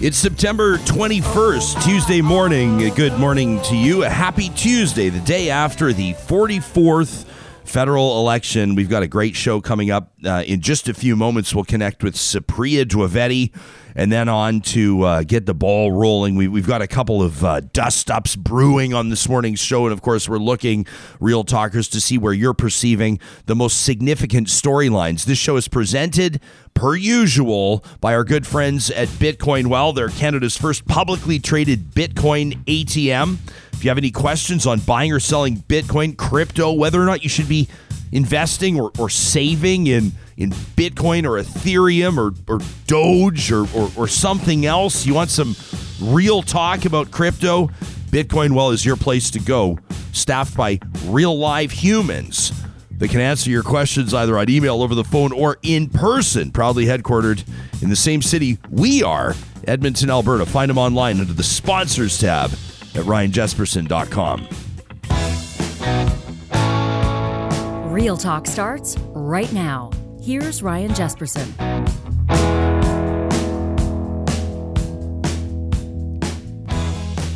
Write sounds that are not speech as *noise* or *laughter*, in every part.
It's September 21st, Tuesday morning. Good morning to you. A happy Tuesday, the day after the 44th federal election. We've got a great show coming up. Uh, in just a few moments, we'll connect with Supriya Dwivedi and then on to uh, get the ball rolling. We, have got a couple of uh, dust ups brewing on this morning's show. And of course, we're looking, real talkers, to see where you're perceiving the most significant storylines. This show is presented, per usual, by our good friends at Bitcoin Well. They're Canada's first publicly traded Bitcoin ATM. If you have any questions on buying or selling Bitcoin, crypto, whether or not you should be investing or, or saving in in Bitcoin or Ethereum or, or Doge or, or, or something else, you want some real talk about crypto, Bitcoin Well is your place to go. Staffed by real live humans that can answer your questions either on email, over the phone, or in person. Proudly headquartered in the same city we are, Edmonton, Alberta. Find them online under the sponsors tab at ryanjesperson.com. Real Talk starts right now. Here's Ryan Jesperson.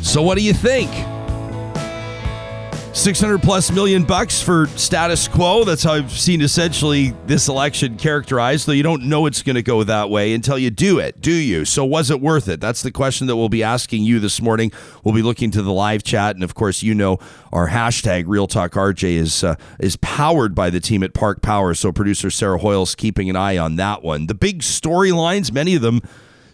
So, what do you think? 600 plus million bucks for status quo. That's how I've seen essentially this election characterized, though you don't know it's going to go that way until you do it, do you? So, was it worth it? That's the question that we'll be asking you this morning. We'll be looking to the live chat. And of course, you know, our hashtag Real Talk RJ is, uh, is powered by the team at Park Power. So, producer Sarah Hoyle's keeping an eye on that one. The big storylines, many of them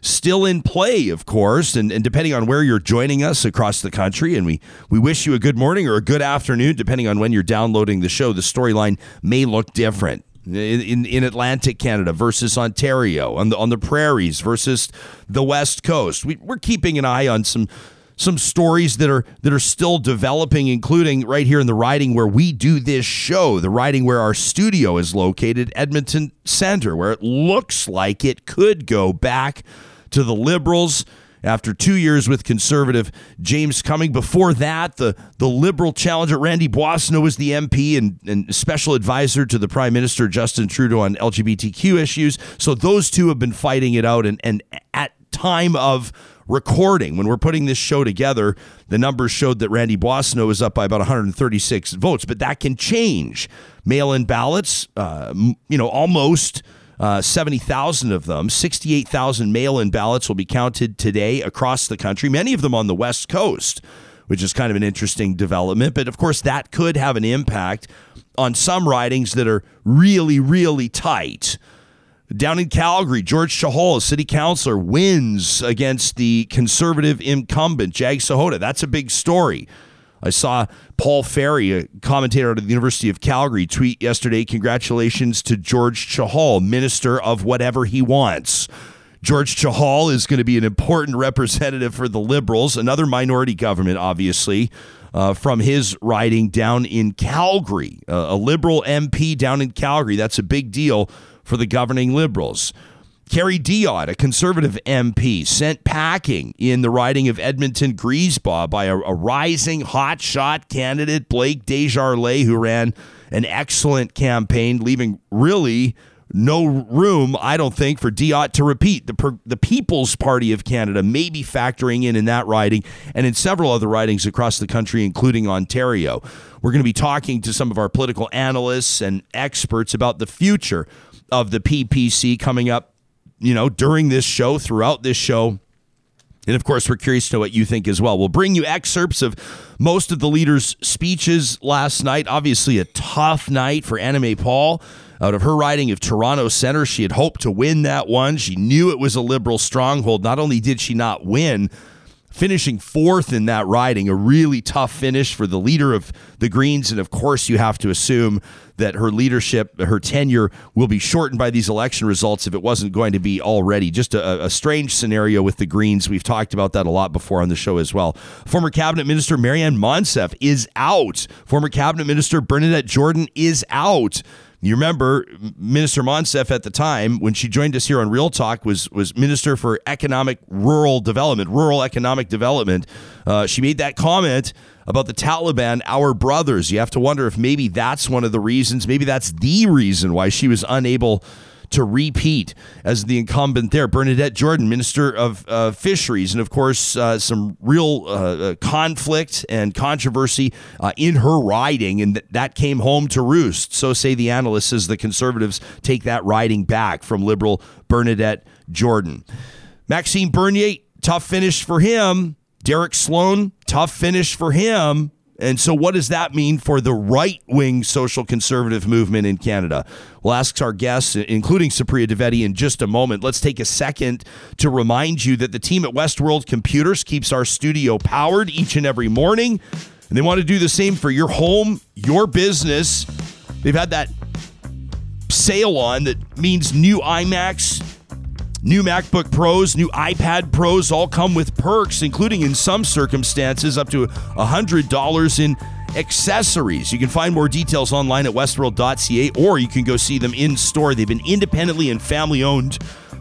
still in play, of course, and, and depending on where you're joining us across the country. And we, we wish you a good morning or a good afternoon, depending on when you're downloading the show. The storyline may look different. In, in, in, Atlantic Canada versus Ontario, on the on the prairies versus the West Coast. We, we're keeping an eye on some some stories that are that are still developing, including right here in the riding where we do this show, the riding where our studio is located, Edmonton Center, where it looks like it could go back to the Liberals after two years with conservative James Cumming. Before that, the, the Liberal challenger Randy Boissonnault was the MP and, and special advisor to the Prime Minister Justin Trudeau on LGBTQ issues. So those two have been fighting it out. And, and at time of recording, when we're putting this show together, the numbers showed that Randy Boissonnault is up by about 136 votes, but that can change. Mail in ballots, uh, you know, almost – uh, 70,000 of them. 68,000 mail in ballots will be counted today across the country, many of them on the West Coast, which is kind of an interesting development. But of course, that could have an impact on some ridings that are really, really tight. Down in Calgary, George Chahal, a city councilor, wins against the conservative incumbent, Jag Sahota. That's a big story. I saw Paul Fairie, a commentator at the University of Calgary, tweet yesterday congratulations to George Chahal, minister of whatever he wants. George Chahal is going to be an important representative for the Liberals, another minority government, obviously, uh, from his riding down in Calgary. Uh, a Liberal MP down in Calgary. That's a big deal for the governing Liberals. Kerry Diotte, a conservative MP, sent packing in the riding of Edmonton Griesbach by a, a rising hotshot candidate, Blake Desjarlais, who ran an excellent campaign, leaving really no room, I don't think, for Diotte to repeat. The, the People's Party of Canada may be factoring in in that riding and in several other ridings across the country, including Ontario. We're going to be talking to some of our political analysts and experts about the future of the PPC coming up you know, during this show, throughout this show. And of course, we're curious to know what you think as well. We'll bring you excerpts of most of the leaders' speeches last night. Obviously, a tough night for Annamie Paul out of her riding of Toronto Centre. She had hoped to win that one. She knew it was a liberal stronghold. Not only did she not win, finishing fourth in that riding, a really tough finish for the leader of the Greens. And of course, you have to assume that her leadership, her tenure will be shortened by these election results if it wasn't going to be already. Just a, a strange scenario with the Greens. We've talked about that a lot before on the show as well. Former Cabinet Minister Maryam Monsef is out. Former Cabinet Minister Bernadette Jordan is out. You remember Minister Monsef at the time when she joined us here on Real Talk was was Minister for Economic Rural Development, Rural Economic Development. Uh, she made that comment about the Taliban, our brothers. You have to wonder if maybe that's one of the reasons, maybe that's the reason why she was unable to repeat as the incumbent there. Bernadette Jordan, Minister of uh, Fisheries, and of course, uh, some real uh, uh conflict and controversy uh, in her riding, and th- that came home to roost. So say the analysts as the Conservatives take that riding back from Liberal Bernadette Jordan. Maxime Bernier, tough finish for him. Derek Sloan, tough finish for him. And so, what does that mean for the right wing social conservative movement in Canada? We'll ask our guests, including Supriya Dwivedi, in just a moment. Let's take a second to remind you that the team at Westworld Computers keeps our studio powered each and every morning. And they want to do the same for your home, your business. They've had that sale on that means new iMacs New MacBook Pros, new iPad Pros all come with perks, including in some circumstances up to $100 in accessories. You can find more details online at westworld.ca or you can go see them in store. They've been independently and family owned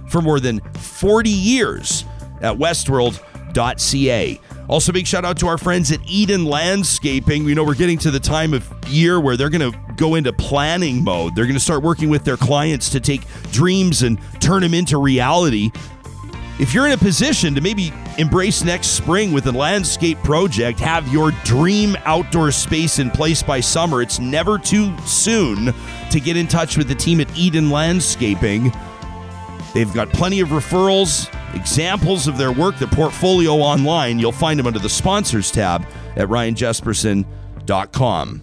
for more than 40 years at westworld.ca. Also, big shout out to our friends at Eden Landscaping. We know we're getting to the time of year where they're going to go into planning mode. They're going to start working with their clients to take dreams and turn them into reality. If you're in a position to maybe embrace next spring with a landscape project, have your dream outdoor space in place by summer, it's never too soon to get in touch with the team at Eden Landscaping. They've got plenty of referrals, examples of their work, their portfolio online. You'll find them under the sponsors tab at ryanjesperson.com.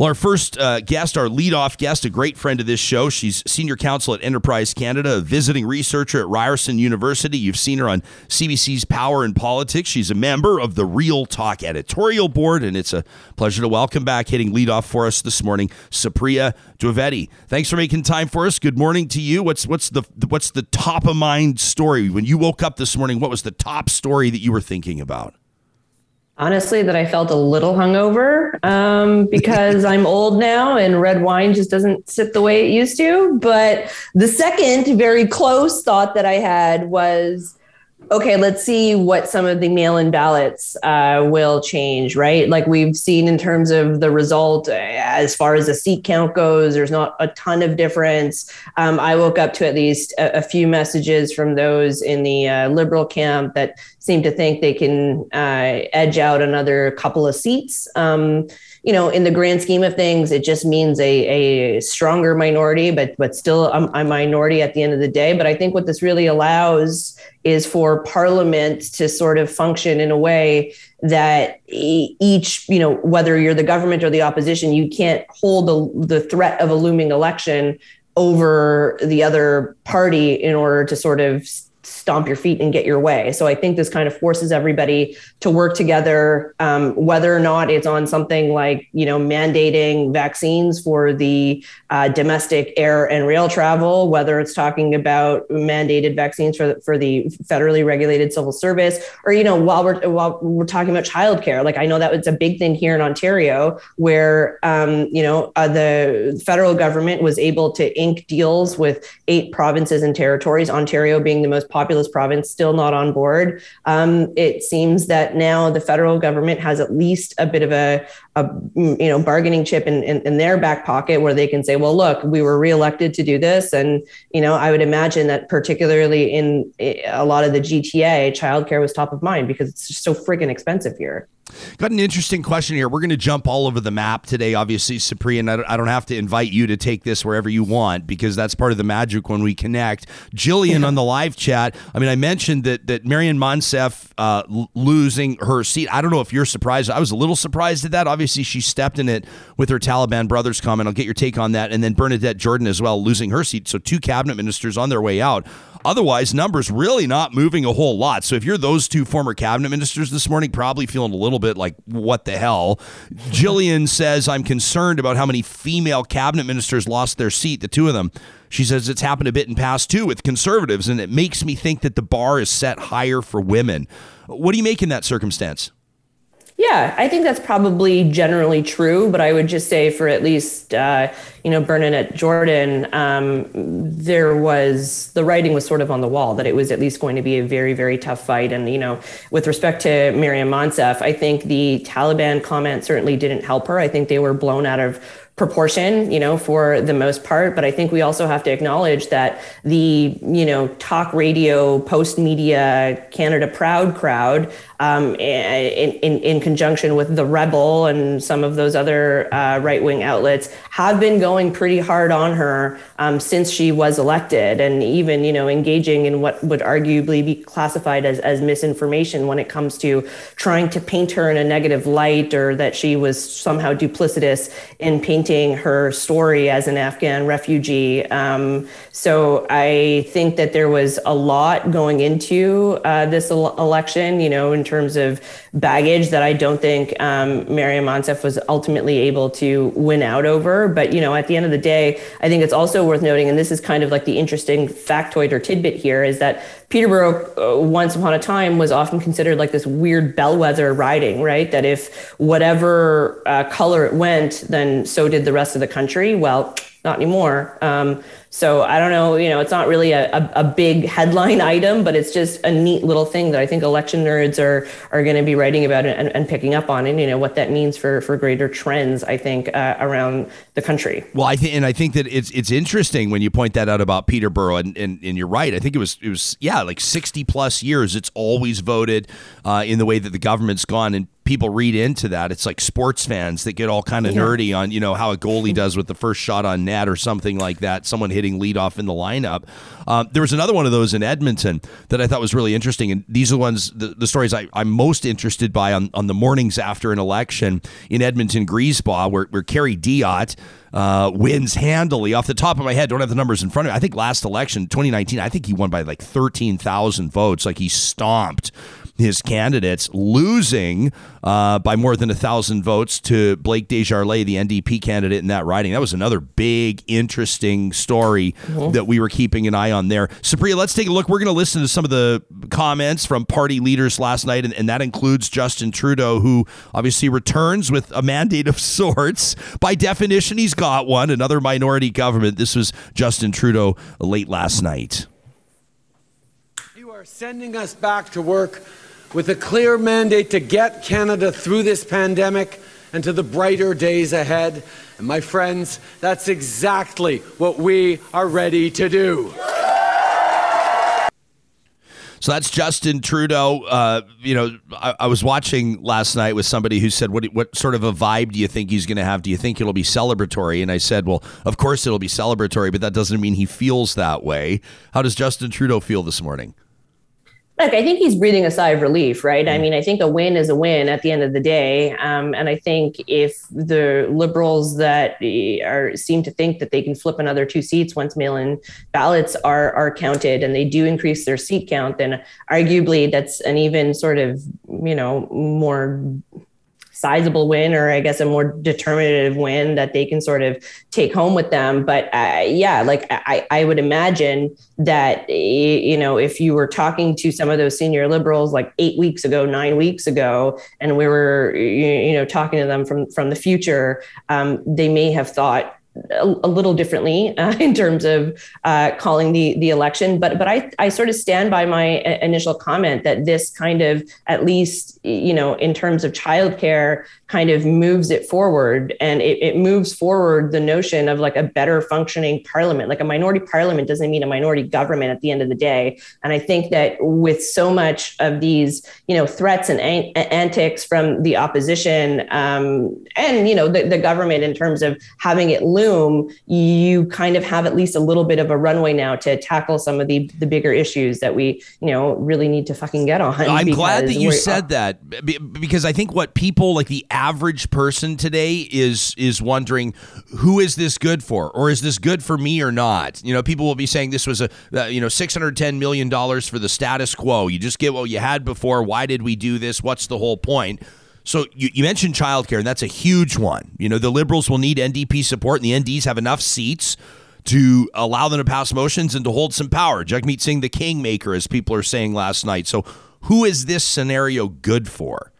Well, our first uh, guest, our lead-off guest, a great friend of this show. She's senior counsel at Enterprise Canada, a visiting researcher at Ryerson University. You've seen her on CBC's Power and Politics. She's a member of the Real Talk editorial board, and it's a pleasure to welcome back, hitting lead-off for us this morning, Supriya Dwivedi. Thanks for making time for us. Good morning to you. What's what's the what's the top of mind story when you woke up this morning? What was the top story that you were thinking about? Honestly that I felt a little hungover um, because I'm old now and red wine just doesn't sit the way it used to. But the second very close thought that I had was okay, let's see what some of the mail in ballots uh, will change, right? Like we've seen in terms of the result, uh, as far as the seat count goes, there's not a ton of difference. Um, I woke up to at least a, a, few messages from those in the uh, liberal camp that seem to think they can uh, edge out another couple of seats. Um, you know, in the grand scheme of things, it just means a, a stronger minority, but but still a, a minority at the end of the day. But I think what this really allows is for Parliament to sort of function in a way that each, you know, whether you're the government or the opposition, you can't hold the, the threat of a looming election over the other party in order to sort of stomp your feet and get your way. So I think this kind of forces everybody to work together, um, whether or not it's on something like you know mandating vaccines for the uh, domestic air and rail travel, whether it's talking about mandated vaccines for the, for the federally regulated civil service, or you know while we're while we're talking about childcare, like I know that it's a big thing here in Ontario, where um, you know uh, the federal government was able to ink deals with eight provinces and territories, Ontario being the most populous province still not on board. Um, it seems that now the federal government has at least a bit of a, a you know bargaining chip in, in, in, their back pocket where they can say, well, look, we were reelected to do this, and you know I would imagine that particularly in a lot of the GTA, childcare was top of mind because it's just so friggin' expensive here. Got an interesting question here. We're going to jump all over the map today, obviously, Supriya, and I don't have to invite you to take this wherever you want because that's part of the magic when we connect. Jillian on the live chat. I mean, I mentioned that that Maryam Monsef uh, losing her seat. I don't know if you're surprised. I was a little surprised at that. Obviously, she stepped in it with her Taliban brothers comment. I'll get your take on that. And then Bernadette Jordan as well losing her seat. So two cabinet ministers on their way out. Otherwise, numbers really not moving a whole lot. So if you're those two former cabinet ministers this morning, probably feeling a little bit like, what the hell? Jillian says, I'm concerned about how many female cabinet ministers lost their seat, the two of them. She says it's happened a bit in past too with conservatives, and it makes me think that the bar is set higher for women. What do you make in that circumstance? Yeah, I think that's probably generally true, but I would just say for at least uh, you know Bernadette Jordan, um, there was the writing was sort of on the wall that it was at least going to be a very very tough fight. And you know, with respect to Maryam Monsef, I think the Taliban comment certainly didn't help her. I think they were blown out of proportion, you know, for the most part. But I think we also have to acknowledge that the, you know, talk radio, post media, Canada proud crowd, um, in, in, in conjunction with the Rebel and some of those other uh, right wing outlets, have been going pretty hard on her um, since she was elected, and even, you know, engaging in what would arguably be classified as, as misinformation when it comes to trying to paint her in a negative light or that she was somehow duplicitous in painting her story as an Afghan refugee. Um, so I think that there was a lot going into uh, this el- election, you know, in terms of baggage that I don't think um, Maryam Monsef was ultimately able to win out over. But, you know, at the end of the day, I think it's also worth noting, and this is kind of like the interesting factoid or tidbit here, is that Peterborough, uh, once upon a time, was often considered like this weird bellwether riding, right? That if whatever uh, color it went, then so did the rest of the country. Well, not anymore. Um, so I don't know, you know, it's not really a, a, a, big headline *laughs* item, but it's just a neat little thing that I think election nerds are are going to be writing about and, and, picking up on, and you know what that means for for greater trends. I think uh, around the country. Well, I think, and I think that it's it's interesting when you point that out about Peterborough, and, and, and you're right. I think it was it was yeah, like 60 plus years. It's always voted uh, in the way that the government's gone, and people read into that. It's like sports fans that get all kind of yeah. nerdy on, you know, how a goalie does with the first shot on net or something like that, someone hitting leadoff in the lineup. Um, there was another one of those in Edmonton that I thought was really interesting. And these are the ones, the, the stories I, am most interested by on, on the mornings after an election in Edmonton, Griesbach, where, where Kerry Diotte, uh, wins handily. Off the top of my head, don't have the numbers in front of me. I think last election, 2019, I think he won by like 13,000 votes. Like he stomped his candidates, losing uh, by more than a thousand votes to Blake Desjarlais, the NDP candidate in that riding. That was another big, interesting story mm-hmm. that we were keeping an eye on there. Supriya, let's take a look. We're going to listen to some of the comments from party leaders last night, and, and that includes Justin Trudeau, who obviously returns with a mandate of sorts. By definition, he's got one, another minority government. This was Justin Trudeau late last night. You are sending us back to work with a clear mandate to get Canada through this pandemic and to the brighter days ahead. And my friends, that's exactly what we are ready to do. So that's Justin Trudeau. Uh, you know, I, I, was watching last night with somebody who said, "What what sort of a vibe do you think he's going to have? Do you think it'll be celebratory?" And I said, "Well, of course it'll be celebratory, but that doesn't mean he feels that way." How does Justin Trudeau feel this morning? Look, I think he's breathing a sigh of relief, right? I mm. mean, I think a win is a win at the end of the day, um, and I think if the liberals that eh, are seem to think that they can flip another two seats once mail-in ballots are are counted, and they do increase their seat count, then arguably that's an even sort of you know more sizable win or I guess a more determinative win that they can sort of take home with them. But uh, yeah, like I, I would imagine that, you know, if you were talking to some of those senior liberals like eight weeks ago, nine weeks ago, and we were, you know, talking to them from, from the future, um, they may have thought, a, little differently uh, *laughs* in terms of uh, calling the the election, but but I I sort of stand by my uh, initial comment that this kind of at least you know in terms of childcare kind of moves it forward. And it, it moves forward the notion of like a better functioning parliament. Like a minority parliament doesn't mean a minority government at the end of the day. And i think that with so much of these you know threats and an- antics from the opposition um, and you know the, the government in terms of having it loom you kind of have at least a little bit of a runway now to tackle some of the the bigger issues that we you know really need to fucking get on i'm glad that you said that because i think what people like the average person today is is wondering who is this good for or is this good for me or not you know people will be saying this was a uh, you know 610 million dollars for the status quo you just get what you had before why did we do this what's the whole point so you, you mentioned childcare, and that's a huge one. You know, the liberals will need NDP support, and the NDs have enough seats to allow them to pass motions and to hold some power. Jagmeet Singh, the kingmaker, as people are saying last night. So, who is this scenario good for?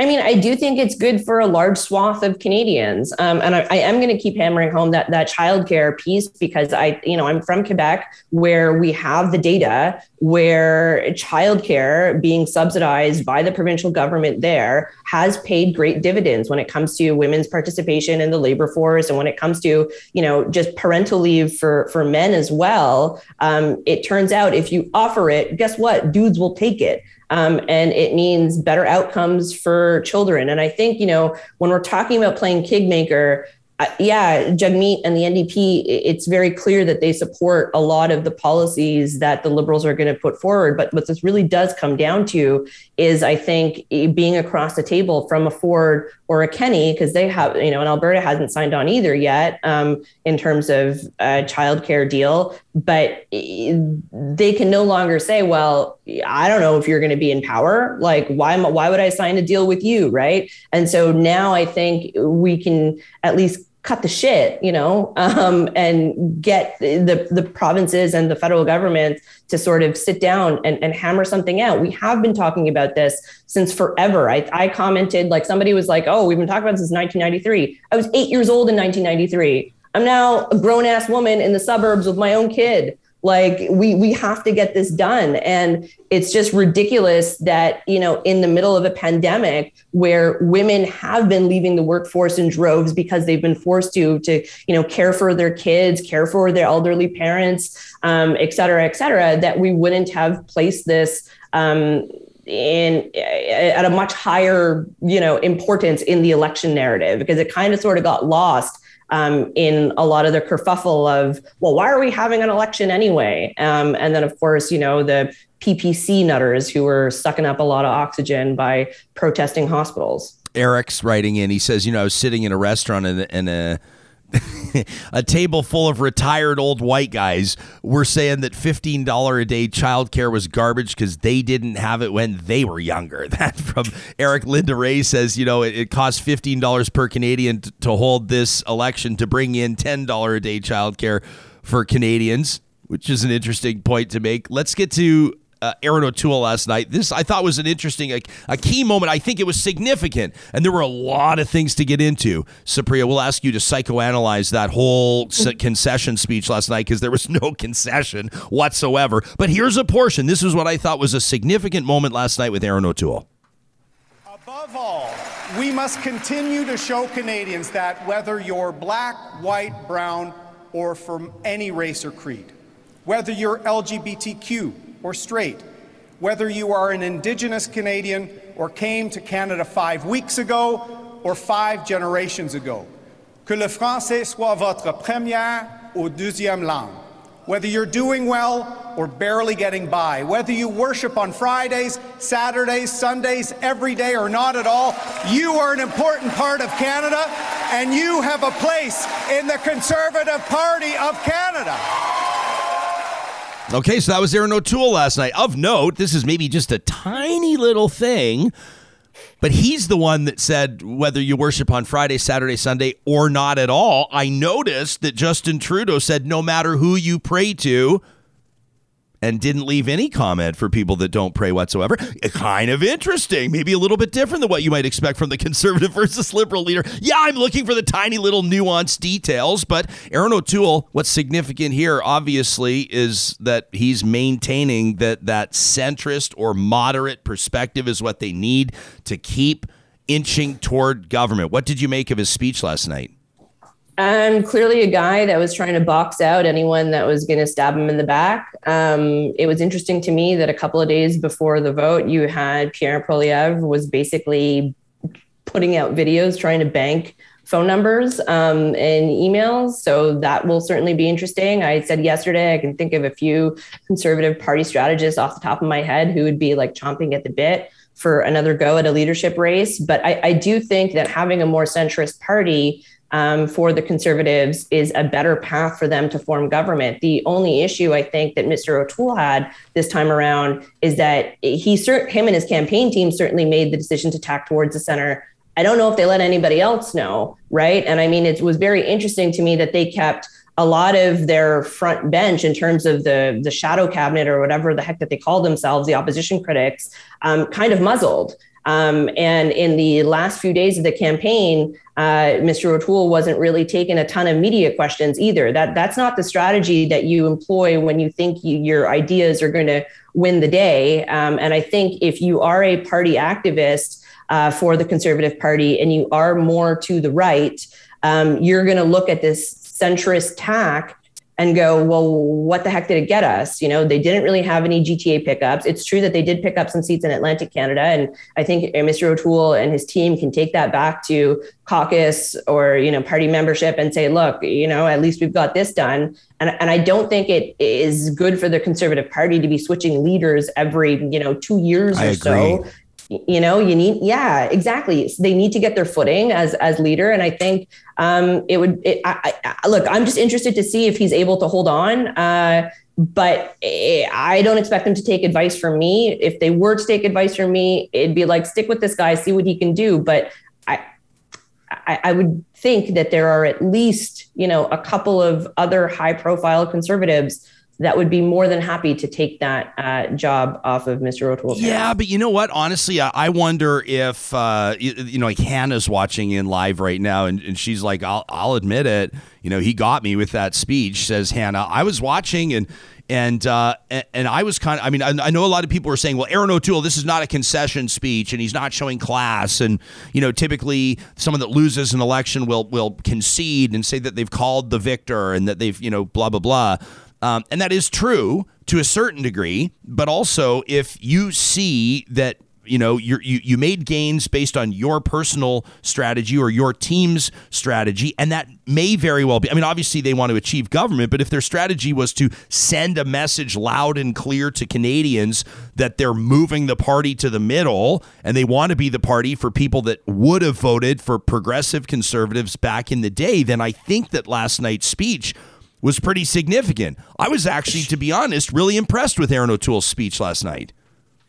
I, mean, I do think it's good for a large swath of Canadians, um, and I, I am going to keep hammering home that that childcare piece because I, you know, I'm from Quebec, where we have the data where childcare being subsidized by the provincial government there has paid great dividends when it comes to women's participation in the labor force and when it comes to you know just parental leave for for men as well. Um, it turns out if you offer it, guess what? Dudes will take it. Um, and it means better outcomes for children. And I think, you know, when we're talking about playing Kingmaker, uh, yeah, Jagmeet and the NDP, it's very clear that they support a lot of the policies that the Liberals are going to put forward. But what this really does come down to is, I think, being across the table from a Ford or a Kenney, because they have, you know, and Alberta hasn't signed on either yet um, in terms of a childcare deal. But they can no longer say, well, I don't know if you're going to be in power. Like, why, why would I sign a deal with you? Right. And so now I think we can at least cut the shit, you know, um, and get the the provinces and the federal government to sort of sit down and, and hammer something out. We have been talking about this since forever. I, I commented like somebody was like, "Oh, we've been talking about this since 1993." I was eight years old in 1993. I'm now a grown ass woman in the suburbs with my own kid like we we have to get this done. And it's just ridiculous that you know in the middle of a pandemic where women have been leaving the workforce in droves because they've been forced to to you know care for their kids care for their elderly parents um, et cetera et cetera that we wouldn't have placed this um, in at a much higher you know importance in the election narrative because it kind of sort of got lost um, in a lot of the kerfuffle of, well, why are we having an election anyway? Um, and then, of course, you know, the PPC nutters who were sucking up a lot of oxygen by protesting hospitals. Eric's writing in. He says, you know, I was sitting in a restaurant and, and a *laughs* a table full of retired old white guys were saying that $15 a day childcare was garbage because they didn't have it when they were younger. *laughs* That from Eric Linda Ray says, you know, it, it costs $15 per Canadian t- to hold this election to bring in $10 a day childcare for Canadians, which is an interesting point to make. Let's get to uh, Erin O'Toole last night. This I thought was an interesting, a, a, key moment. I think it was significant, and there were a lot of things to get into. Supriya, we'll ask you to psychoanalyze that whole concession speech last night because there was no concession whatsoever. But here's a portion. This is what I thought was a significant moment last night with Erin O'Toole. Above all, we must continue to show Canadians that whether you're black, white, brown, or from any race or creed, whether you're LGBTQ, or straight, whether you are an Indigenous Canadian or came to Canada five weeks ago or five generations ago. Que le français soit votre première ou deuxième langue. Whether you're doing well or barely getting by, whether you worship on Fridays, Saturdays, Sundays, every day or not at all, you are an important part of Canada and you have a place in the Conservative Party of Canada. Okay, so that was Erin O'Toole last night. Of note, this is maybe just a tiny little thing, but he's the one that said whether you worship on Friday, Saturday, Sunday, or not at all. I noticed that Justin Trudeau said no matter who you pray to, and didn't leave any comment for people that don't pray whatsoever. Eh, kind of interesting. Maybe a little bit different than what you might expect from the *laughs* conservative versus liberal leader. Yeah, I'm looking for the tiny little nuanced details, but Erin O'Toole, what's significant here obviously is that he's maintaining that that centrist or moderate perspective is what they need to keep inching toward government. What did you make of his speech last night? I'm clearly a guy that was trying to box out anyone that was going to stab him in the back. Um, it was interesting to me that a couple of days before the vote, you had Pierre Poilievre was basically putting out videos trying to bank phone numbers um, and emails. So that will certainly be interesting. I said yesterday, I can think of a few conservative party strategists off the top of my head who would be like chomping at the bit for another go at a leadership race. But I, I do think that having a more centrist party um, for the conservatives is a better path for them to form government. The only issue I think that Mr. O'Toole had this time around is that he, him and his campaign team certainly made the decision to tack towards the center. I don't know if they let anybody else know, right? And I mean, it was very interesting to me that they kept a lot of their front bench in terms of the the shadow cabinet or whatever the heck that they call themselves, the opposition critics, um, kind of muzzled. Um, and in the last few days of the campaign, uh, Mr. O'Toole wasn't really taking a ton of media questions either. That that's not the strategy that you employ when you think you, your ideas are going to win the day. Um, and I think if you are a party activist uh, for the Conservative Party and you are more to the right, um, you're going to look at this centrist tack and go, well, what the heck did it get us? You know, they didn't really have any GTA pickups. It's true that they did pick up some seats in Atlantic Canada. And I think Mr. O'Toole and his team can take that back to caucus or, you know, party membership and say, look, you know, at least we've got this done. And, and I don't think it is good for the Conservative Party to be switching leaders every, you know, two years I or agree. so you know you need yeah exactly so they need to get their footing as as leader and i think um it would it, I, I, look i'm just interested to see if he's able to hold on uh but I don't expect them to take advice from me. If they were to take advice from me, it'd be like stick with this guy, see what he can do. But I, I, I would think that there are at least you know a couple of other high-profile conservatives that would be more than happy to take that uh, job off of Mr. O'Toole. Yeah, but you know what? Honestly, I, wonder if uh, you, you, know, like Hannah's watching in live right now, and, and she's like, "I'll, I'll admit it. You know, he got me with that speech." Says Hannah. I was watching and. And uh, and I was kind of, I mean, I, I, know a lot of people are saying, well, Erin O'Toole, this is not a concession speech, and he's not showing class. And you know, typically, someone that loses an election will will concede and say that they've called the victor and that they've, you know, blah blah blah. Um, and that is true to a certain degree, but also if you see that you know you you made gains based on your personal strategy or your team's strategy and that may very well be i mean obviously they want to achieve government but if their strategy was to send a message loud and clear to canadians that they're moving the party to the middle and they want to be the party for people that would have voted for progressive conservatives back in the day then i think that last night's speech was pretty significant. I was actually, to be honest, really impressed with Erin O'Toole's speech last night.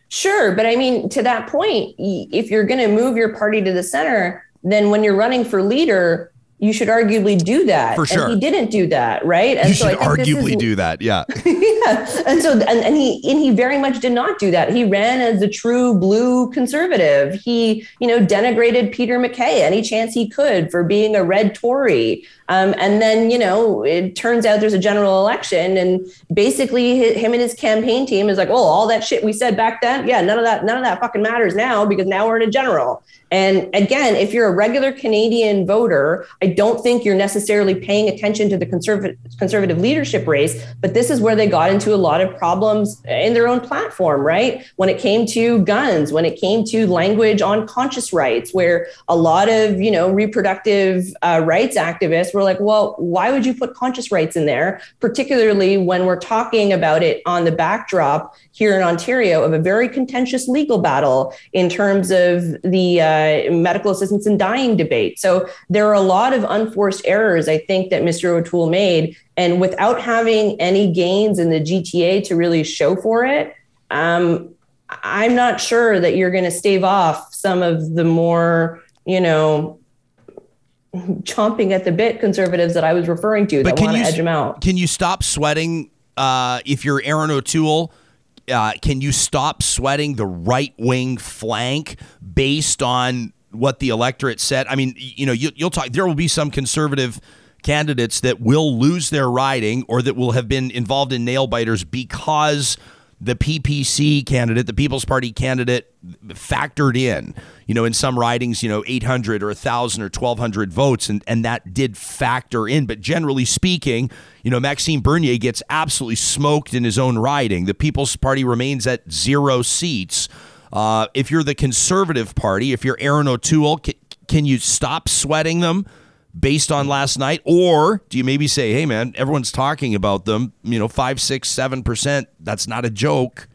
Sure. But I mean, to that point, if you're going to move your party to the center, then when you're running for leader, you should arguably do that. For sure. And he didn't do that, right? And you so should arguably is, do that. Yeah. *laughs* yeah. And so and, and he and he very much did not do that. He ran as a true blue conservative. He, you know, denigrated Peter MacKay any chance he could for being a red Tory. Um, and then, you know, it turns out there's a general election, and basically him and his campaign team is like, "Oh, all that shit we said back then, yeah, none of that, none of that fucking matters now because now we're in a general." And again, if you're a regular Canadian voter, I don't think you're necessarily paying attention to the conservative conservative leadership race. But this is where they got into a lot of problems in their own platform, right? When it came to guns, when it came to language on conscience rights, where a lot of you know reproductive uh, rights activists we're like, well, why would you put conscience rights in there, particularly when we're talking about it on the backdrop here in Ontario of a very contentious legal battle in terms of the uh, medical assistance in dying debate. So there are a lot of unforced errors, I think, that Mr. O'Toole made. And without having any gains in the GTA to really show for it, um, I'm not sure that you're going to stave off some of the more, you know, chomping at the bit conservatives that I was referring to but that want to edge them out. Can you stop sweating uh, if you're Erin O'Toole? Uh, can you stop sweating the right wing flank based on what the electorate said? I mean, you know, you, you'll talk. There will be some conservative candidates that will lose their riding or that will have been involved in nail biters because the PPC candidate, the People's Party candidate, factored in, you know, in some ridings, you know, 800 or 1,000 or 1,200 votes, and, and that did factor in. But generally speaking, you know, Maxime Bernier gets absolutely smoked in his own riding. The People's Party remains at zero seats. Uh, if you're the Conservative Party, if you're Erin O'Toole, can, can you stop sweating them? Based on last night? Or do you maybe say, hey, man, everyone's talking about them, you know, five, six, seven percent? That's not a joke.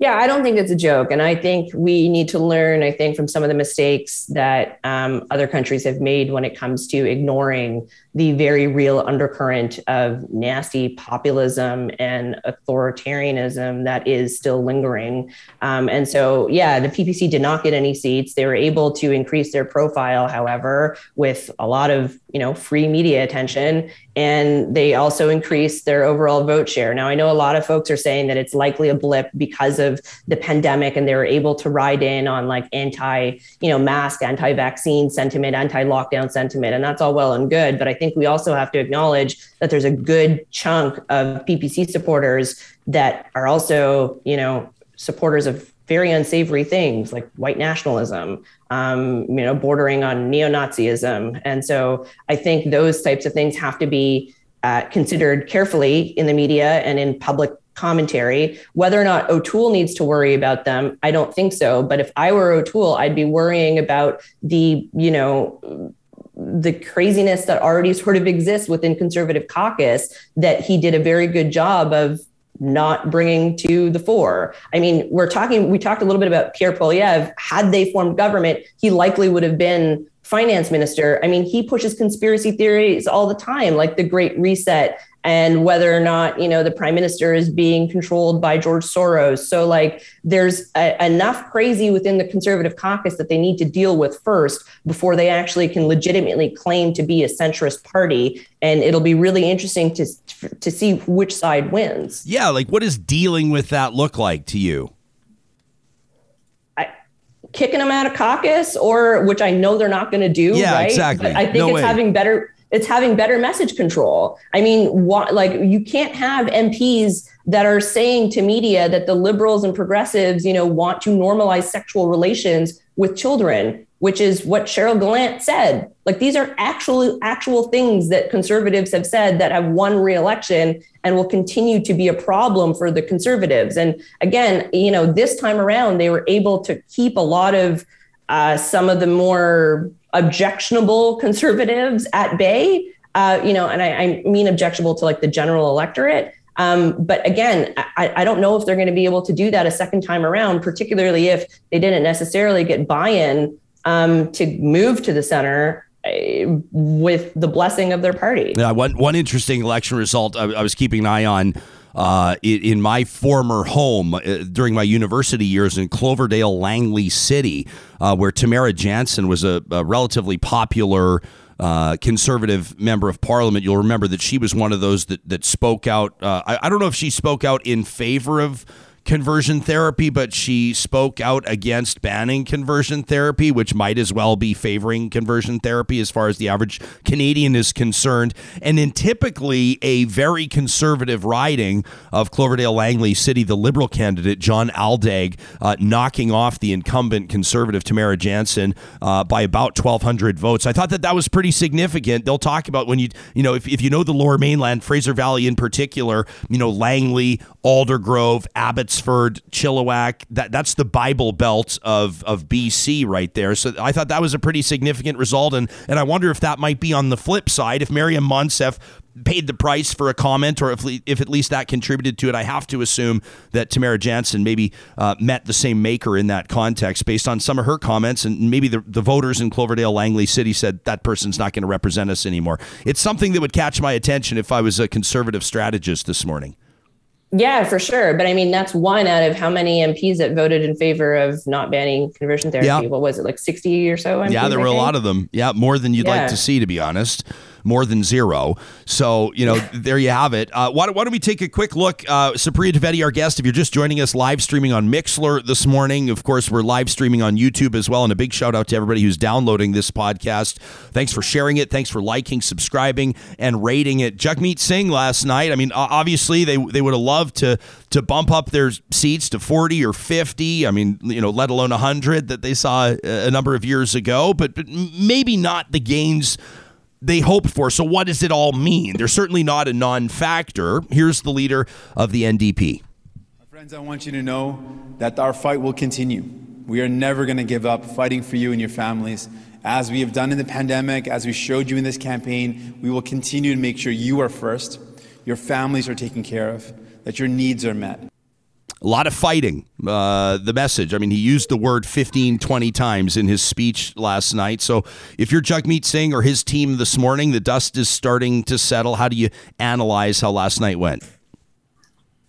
Yeah, I don't think it's a joke. And I think we need to learn, I think, from some of the mistakes that um, other countries have made when it comes to ignoring the very real undercurrent of nasty populism and authoritarianism that is still lingering. Um, and so, yeah, the PPC did not get any seats. They were able to increase their profile, however, with a lot of you know free media attention and they also increased their overall vote share now i know a lot of folks are saying that it's likely a blip because of the pandemic and they were able to ride in on like anti you know mask anti-vaccine sentiment anti-lockdown sentiment and that's all well and good but i think we also have to acknowledge that there's a good chunk of ppc supporters that are also you know supporters of very unsavory things like white nationalism, um, you know, bordering on neo-Nazism. And so I think those types of things have to be uh, considered carefully in the media and in public commentary. Whether or not O'Toole needs to worry about them, I don't think so. But if I were O'Toole, I'd be worrying about the, you know, the craziness that already sort of exists within conservative caucus that he did a very good job of not bringing to the fore. I mean, we're talking, we talked a little bit about Pierre Poilievre. Had they formed government, he likely would have been finance minister. I mean, he pushes conspiracy theories all the time, like the Great Reset and whether or not you know the prime minister is being controlled by George Soros. So like there's a, enough crazy within the conservative caucus that they need to deal with first before they actually can legitimately claim to be a centrist party. And it'll be really interesting to to see which side wins. Yeah, like what does dealing with that look like to you? kicking them out of caucus or which I know they're not going to do. Yeah, right? exactly. But I think no it's way. having better it's having better message control. I mean, what, like you can't have MPs that are saying to media that the liberals and progressives, you know, want to normalize sexual relations with children, which is what Cheryl Gallant said. Like these are actual actual things that conservatives have said that have won re-election and will continue to be a problem for the conservatives. And again, you know, this time around they were able to keep a lot of uh, some of the more objectionable conservatives at bay. Uh, you know, and I, I, mean objectionable to like the general electorate. Um, but again, I, I, don't know if they're going to be able to do that a second time around, particularly if they didn't necessarily get buy-in um, to move to the center uh, with the blessing of their party. Yeah, one one interesting election result I, I was keeping an eye on uh, in, my former home uh, during my university years in Cloverdale, Langley City, uh, where Tamara Jansen was a, a relatively popular. Uh, conservative member of parliament. You'll remember that she was one of those that that spoke out. Uh, I, I don't know if she spoke out in favor of conversion therapy, but she spoke out against banning conversion therapy, which might as well be favoring conversion therapy as far as the average Canadian is concerned. And in typically a very conservative riding of Cloverdale Langley City, the Liberal candidate, John Aldag, uh, knocking off the incumbent conservative Tamara Jansen uh, by about 1,200 votes. I thought that that was pretty significant. They'll talk about when you, you know, if, if you know the lower mainland, Fraser Valley in particular, you know, Langley, Aldergrove, Abbotsford, Chilliwack. That that's the Bible Belt of of BC right there. So I thought that was a pretty significant result, and and I wonder if that might be on the flip side if Maryam Monsef paid the price for a comment, or if if at least that contributed to it. I have to assume that Tamara Jansen maybe uh, met the same maker in that context based on some of her comments, and maybe the, the voters in Cloverdale, Langley City said that person's not going to represent us anymore. It's something that would catch my attention if I was a conservative strategist this morning. Yeah, for sure. But I mean, that's one out of how many MPs that voted in favor of not banning conversion therapy. Yeah. What was it, like 60 or so? MPs, yeah, there were a lot of them. Yeah, more than you'd yeah. like to see, to be honest more than zero. So, you know, there you have it. Uh, why, why, don't we take a quick look? Uh, Supriya Dwivedi, our guest, if you're just joining us live streaming on Mixlr this morning, of course, we're live streaming on YouTube as well. And a big shout out to everybody who's downloading this podcast. Thanks for sharing it. Thanks for liking, subscribing, and rating it. Jagmeet Singh last night, I mean, obviously, they, they would have loved to, to bump up their seats to 40 or 50. I mean, you know, let alone 100 that they saw a number of years ago, but, but maybe not the gains they hoped for. So, what does it all mean? They're certainly not a non factor. Here's the leader of the NDP. My Friends, I want you to know that our fight will continue. We are never going to give up fighting for you and your families. As we have done in the pandemic, as we showed you in this campaign, we will continue to make sure you are first, your families are taken care of, that your needs are met. A lot of fighting. Uh, the message. I mean, he used the word 15, 20 times in his speech last night. So if you're Jagmeet Singh or his team this morning, the dust is starting to settle. How do you analyze how last night went?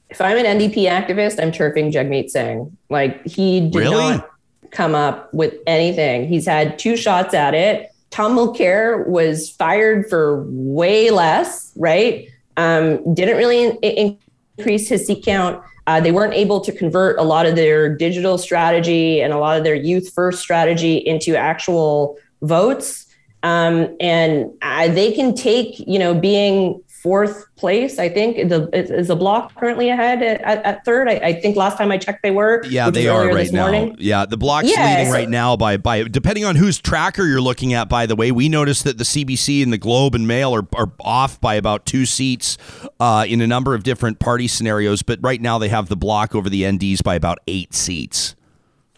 If I'm an NDP activist, I'm turfing Jagmeet Singh. Like he did Really? not come up with anything. He's had two shots at it. Tom Mulcair was fired for way less, right? Um, didn't really in- increase his seat count. Uh, they weren't able to convert a lot of their digital strategy and a lot of their youth first strategy into actual votes. Um, and they can take, you know, being fourth place. I think the is the Bloc currently ahead at, at, at third. I, I think last time I checked, they were. Yeah, they are right now. morning. Yeah, the Bloc's Yeah, leading so- right now by by depending on whose tracker you're looking at. By the way, we noticed that the CBC and the Globe and Mail are, are off by about two seats uh, in a number of different party scenarios. But right now they have the Bloc over the NDs by about eight seats.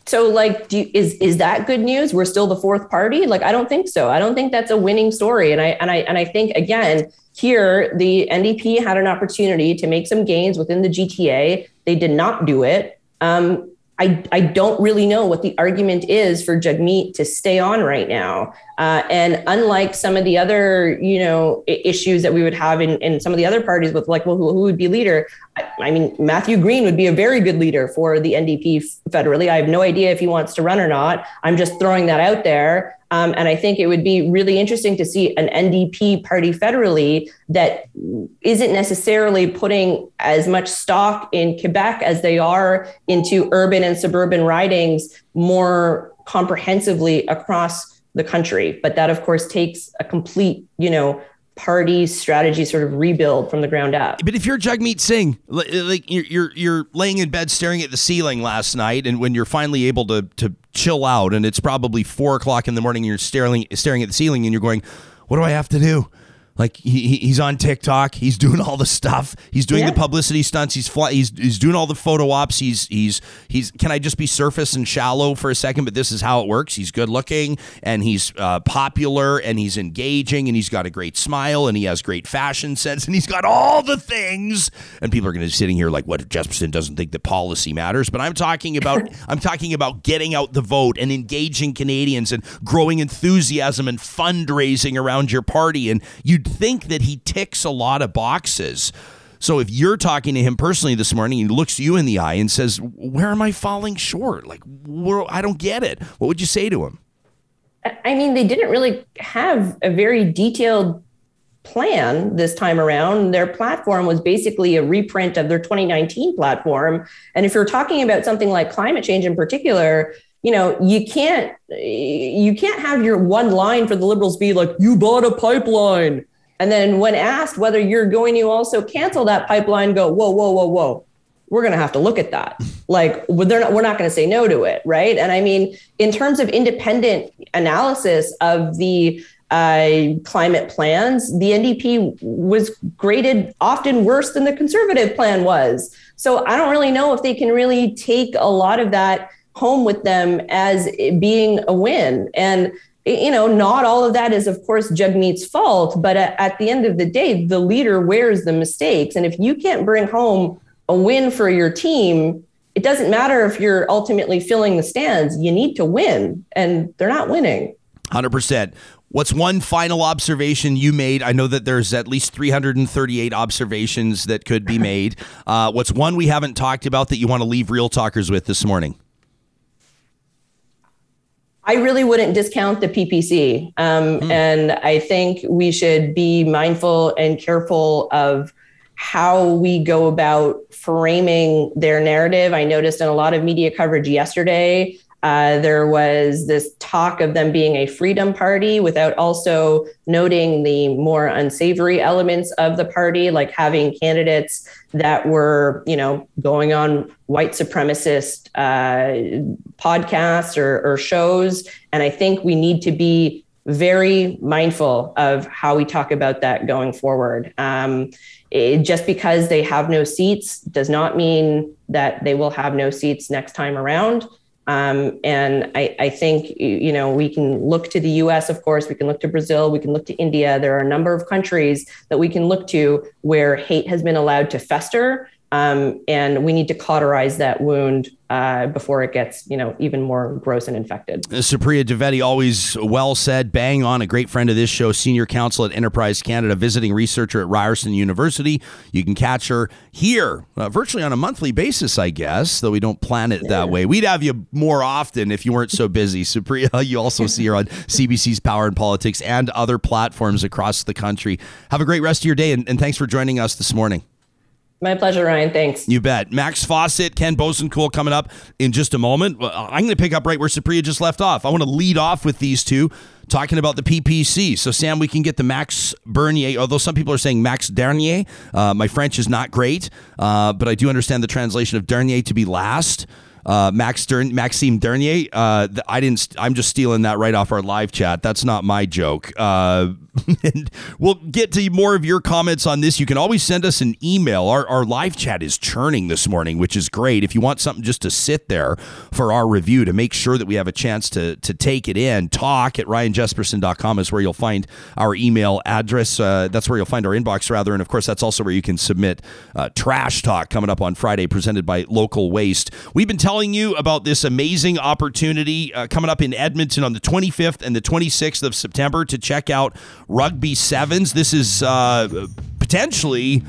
So, like, do you, is is that good news? We're still the fourth party. Like, I don't think so. I don't think that's a winning story. And I and I and I think again here the NDP had an opportunity to make some gains within the GTA. They did not do it. Um, I, I don't really know what the argument is for Jagmeet to stay on right now. Uh, and unlike some of the other, you know, issues that we would have in, in some of the other parties with like, well, who, who would be leader? I, I mean, Matthew Green would be a very good leader for the NDP federally. I have no idea if he wants to run or not. I'm just throwing that out there. Um, and I think it would be really interesting to see an NDP party federally that isn't necessarily putting as much stock in Quebec as they are into urban and suburban ridings more comprehensively across the country. But that, of course, takes a complete, you know, party strategy sort of rebuild from the ground up. But if you're Jagmeet Singh, like you're, you're laying in bed staring at the ceiling last night, and when you're finally able to to chill out, and it's probably four o'clock in the morning, and you're staring staring at the ceiling, and you're going, "What do I have to do?" Like he, he- he's on TikTok, he's doing all the stuff, he's doing Yeah. the publicity stunts, he's fly, he's he's doing all the photo ops, he's he's he's. Can I just be surface and shallow for a second? But this is how it works. He's good looking and he's uh, popular and he's engaging and he's got a great smile and he has great fashion sense and he's got all the things. And people are going to be sitting here like, what if Jespersen doesn't think that policy matters? But I'm talking about *laughs* I'm talking about getting out the vote and engaging Canadians and growing enthusiasm and fundraising around your party. And think that he ticks a lot of boxes. So if you're talking to him personally this morning, he looks you in the eye and says, "Where am I falling short? Like, I don't get it." What would you say to him? I mean, they didn't really have a very detailed plan this time around. Their platform was basically a reprint of their 2019 platform. And if you're talking about something like climate change in particular, you know, you can't you can't have your one line for the liberals be like, you bought a pipeline. And then when asked whether you're going to also cancel that pipeline, go, whoa, whoa, whoa, whoa we're going to have to look at that. *laughs* Like they're not, we're not going to say no to it, right? And I mean, in terms of independent analysis of the uh, climate plans, the NDP was graded often worse than the conservative plan was. So I don't really know if they can really take a lot of that home with them as being a win. And you know, not all of that is, of course, Jagmeet's fault, but at, the end of the day, the leader wears the mistakes. And if you can't bring home a win for your team, it doesn't matter if you're ultimately filling the stands. You need to win, and they're not winning. 100%. What's one final observation you made? I know that there's at least 338 observations that could be made. Uh, what's one we haven't talked about that you want to leave real talkers with this morning? I really wouldn't discount the PPC. Um, And I think we should be mindful and careful of how we go about framing their narrative. I noticed in a lot of media coverage yesterday, uh, there was this talk of them being a freedom party without also noting the more unsavory elements of the party, like having candidates that were, you know, going on white supremacist uh, podcasts or, or shows. And I think we need to be very mindful of how we talk about that going forward. Um, it, just because they have no seats does not mean that they will have no seats next time around. Um, and I, I think you know we can look to the U.S. Of course, we can look to Brazil, we can look to India. There are a number of countries that we can look to where hate has been allowed to fester, Um, and we need to cauterize that wound uh, before it gets, you know, even more gross and infected. Uh, Supriya Dwivedi, always well said, bang on, a great friend of this show, senior counsel at Enterprise Canada, visiting researcher at Ryerson University. You can catch her here uh, virtually on a monthly basis, I guess, though we don't plan it yeah. that way. We'd have you more often if you weren't so busy. *laughs* Supriya, you also see her on CBC's Power and Politics and other platforms across the country. Have a great rest of your day, and, and thanks for joining us this morning. My pleasure, Ryan. Thanks. You bet. Max Fawcett, Ken Boessenkool coming up in just a moment. I'm going to pick up right where Supriya just left off. I want to lead off with these two talking about the PPC. So, Sam, we can get the Max Bernier, although some people are saying Max Dernier. Uh, my French is not great, uh, but I do understand the translation of Dernier to be last uh, Max Dern, Maxime Dernier. Uh, I didn't. I'm just stealing that right off our live chat. That's not my joke. Uh, *laughs* and we'll get to more of your comments on this. You can always send us an email. Our, our live chat is churning this morning, which is great. If you want something just to sit there for our review to make sure that we have a chance to to take it in, talk at ryanjespersen.com is where you'll find our email address. Uh, that's where you'll find our inbox rather, and of course that's also where you can submit uh, trash talk coming up on Friday, presented by Local Waste. We've been telling telling you about this amazing opportunity uh, coming up in Edmonton on the 25th and the 26th of September to check out Rugby Sevens. This is uh, potentially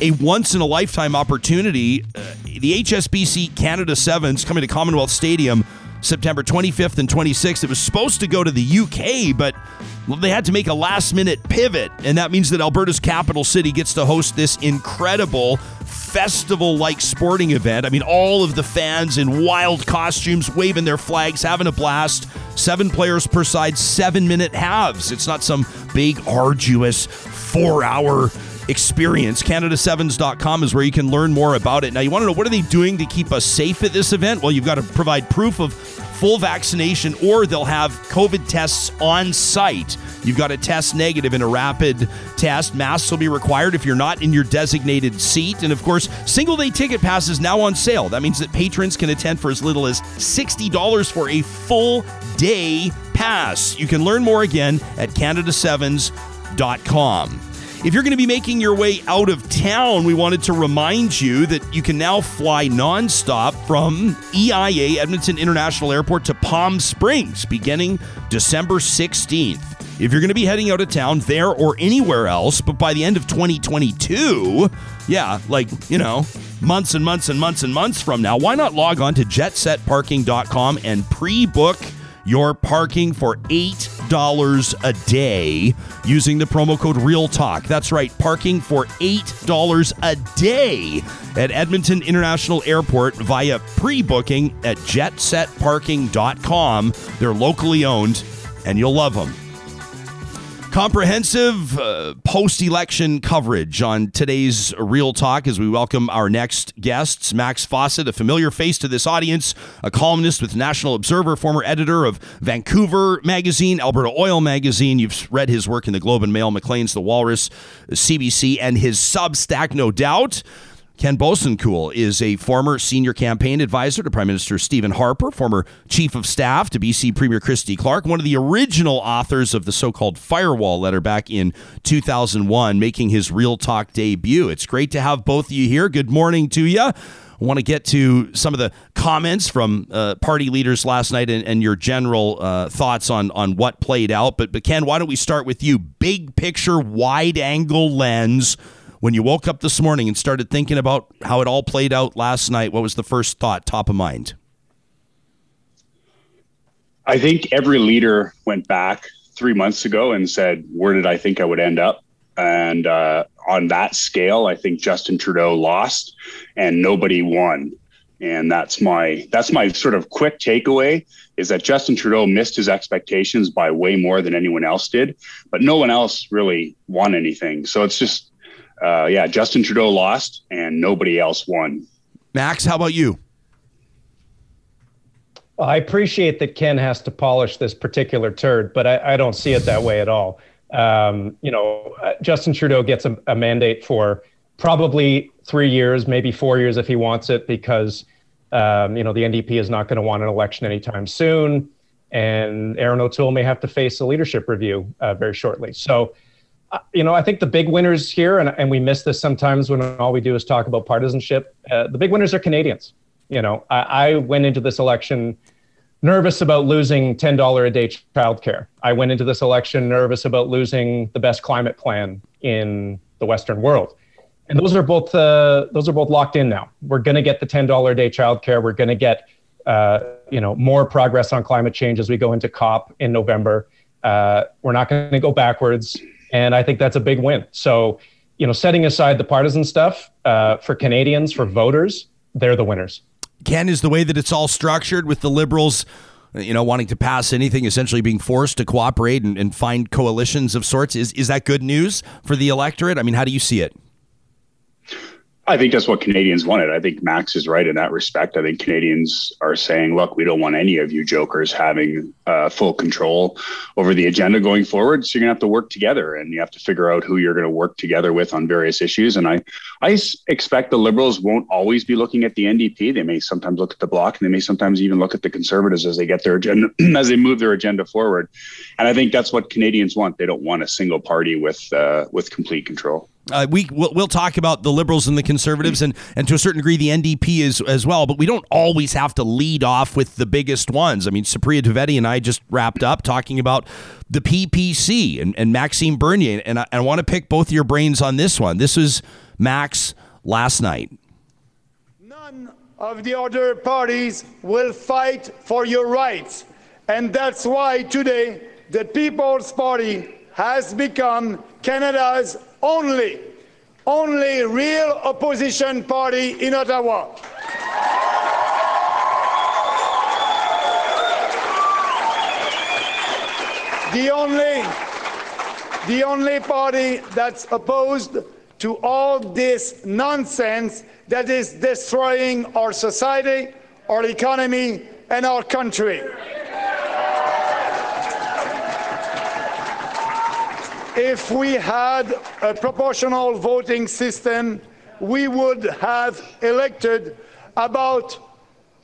a once in a lifetime opportunity. Uh, the HSBC Canada Sevens coming to Commonwealth Stadium September 25th and 26th. It was supposed to go to the UK, but they had to make a last minute pivot, and that means that Alberta's capital city gets to host this incredible festival like sporting event. I mean, all of the fans in wild costumes, waving their flags, having a blast. Seven players per side, seven minute halves. It's not some big, arduous four hour experience. CanadaSevens.com is where you can learn more about it. Now, you want to know what are they doing to keep us safe at this event? Well, you've got to provide proof of full vaccination or they'll have COVID tests on site. You've got to test negative in a rapid test. Masks will be required if you're not in your designated seat. And of course, single day ticket passes now on sale. That means that patrons can attend for as little as $60 for a full day pass. You can learn more again at CanadaSevens.com. If you're going to be making your way out of town, we wanted to remind you that you can now fly nonstop from EIA Edmonton International Airport to Palm Springs beginning December 16th. If you're going to be heading out of town there or anywhere else, but by the end of 2022, yeah, like, you know, months and months and months and months from now, why not log on to jetsetparking.com and pre book your parking for $8 a day using the promo code REALTALK. That's right, parking for $8 a day at Edmonton International Airport via pre booking at jetsetparking.com. They're locally owned, and you'll love them. Comprehensive uh, post election coverage on today's Real Talk as we welcome our next guests. Max Fawcett, a familiar face to this audience, a columnist with National Observer, former editor of Vancouver Magazine, Alberta Oil Magazine. You've read his work in the Globe and Mail, Maclean's The Walrus, CBC, and his Substack, no doubt. Ken Boessenkool is a former senior campaign advisor to Prime Minister Stephen Harper, former chief of staff to BC Premier Christy Clark, one of the original authors of the so called Firewall letter back in 2001, making his Real Talk debut. It's great to have both of you here. Good morning to you. I want to get to some of the comments from uh, party leaders last night and, and your general uh, thoughts on on what played out. But, but Ken, why don't we start with you? Big picture, wide angle lens when you woke up this morning and started thinking about how it all played out last night, what was the first thought top of mind? I think every leader went back three months ago and said, Where did I think I would end up? And uh, on that scale, I think Justin Trudeau lost and nobody won. And that's my that's my sort of quick takeaway is that Justin Trudeau missed his expectations by way more than anyone else did, but no one else really won anything. So it's just uh, yeah, Justin Trudeau lost and nobody else won. Max, how about you? I appreciate that Ken has to polish this particular turd, but I, I don't see it that way at all. Um, you know, uh, Justin Trudeau gets a, a, mandate for probably three years, maybe four years if he wants it, because um, you know the NDP is not going to want an election anytime soon, and Erin O'Toole may have to face a leadership review uh, very shortly. So you know, I think the big winners here, and, and we miss this sometimes when all we do is talk about partisanship. Uh, the big winners are Canadians. You know, I, I went into this election nervous about losing $10 a day childcare. I went into this election nervous about losing the best climate plan in the Western world. And those are both uh, those are both locked in now. We're going to get the $10 a day childcare. We're going to get uh, you know more progress on climate change as we go into COP in November. Uh, we're not going to go backwards, and I think that's a big win. So, you know, setting aside the partisan stuff uh, for Canadians, for voters, they're the winners. Ken, is the way that it's all structured with the Liberals, you know, wanting to pass anything, essentially being forced to cooperate and, and find coalitions of sorts. Is is that good news for the electorate? I mean, how do you see it? I think that's what Canadians wanted. I think Max is right in that respect. I think Canadians are saying, look, we don't want any of you jokers having uh, full control over the agenda going forward. So you're going to have to work together and you have to figure out who you're going to work together with on various issues. And I, I expect the Liberals won't always be looking at the NDP. They may sometimes look at the Bloc and they may sometimes even look at the Conservatives as they get their agenda, *clears throat* as they move their agenda forward. And I think that's what Canadians want. They don't want a single party with, uh, with complete control. Uh, we we'll, we'll, talk about the liberals and the conservatives and and to a certain degree the NDP is as well, but we don't always have to lead off with the biggest ones. I mean, Supriya Dwivedi and I just wrapped up talking about the PPC and, and Maxime Bernier, and I, I want to pick both your brains on this one. This was Max last night. None of the other parties will fight for your rights, and that's why today the People's Party has become Canada's only, only real opposition party in Ottawa. The only, the only party that's opposed to all this nonsense that is destroying our society, our economy, and our country. If we had a proportional voting system, we would have elected about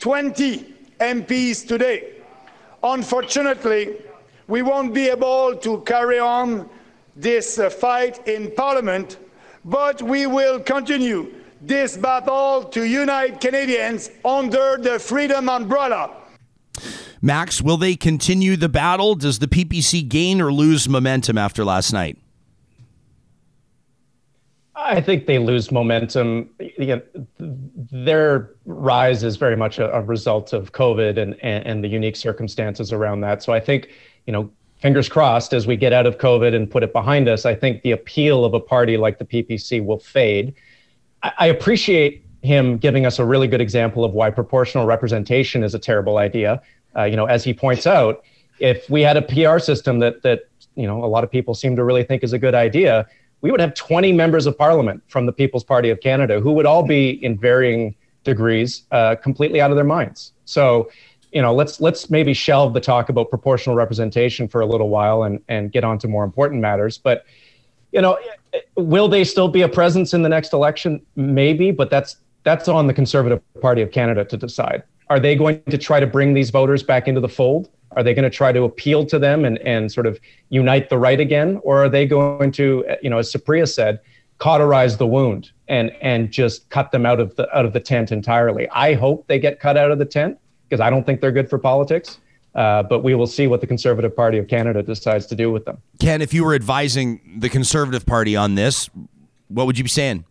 20 MPs today. Unfortunately, we won't be able to carry on this uh, fight in Parliament, but we will continue this battle to unite Canadians under the freedom umbrella. Max, will they continue the battle? Does the PPC gain or lose momentum after last night? I think they lose momentum. their rise is very much a, a result of COVID and, and, and the unique circumstances around that. So I think, you know, fingers crossed as we get out of COVID and put it behind us, I think the appeal of a party like the PPC will fade. I, I appreciate him giving us a really good example of why proportional representation is a terrible idea. Uh, you know, as he points out, if we had a PR system that that you know a lot of people seem to really think is a good idea, we would have 20 members of parliament from the People's Party of Canada who would all be in varying degrees uh, completely out of their minds. So, you know, let's let's maybe shelve the talk about proportional representation for a little while and and get on to more important matters. But, you know, will they still be a presence in the next election? Maybe, but that's that's on the Conservative Party of Canada to decide. Are they going to try to bring these voters back into the fold? Are they going to try to appeal to them and, and sort of unite the right again? Or are they going to, you know, as Supriya said, cauterize the wound and and just cut them out of the out of the tent entirely? I hope they get cut out of the tent because I don't think they're good for politics. Uh, but we will see what the Conservative Party of Canada decides to do with them. Ken, if you were advising the Conservative Party on this, what would you be saying?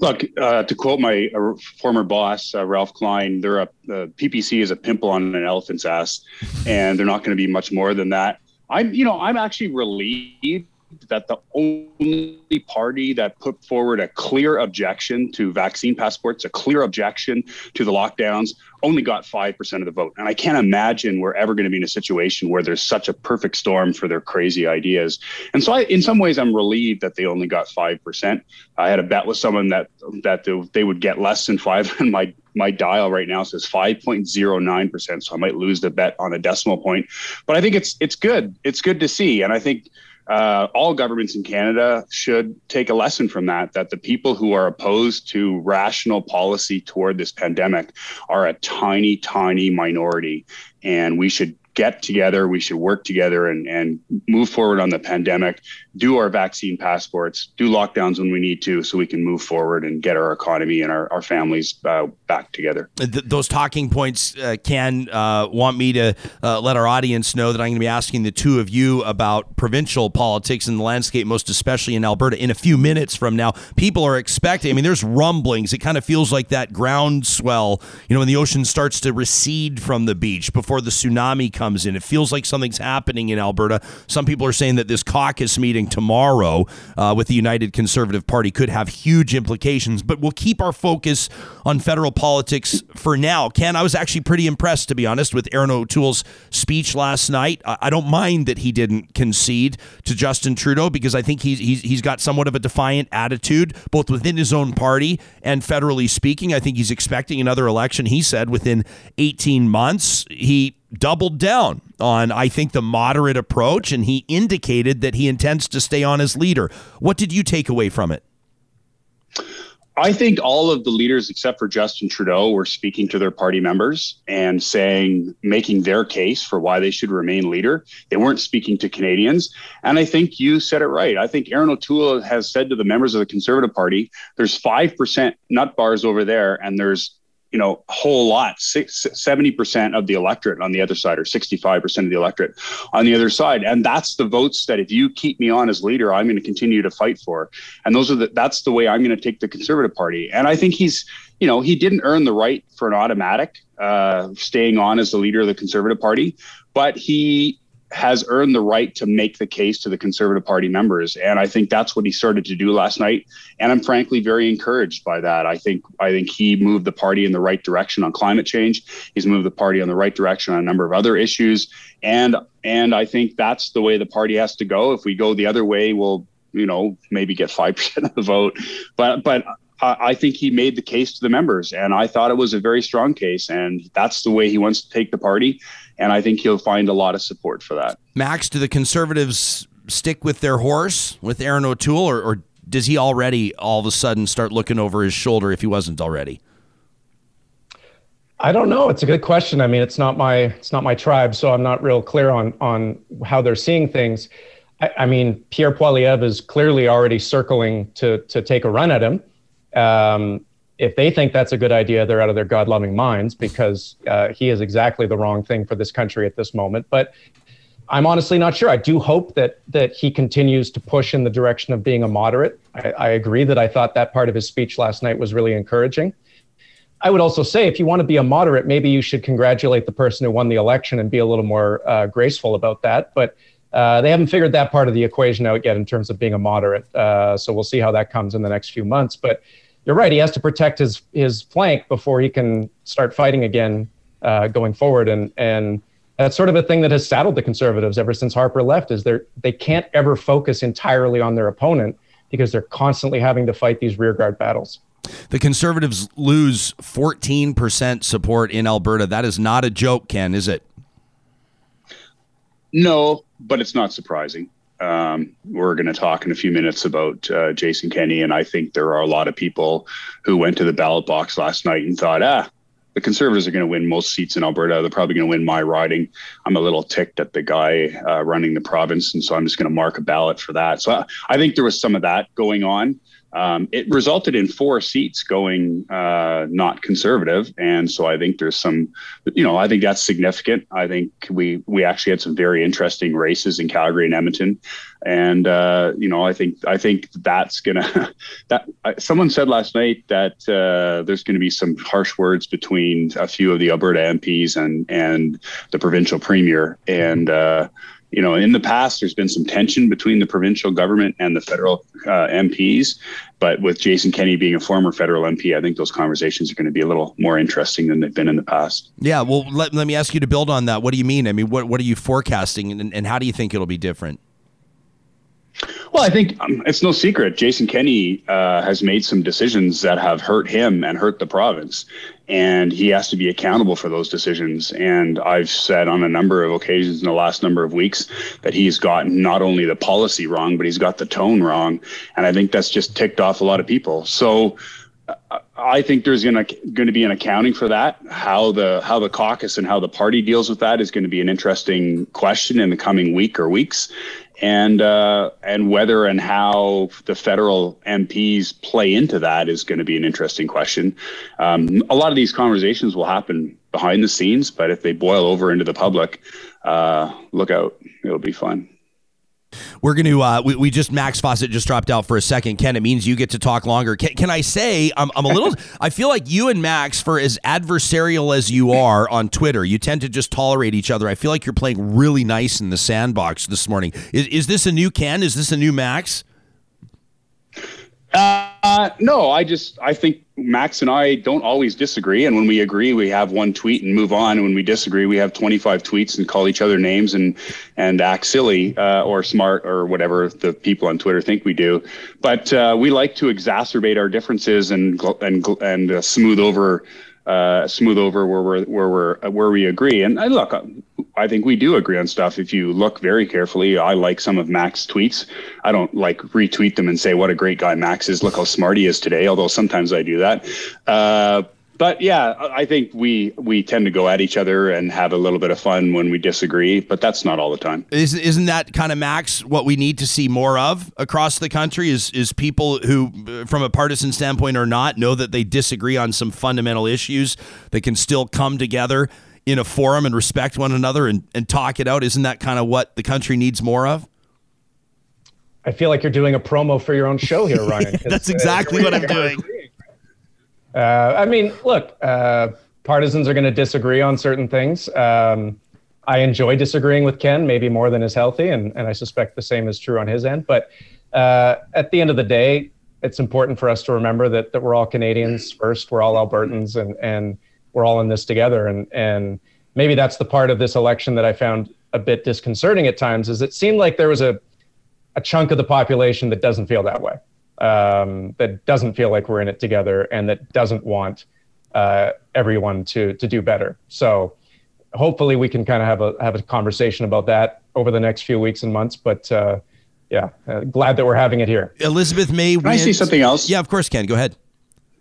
Look, uh, to quote my uh, former boss, uh, Ralph Klein, they're a PPC is a pimple on an elephant's ass, and they're not going to be much more than that. I'm, you know, I'm actually relieved that the only party that put forward a clear objection to vaccine passports, a clear objection to the lockdowns, only got 5% of the vote. And I can't imagine we're ever going to be in a situation where there's such a perfect storm for their crazy ideas. And so I, in some ways, I'm relieved that they only got 5%. I had a bet with someone that, that they would get less than five *laughs* and my my dial right now says 5.09%. So I might lose the bet on a decimal point, but I think it's, it's good. It's good to see. And I think, uh, all governments in Canada should take a lesson from that, that the people who are opposed to rational policy toward this pandemic are a tiny, tiny minority. And we should get together. We should work together and, and move forward on the pandemic, do our vaccine passports, do lockdowns when we need to, so we can move forward and get our economy and our, our families uh, back together. Th- those talking points uh, can uh, want me to uh, let our audience know that I'm going to be asking the two of you about provincial politics and the landscape, most especially in Alberta, in a few minutes from now. People are expecting, I mean, there's rumblings. It kind of feels like that groundswell, you know, when the ocean starts to recede from the beach before the tsunami comes in. It feels like something's happening in Alberta. Some people are saying that this caucus meeting tomorrow uh, with the United Conservative Party could have huge implications, but we'll keep our focus on federal politics for now. Ken, I was actually pretty impressed, to be honest, with Erin O'Toole's speech last night. I don't mind that he didn't concede to Justin Trudeau because I think he's, he's, he's got somewhat of a defiant attitude, both within his own party and federally speaking. I think he's expecting another election, he said, within 18 months. He doubled down on, I think, the moderate approach, and he indicated that he intends to stay on as leader. What did you take away from it? I think all of the leaders, except for Justin Trudeau, were speaking to their party members and saying, making their case for why they should remain leader. They weren't speaking to Canadians. And I think you said it right. I think Erin O'Toole has said to the members of the Conservative Party, there's 5% nut bars over there, and there's you know, a whole lot, six, 70% of the electorate on the other side, or 65% of the electorate on the other side. And that's the votes that if you keep me on as leader, I'm going to continue to fight for. And those are the, that's the way I'm going to take the Conservative Party. And I think he's, you know, he didn't earn the right for an automatic uh, staying on as the leader of the Conservative Party, but he has earned the right to make the case to the Conservative Party members, and I think that's what he started to do last night. And I'm frankly very encouraged by that. I think I think he moved the party in the right direction on climate change. He's moved the party in the right direction on a number of other issues, and and I think that's the way the party has to go. If we go the other way, we'll you know maybe get five *laughs* percent of the vote, but but I think he made the case to the members, and I thought it was a very strong case, and that's the way he wants to take the party, and I think he'll find a lot of support for that. Max, do the Conservatives stick with their horse with Erin O'Toole, or, or does he already all of a sudden start looking over his shoulder if he wasn't already? I don't know. It's a good question. I mean, it's not my it's not my tribe, so I'm not real clear on on how they're seeing things. I, I mean, Pierre Poilievre is clearly already circling to to take a run at him. Um, if they think that's a good idea, they're out of their God loving minds because uh, he is exactly the wrong thing for this country at this moment. But I'm honestly not sure. I do hope that that he continues to push in the direction of being a moderate. I, I agree that I thought that part of his speech last night was really encouraging. I would also say if you want to be a moderate, maybe you should congratulate the person who won the election and be a little more uh, graceful about that. But uh, they haven't figured that part of the equation out yet in terms of being a moderate. Uh, so we'll see how that comes in the next few months. But you're right; he has to protect his his flank before he can start fighting again uh, going forward. And and that's sort of a thing that has saddled the conservatives ever since Harper left. Is they they can't ever focus entirely on their opponent because they're constantly having to fight these rearguard battles. The Conservatives lose 14% support in Alberta. That is not a joke, Ken, is it? No, but it's not surprising. Um, we're going to talk in a few minutes about uh, Jason Kenney, and I think there are a lot of people who went to the ballot box last night and thought, ah, the Conservatives are going to win most seats in Alberta. They're probably going to win my riding. I'm a little ticked at the guy uh, running the province, and so I'm just going to mark a ballot for that. So I, I think there was some of that going on. Um, it resulted in four seats going uh, not conservative, and so I think there's some, you know, I think that's significant. I think we we actually had some very interesting races in Calgary and Edmonton, and uh, you know, I think I think that's gonna *laughs* that uh, someone said last night that uh, there's going to be some harsh words between a few of the Alberta MPs and and the provincial premier, and uh, you know, in the past, there's been some tension between the provincial government and the federal uh, MPs. But with Jason Kenney being a former federal MP, I think those conversations are going to be a little more interesting than they've been in the past. Yeah. Well, let, let me ask you to build on that. What do you mean? I mean, what, what are you forecasting and, and how do you think it'll be different? Well, I think um, it's no secret. Jason Kenney uh, has made some decisions that have hurt him and hurt the province, and he has to be accountable for those decisions. And I've said on a number of occasions in the last number of weeks that he's gotten not only the policy wrong, but he's got the tone wrong. And I think that's just ticked off a lot of people. So uh, I think there's going to going to be an accounting for that. How the how the caucus and how the party deals with that is going to be an interesting question in the coming week or weeks, and uh, and whether and how the federal MPs play into that is going to be an interesting question. Um, a lot of these conversations will happen behind the scenes, but if they boil over into the public, uh, look out. It'll be fun. We're going to, uh, we, we just, Max Fawcett just dropped out for a second. Ken, it means you get to talk longer. Can, can I say, I'm, I'm a little, *laughs* I feel like you and Max, for as adversarial as you are on Twitter, you tend to just tolerate each other. I feel like you're playing really nice in the sandbox this morning. Is, is this a new Ken? Is this a new Max? Uh, no, I just I think Max and I don't always disagree, and when we agree, we have one tweet and move on. And when we disagree, we have twenty five tweets and call each other names and and act silly uh, or smart or whatever the people on Twitter think we do. But uh, we like to exacerbate our differences and and and uh, smooth over uh, smooth over where we're where we're where we agree. And uh, look, I think we do agree on stuff. If you look very carefully, I like some of Max's tweets. I don't like retweet them and say what a great guy Max is. Look how smart he is today. Although sometimes I do that. Uh, but yeah, I think we we tend to go at each other and have a little bit of fun when we disagree, but that's not all the time. Is, isn't that kind of Max what we need to see more of across the country? Is is people who, from a partisan standpoint or not, know that they disagree on some fundamental issues that can still come together in a forum and respect one another and, and talk it out? Isn't that kind of what the country needs more of? I feel like you're doing a promo for your own show here, Ryan. *laughs* That's exactly uh, what I'm doing. Uh, I mean, look, uh, partisans are going to disagree on certain things. Um, I enjoy disagreeing with Ken, maybe more than is healthy, and, and I suspect the same is true on his end. But uh, at the end of the day, it's important for us to remember that that we're all Canadians first. We're all Albertans, and and we're all in this together. And and maybe that's the part of this election that I found a bit disconcerting at times. Is it seemed like there was a a chunk of the population that doesn't feel that way um, that doesn't feel like we're in it together and that doesn't want uh, everyone to to do better. So hopefully we can kind of have a have a conversation about that over the next few weeks and months. But uh, yeah, uh, glad that we're having it here. Elizabeth May. Can wins. I see something else? Yeah, of course, Ken. Go ahead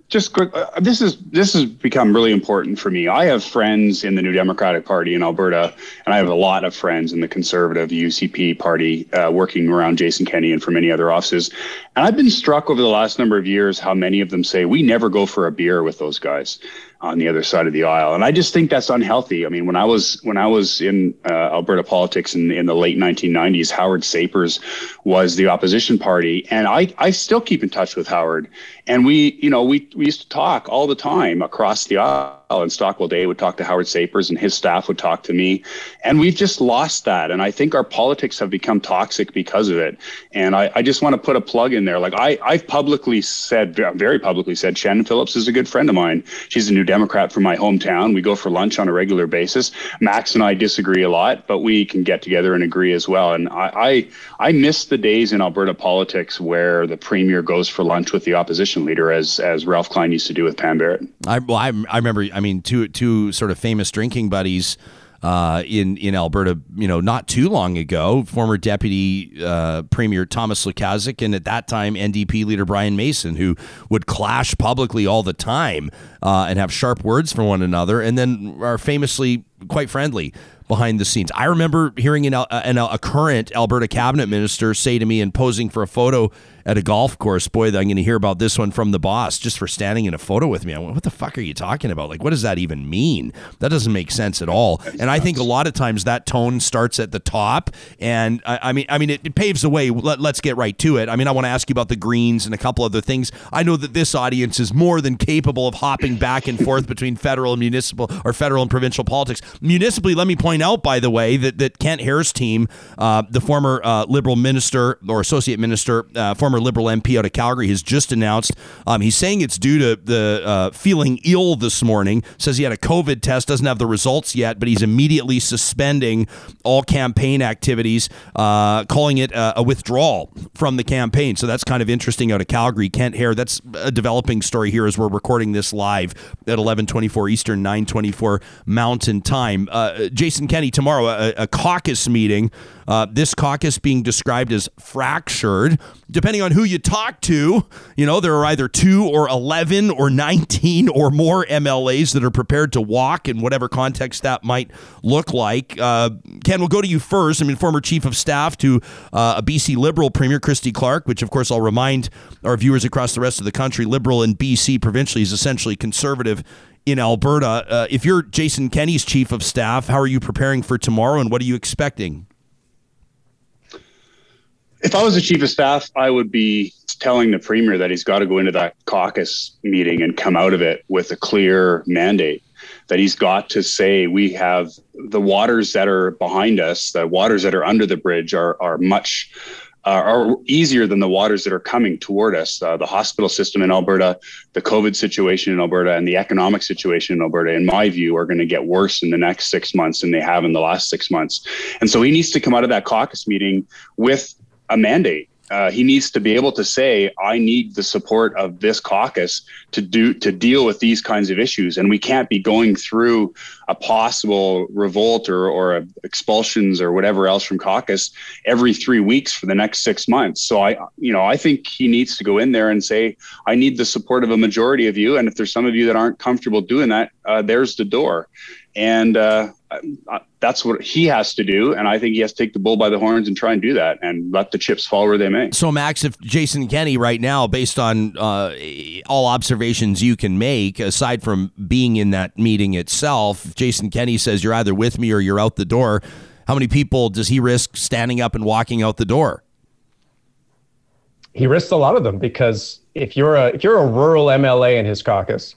just quick, uh, this is this has become really important for me. I have friends in the New Democratic Party in Alberta, and I have a lot of friends in the Conservative UCP Party uh, working around Jason Kenney and for many other offices. And I've been struck over the last number of years how many of them say we never go for a beer with those guys on the other side of the aisle. And I just think that's unhealthy. I mean, when I was when I was in uh, Alberta politics in, in the late 1990s, Howard Sapers was the opposition party, and I I still keep in touch with Howard. And we, you know, we we used to talk all the time across the aisle and Stockwell Day would talk to Howard Sapers and his staff would talk to me. And we've just lost that. And I think our politics have become toxic because of it. And I, I just want to put a plug in there. Like I, I've publicly said, very publicly said, Shannon Phillips is a good friend of mine. She's a new Democrat from my hometown. We go for lunch on a regular basis. Max and I disagree a lot, but we can get together and agree as well. And I, I, I miss the days in Alberta politics where the premier goes for lunch with the opposition leader, as, as Ralph Klein used to do with Pam Barrett. I, well, I, I remember mean, two two sort of famous drinking buddies uh, in in Alberta, you know, not too long ago. Former Deputy uh, Premier Thomas Lukaszuk and at that time NDP leader Brian Mason, who would clash publicly all the time uh, and have sharp words for one another, and then are famously quite friendly behind the scenes. I remember hearing an, an, a current Alberta cabinet minister say to me and posing for a photo at a golf course. Boy, I'm going to hear about this one from the boss just for standing in a photo with me. I went, what the fuck are you talking about? Like, what does that even mean? That doesn't make sense at all. And I think a lot of times that tone starts at the top. And I, I mean, I mean, it, it paves the way. Let, let's get right to it. I mean, I want to ask you about the Greens and a couple other things. I know that this audience is more than capable of hopping back and forth between federal and municipal or federal and provincial politics. Municipally, let me point out, by the way, that, that Kent Hehr's team, uh, the former uh, Liberal minister or associate minister, uh, former former Liberal MP out of Calgary, has just announced um, he's saying it's due to the uh, feeling ill this morning. Says he had a COVID test, doesn't have the results yet, but he's immediately suspending all campaign activities, uh, calling it a, a, withdrawal from the campaign. So that's kind of interesting out of Calgary. Kent Hehr, that's a developing story here as we're recording this live at 11:24 Eastern, 9:24 Mountain Time. Uh, Jason Kenney tomorrow, a, a caucus meeting. Uh, this caucus being described as fractured, depending on who you talk to, you know, there are either two or 11 or 19 or more MLAs that are prepared to walk in whatever context that might look like. Uh, Ken, we'll go to you first. I mean, former chief of staff to uh, a BC Liberal Premier Christy Clark, which, of course, I'll remind our viewers across the rest of the country, Liberal in BC provincially is essentially conservative in Alberta. Uh, if you're Jason Kenney's chief of staff, how are you preparing for tomorrow and what are you expecting? If I was the chief of staff, I would be telling the premier that he's got to go into that caucus meeting and come out of it with a clear mandate. That he's got to say we have the waters that are behind us, the waters that are under the bridge are are much uh, are easier than the waters that are coming toward us. Uh, the hospital system in Alberta, the COVID situation in Alberta, and the economic situation in Alberta, in my view, are going to get worse in the next six months than they have in the last six months. And so he needs to come out of that caucus meeting with a mandate uh, he needs to be able to say, "I need the support of this caucus to do to deal with these kinds of issues," and we can't be going through a possible revolt or or expulsions or whatever else from caucus every three weeks for the next six months. So I, you know, I think he needs to go in there and say, "I need the support of a majority of you," and if there's some of you that aren't comfortable doing that, uh, there's the door. And uh, that's what he has to do. And I think he has to take the bull by the horns and try and do that and let the chips fall where they may. So, Max, if Jason Kenney right now, based on uh, all observations you can make, aside from being in that meeting itself, Jason Kenney says you're either with me or you're out the door. How many people does he risk standing up and walking out the door? He risks a lot of them because if you're a if you're a rural MLA in his caucus,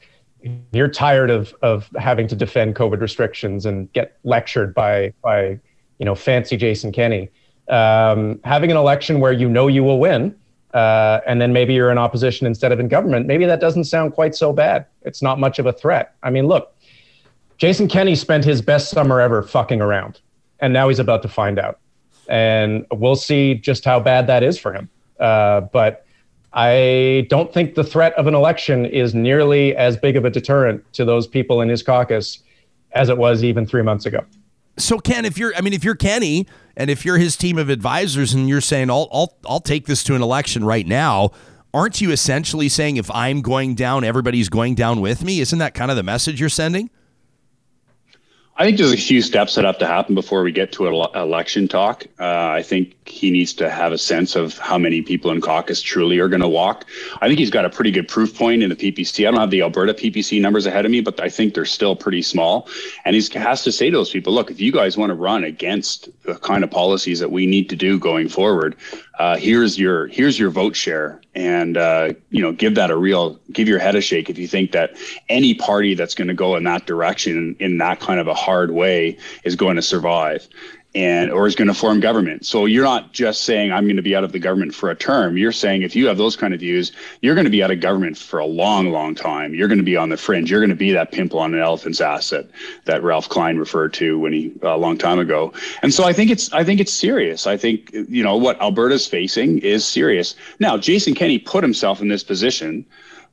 you're tired of of having to defend COVID restrictions and get lectured by by you know fancy Jason Kenney. Um, having an election where you know you will win, uh, and then maybe you're in opposition instead of in government, maybe that doesn't sound quite so bad. It's not much of a threat. I mean, look, Jason Kenney spent his best summer ever fucking around, and now he's about to find out, and we'll see just how bad that is for him. Uh, but I don't think the threat of an election is nearly as big of a deterrent to those people in his caucus as it was even three months ago. So Ken, if you're, I mean, if you're Kenney and if you're his team of advisors and you're saying, I'll, I'll, I'll take this to an election right now, aren't you essentially saying if I'm going down, everybody's going down with me? Isn't that kind of the message you're sending? I think there's a few steps that have to happen before we get to an election talk. Uh, I think he needs to have a sense of how many people in caucus truly are going to walk. I think he's got a pretty good proof point in the PPC. I don't have the Alberta PPC numbers ahead of me, but I think they're still pretty small. And he has to say to those people, look, if you guys want to run against the kind of policies that we need to do going forward, uh, here's your here's your vote share and uh, you know give that a real give your head a shake if you think that any party that's going to go in that direction in that kind of a hard way is going to survive and or is going to form government. So you're not just saying I'm going to be out of the government for a term. You're saying if you have those kind of views, you're going to be out of government for a long, long time. You're going to be on the fringe. You're going to be that pimple on an elephant's ass that, that Ralph Klein referred to when he a long time ago. And so I think it's I think it's serious. I think you know what Alberta's facing is serious. Now Jason Kenney put himself in this position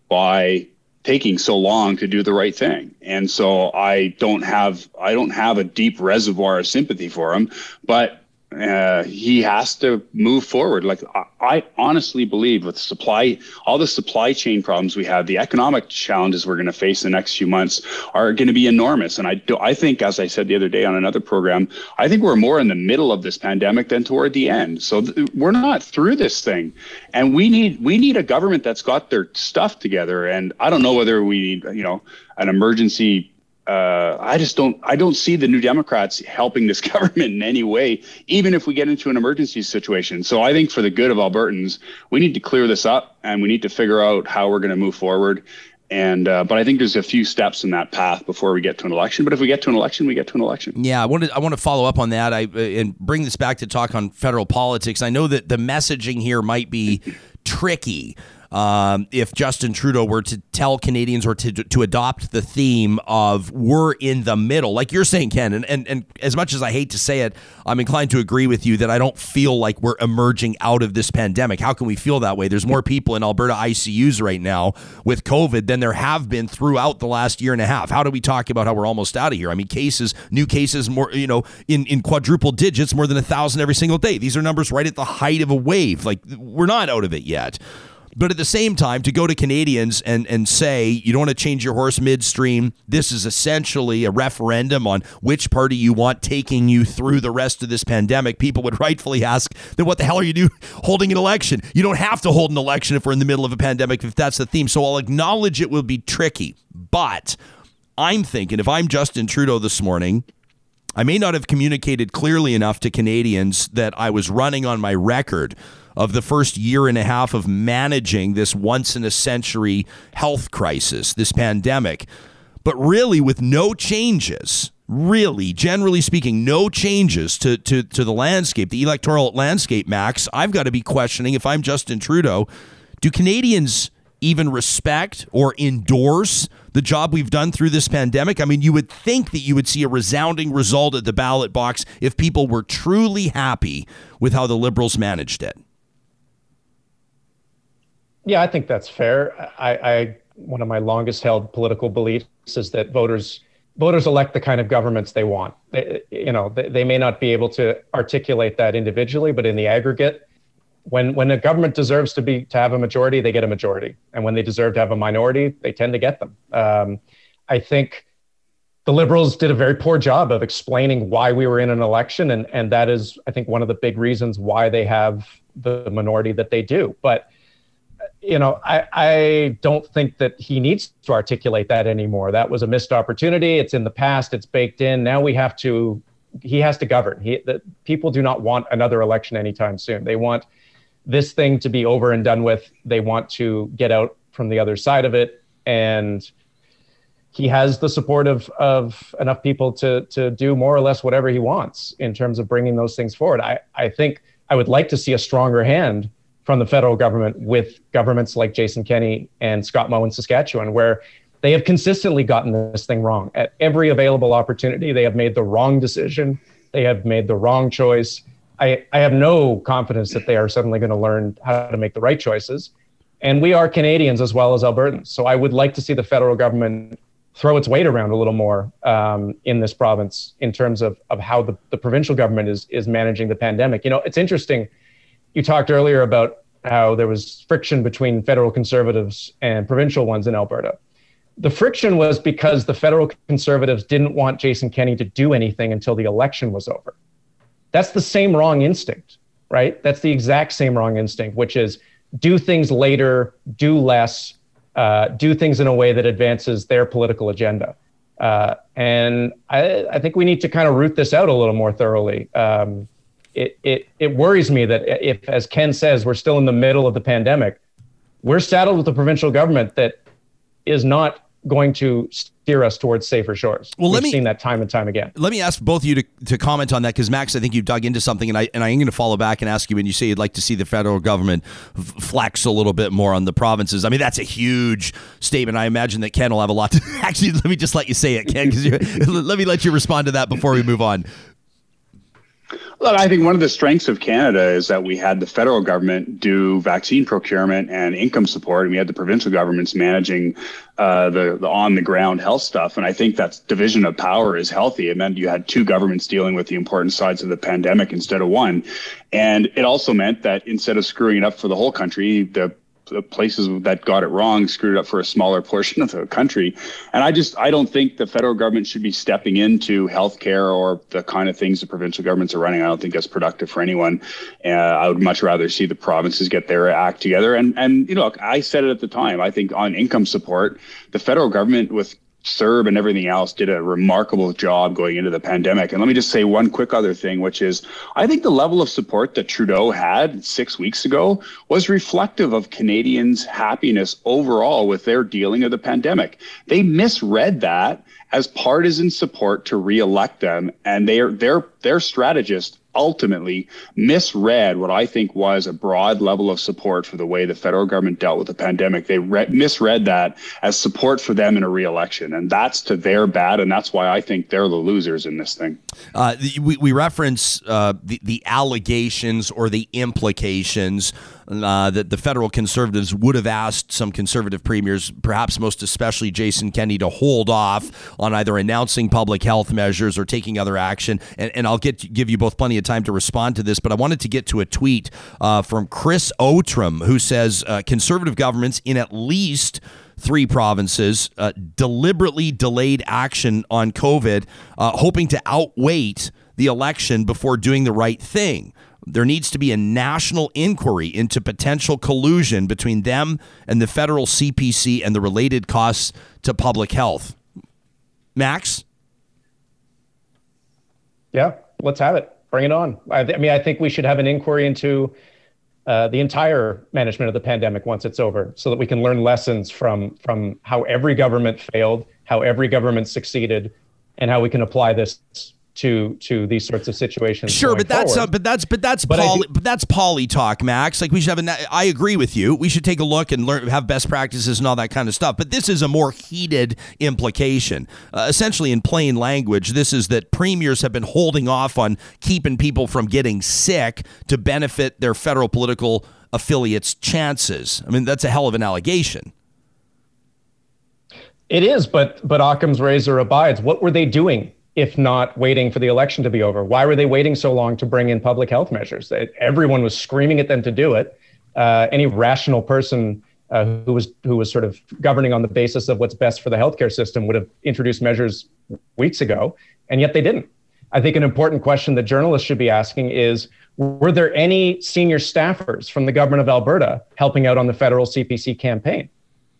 by taking so long to do the right thing. And so I don't have I don't have a deep reservoir of sympathy for him, but uh, he has to move forward. Like I, I, honestly believe with supply, all the supply chain problems we have, the economic challenges we're going to face in the next few months are going to be enormous. And I do, I think, as I said the other day on another program, I think we're more in the middle of this pandemic than toward the end. So th- we're not through this thing, and we need we need a government that's got their stuff together. And I don't know whether we need you know an emergency uh, I just don't I don't see the New Democrats helping this *laughs* government in any way, even if we get into an emergency situation. So I think for the good of Albertans, we need to clear this up and we need to figure out how we're going to move forward. And uh, but I think there's a few steps in that path before we get to an election. But if we get to an election, we get to an election. Yeah, I want to I want to follow up on that. I uh, and bring this back to talk on federal politics. I know that the messaging here might be tricky. Um, if Justin Trudeau were to tell Canadians or to, to adopt the theme of we're in the middle, like you're saying, Ken, and, and, and as much as I hate to say it, I'm inclined to agree with you that I don't feel like we're emerging out of this pandemic. How can we feel that way? There's more people in Alberta ICUs right now with COVID than there have been throughout the last year and a half. How do we talk about how we're almost out of here? I mean, cases, new cases, more, you know, in, in quadruple digits, more than a thousand every single day. These are numbers right at the height of a wave. Like, we're not out of it yet. But at the same time, to go to Canadians and, and say you don't want to change your horse midstream, this is essentially a referendum on which party you want taking you through the rest of this pandemic, people would *laughs* rightfully ask, then what the hell are you doing *laughs* holding an election? You don't have to hold an election if we're in the middle of a pandemic, if that's the theme. So I'll acknowledge it will be tricky. But I'm thinking if I'm Justin Trudeau this morning, I may not have communicated clearly enough to Canadians that I was running on my record of the first year and a half of managing this once in a century health crisis, this pandemic. But really, with no changes, really, generally speaking, no changes to, to, to the landscape, the electoral landscape, Max, I've got to be questioning if I'm Justin Trudeau, do Canadians even respect or endorse the job we've done through this pandemic? I mean, you would think that you would see a resounding result at the ballot box if people were truly happy with how the Liberals managed it. Yeah, I think that's fair. I, I one of my longest held political beliefs is that voters voters elect the kind of governments they want. They, you know, they, they may not be able to articulate that individually, but in the aggregate, when when a government deserves to be to have a majority, they get a majority, and when they deserve to have a minority, they tend to get them. Um, I think the liberals did a very poor job of explaining why we were in an election, and and that is, I think, one of the big reasons why they have the minority that they do. But you know, I, I don't think that he needs to articulate that anymore. That was a missed opportunity. It's in the past. It's baked in. Now we have to. He has to govern. He, the, people do not want another election anytime soon. They want this thing to be over and done with. They want to get out from the other side of it, and he has the support of of enough people to to do more or less whatever he wants in terms of bringing those things forward. I I think I would like to see a stronger hand from the federal government with governments like Jason Kenney and Scott Moe in Saskatchewan, where they have consistently gotten this thing wrong. At every available opportunity, they have made the wrong decision. They have made the wrong choice. I, I have no confidence that they are suddenly going to learn how to make the right choices. And we are Canadians as well as Albertans. So I would like to see the federal government throw its weight around a little more um, in this province in terms of, of how the, the provincial government is, is managing the pandemic. You know, it's interesting you talked earlier about how there was friction between federal conservatives and provincial ones in Alberta. The friction was because the federal conservatives didn't want Jason Kenney to do anything until the election was over. That's the same wrong instinct, right? That's the exact same wrong instinct, which is do things later, do less, uh, do things in a way that advances their political agenda. Uh, and I, I, think we need to kind of root this out a little more thoroughly. Um, it, it, it worries me that if, as Ken says, we're still in the middle of the pandemic, we're saddled with a provincial government that is not going to steer us towards safer shores. Well, We've let me seen that time and time again. Let me ask both of you to, to comment on that because Max, I think you've dug into something, and I and I am going to follow back and ask you when you say you'd like to see the federal government flex a little bit more on the provinces. I mean, that's a huge statement. I imagine that Ken will have a lot to *laughs* actually. Let me just let you say it, Ken, because *laughs* let me let you respond to that before we move on. Well, I think one of the strengths of Canada is that we had the federal government do vaccine procurement and income support, and we had the provincial governments managing uh, the, the on the ground health stuff. And I think that division of power is healthy. It meant you had two governments dealing with the important sides of the pandemic instead of one. And it also meant that instead of screwing it up for the whole country, the places that got it wrong screwed up for a smaller portion of the country. And I just I don't think the federal government should be stepping into healthcare or the kind of things the provincial governments are running. I don't think that's productive for anyone. Uh, I would much rather see the provinces get their act together. And and you know I said it at the time. I think on income support, the federal government with CERB and everything else did a remarkable job going into the pandemic. And let me just say one quick other thing, which is I think the level of support that Trudeau had six weeks ago was reflective of Canadians' happiness overall with their dealing of the pandemic. They misread that as partisan support to reelect them, and their their their strategist ultimately misread what I think was a broad level of support for the way the federal government dealt with the pandemic. They re- misread that as support for them in a reelection, and that's to their bad, and that's why I think they're the losers in this thing. Uh, we, we reference uh, the, the allegations or the implications uh, that the federal conservatives would have asked some conservative premiers, perhaps most especially Jason Kenney, to hold off on either announcing public health measures or taking other action. And, and I'll get give you both plenty of time to respond to this, but I wanted to get to a tweet uh, from Chris Outram who says uh, conservative governments in at least three provinces uh, deliberately delayed action on COVID, uh, hoping to outweight the election before doing the right thing there needs to be a national inquiry into potential collusion between them and the federal CPC and the related costs to public health. Max? Yeah, let's have it. Bring it on. I, th- I mean, I think we should have an inquiry into uh, the entire management of the pandemic once it's over, so that we can learn lessons from from how every government failed, how every government succeeded, and how we can apply this to to these sorts of situations. Sure, but that's uh, but that's but that's but, poly, but that's poly talk, Max. Like we should have a. I agree with you. We should take a look and learn, have best practices and all that kind of stuff. But this is a more heated implication. Uh, essentially, in plain language, this is that premiers have been holding off on keeping people from getting sick to benefit their federal political affiliates' chances. I mean, that's a hell of an allegation. It is, but but Occam's razor abides. What were they doing if not waiting for the election to be over? Why were they waiting so long to bring in public health measures? Everyone was screaming at them to do it. Uh, any rational person uh, who was who was sort of governing on the basis of what's best for the healthcare system would have introduced measures weeks ago, and yet they didn't. I think an important question that journalists should be asking is were there any senior staffers from the government of Alberta helping out on the federal CPC campaign?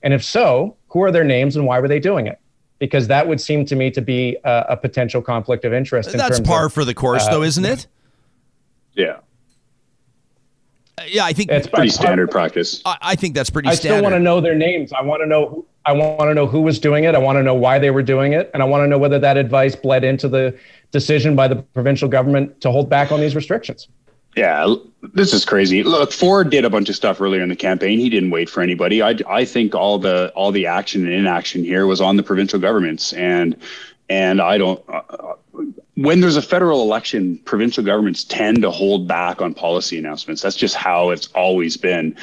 And if so, who are their names and why were they doing it? Because that would seem to me to be a, a potential conflict of interest. That's par of, for the course, uh, though, isn't it? Yeah. Yeah, I think it's pretty standard practice. I, I, think that's pretty. Standard. I standard. still want to know their names. I want to know. I want to know who was doing it. I want to know why they were doing it, and I want to know whether that advice bled into the decision by the provincial government to hold back on these restrictions. Yeah, this is crazy. Look, Ford did a bunch of stuff earlier in the campaign. He didn't wait for anybody. I, I think all the all the action and inaction here was on the provincial governments, and and I don't. Uh, uh when there's a federal election, provincial governments tend to hold back on policy announcements. That's just how it's always been.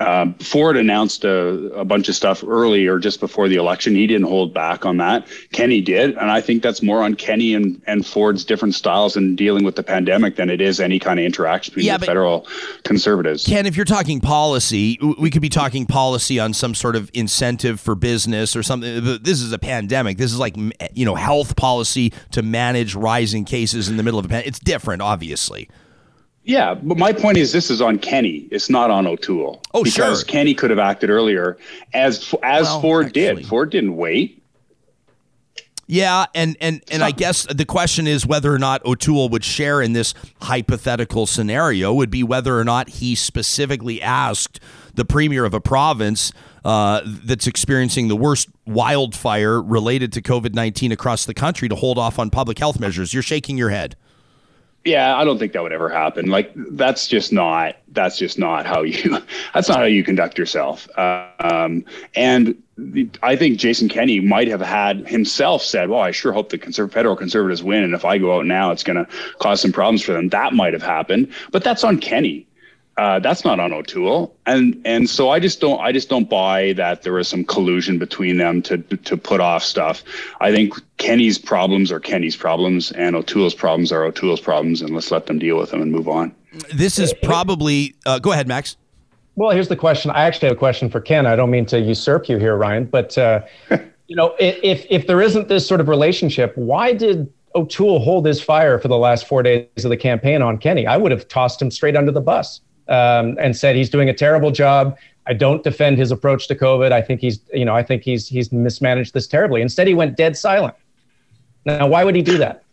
Um, Ford announced a, a, bunch of stuff early or just before the election. He didn't hold back on that. Kenney did. And I think that's more on Kenney and, and Ford's different styles in dealing with the pandemic than it is any kind of interaction between yeah, the federal conservatives. Ken, if you're talking policy, we could be talking policy on some sort of incentive for business or something. This is a pandemic. This is like, you know, health policy to manage rising cases in the middle of a pandemic. It's different, obviously. Yeah, but my point is this is on Kenney. It's not on O'Toole. Oh, because sure. Because Kenney could have acted earlier, as as well, Ford actually. did. Ford didn't wait. Yeah, and and and I guess the question is whether or not O'Toole would share in this hypothetical scenario would be whether or not he specifically asked the premier of a province uh, that's experiencing the worst wildfire related to COVID nineteen across the country to hold off on public health measures. You're shaking your head. Yeah, I don't think that would ever happen. Like that's just not that's just not how you *laughs* that's not how you conduct yourself. Um, and the, I think Jason Kenney might have had himself said, "Well, I sure hope the conserv- federal conservatives win, and if I go out now, it's going to cause some problems for them." That might have happened, but that's on Kenney. Uh, that's not on O'Toole, and and so I just don't I just don't buy that there was some collusion between them to to put off stuff. I think Kenney's problems are Kenney's problems, and O'Toole's problems are O'Toole's problems, and let's let them deal with them and move on. This is probably uh, go ahead, Max. Well, here's the question. I actually have a question for Ken. I don't mean to usurp you here, Ryan, but uh, *laughs* you know, if if there isn't this sort of relationship, why did O'Toole hold his fire for the last four days of the campaign on Kenney? I would have tossed him straight under the bus um, and said he's doing a terrible job. I don't defend his approach to COVID. I think he's, you know, I think he's he's mismanaged this terribly. Instead, he went dead silent. Now, why would he do that?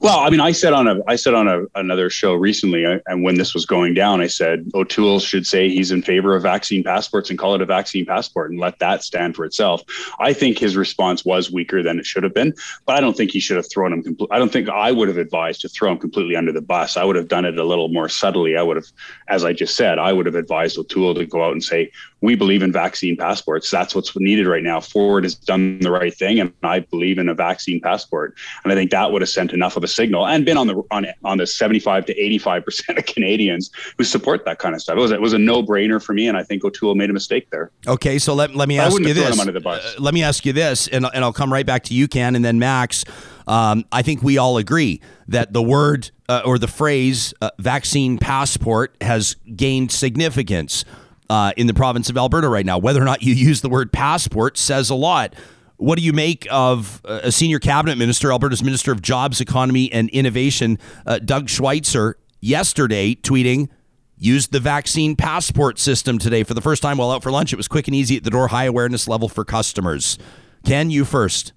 Well, I mean, I said on a I said on a, another show recently, uh, and when this was going down, I said O'Toole should say he's in favor of vaccine passports and call it a vaccine passport and let that stand for itself. I think his response was weaker than it should have been, but I don't think he should have thrown him. Compl- I don't think I would have advised to throw him completely under the bus. I would have done it a little more subtly. I would have, as I just said, I would have advised O'Toole to go out and say we believe in vaccine passports. That's what's needed right now. Ford has done the right thing, and I believe in a vaccine passport. And I think that would have sent enough of a signal and been on the on on the 75 to 85 percent of *laughs* Canadians who support that kind of stuff. It was it was a no brainer for me, and I think O'Toole made a mistake there. Okay, so let, let me ask you this. Uh, let me ask you this, and, and I'll come right back to you, Ken, and then Max. Um, I think we all agree that the word uh, or the phrase uh, vaccine passport has gained significance uh, in the province of Alberta right now. Whether or not you use the word passport says a lot. What do you make of uh, a senior cabinet minister, Alberta's Minister of Jobs, Economy, and Innovation, uh, Doug Schweitzer, yesterday tweeting, used the vaccine passport system today for the first time while out for lunch. It was quick and easy at the door, high awareness level for customers. Can you first.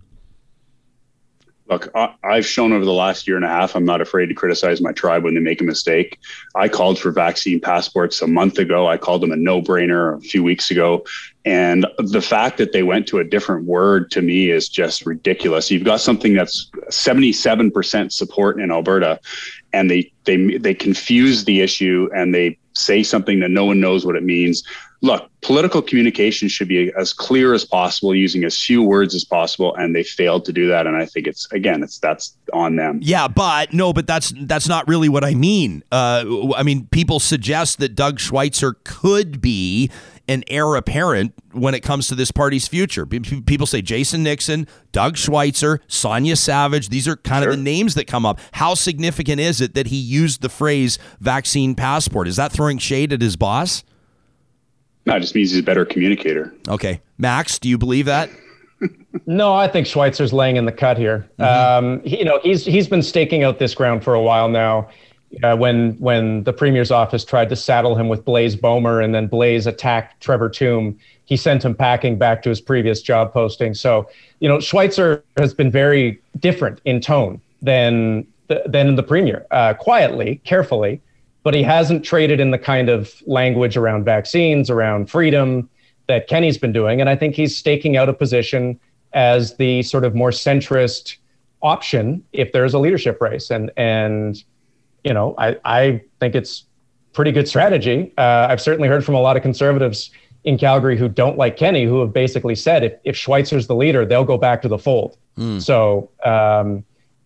Look, I, have shown over the last year and a half, I'm not afraid to criticize my tribe when they make a mistake. I called for vaccine passports a month ago. I called them a no brainer a few weeks ago. And the fact that they went to a different word to me is just ridiculous. You've got something that's 77% support in Alberta, and they they they confuse the issue and they say something that no one knows what it means look, political communication should be as clear as possible, using as few words as possible, and they failed to do that. And I think it's again, it's that's on them. Yeah, but no, but that's that's not really what I mean. Uh, I mean, people suggest that Doug Schweitzer could be an heir apparent when it comes to this party's future. People say Jason Nixon, Doug Schweitzer, Sonya Savage. These are kind sure. of the names that come up. How significant is it that he used the phrase vaccine passport? Is that throwing shade at his boss? No, it just means he's a better communicator. Okay. Max, do you believe that? *laughs* no, I think Schweitzer's laying in the cut here. Mm-hmm. Um, he, you know, he's he's been staking out this ground for a while now. Uh, when when the premier's office tried to saddle him with Blaise Boehmer, and then Blaise attacked Trevor Tombe, he sent him packing back to his previous job posting. So, you know, Schweitzer has been very different in tone than than the premier. Uh, quietly, carefully, but he hasn't traded in the kind of language around vaccines, around freedom that Kenney's been doing. And I think he's staking out a position as the sort of more centrist option if there's a leadership race. And and you know, I I think it's pretty good strategy. Uh, I've certainly heard from a lot of conservatives in Calgary who don't like Kenney, who have basically said if if Schweitzer's the leader, they'll go back to the fold. Mm. So um,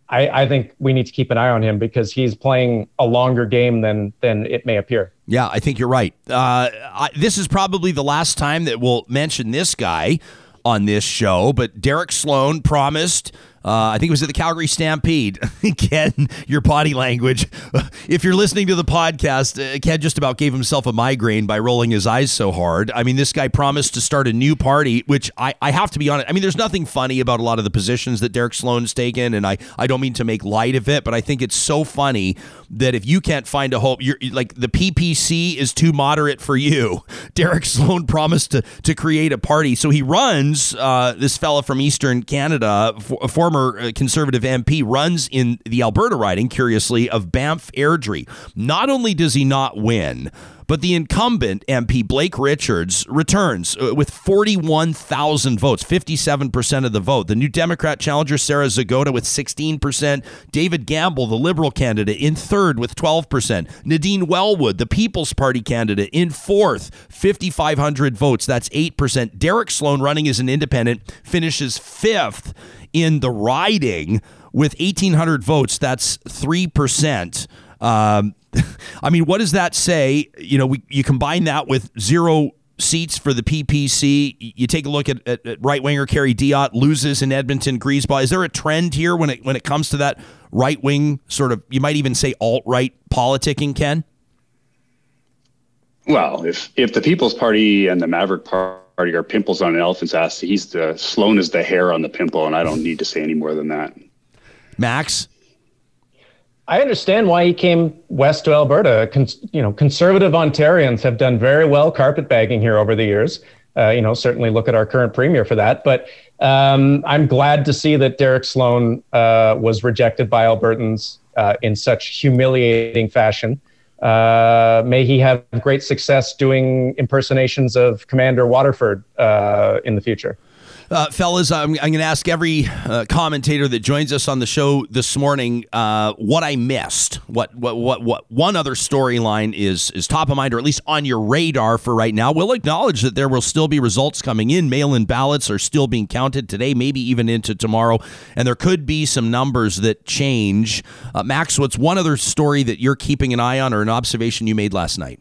I, I, think we need to keep an eye on him because he's playing a longer game than than it may appear. Yeah, I think you're right. Uh, I, this is probably the last time that we'll mention this guy on this show, but Derek Sloan promised uh, I think it was at the Calgary Stampede. *laughs* Ken, your body language. *laughs* If you're listening to the podcast, uh, Ken just about gave himself a migraine by rolling his eyes so hard. I mean, this guy promised to start a new party, which I, I have to be honest. I mean, there's nothing funny about a lot of the positions that Derek Sloan's taken, and I, I don't mean to make light of it, but I think it's so funny that if you can't find a hope, you're like the PPC is too moderate for you. *laughs* Derek Sloan promised to, to create a party. So he runs, uh, this fella from Eastern Canada, for, former former uh, conservative MP, runs in the Alberta riding, curiously, of Banff Airdrie. Not only does he not win, but the incumbent MP, Blake Richards, returns uh, with 41,000 votes, 57% of the vote. The new Democrat challenger, Sarah Zagoda, with 16%. David Gamble, the Liberal candidate, in third with 12%. Nadine Wellwood, the People's Party candidate, in fourth, 5,500 votes. That's 8%. Derek Sloan, running as an independent, finishes fifth in the riding with 1,800 votes. That's 3%. Um, *laughs* I mean, what does that say? You know, we, you combine that with zero seats for the PPC. You take a look at, at, at right winger Kerry Diotte loses in Edmonton Griesbach. Is there a trend here when it when it comes to that right wing sort of you might even say alt right politicking, Ken? Well, if if the People's Party and the Maverick Party party are pimples on an elephant's ass. He's the Sloan is the hair on the pimple, and I don't need to say any more than that. Max, I understand why he came west to Alberta. Con- you know, conservative Ontarians have done very well carpetbagging here over the years. uh, you know, certainly look at our current premier for that. But um, I'm glad to see that Derek Sloan uh, was rejected by Albertans uh, in such humiliating fashion. Uh, may he have great success doing impersonations of Commander Waterford uh, in the future. Uh, fellas, I'm, I'm going to ask every uh, commentator that joins us on the show this morning uh, what I missed. What what what what one other storyline is is top of mind, or at least on your radar for right now. We'll acknowledge that there will still be results coming in. Mail-in ballots are still being counted today, maybe even into tomorrow, and there could be some numbers that change. Uh, Max, what's one other story that you're keeping an eye on, or an observation you made last night?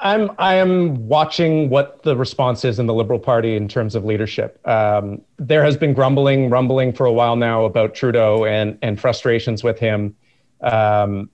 I'm I am watching what the response is in the Liberal Party in terms of leadership. Um, there has been grumbling, rumbling for a while now about Trudeau and and frustrations with him, um,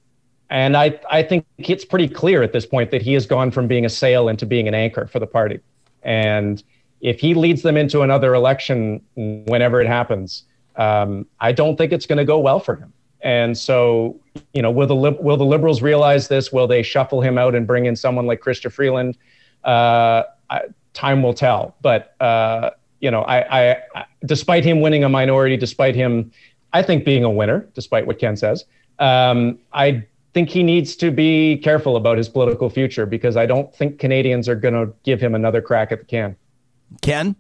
and I I think it's pretty clear at this point that he has gone from being a sail into being an anchor for the party, and if he leads them into another election whenever it happens, um, I don't think it's going to go well for him. And so, you know, will the will the liberals realize this? Will they shuffle him out and bring in someone like Chrystia Freeland? Uh, I, time will tell. But uh, you know, I, I, I, despite him winning a minority, despite him, I think being a winner, despite what Ken says, um, I think he needs to be careful about his political future because I don't think Canadians are going to give him another crack at the can. Ken.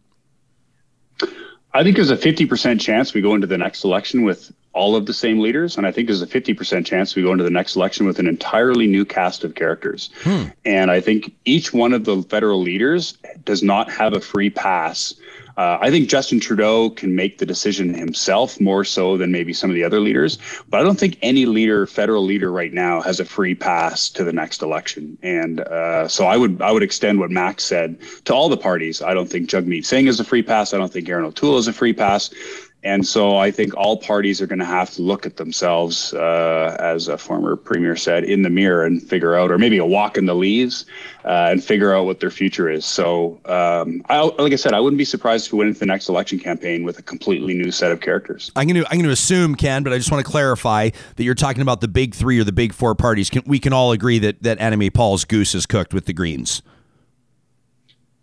I think there's a 50% chance we go into the next election with all of the same leaders. And I think there's a 50% chance we go into the next election with an entirely new cast of characters. Hmm. And I think each one of the federal leaders does not have a free pass. Uh, I think Justin Trudeau can make the decision himself more so than maybe some of the other leaders. But I don't think any leader, federal leader right now, has a free pass to the next election. And uh, so I would I would extend what Max said to all the parties. I don't think Jagmeet Singh is a free pass. I don't think Erin O'Toole is a free pass. And so I think all parties are going to have to look at themselves, uh, as a former premier said, in the mirror and figure out, or maybe a walk in the leaves, uh, and figure out what their future is. So, um, I, like I said, I wouldn't be surprised if we went into the next election campaign with a completely new set of characters. I'm going to I'm going to assume, Ken, but I just want to clarify that you're talking about the big three or the big four parties. Can, we can all agree that that Annamie Paul's goose is cooked with the Greens.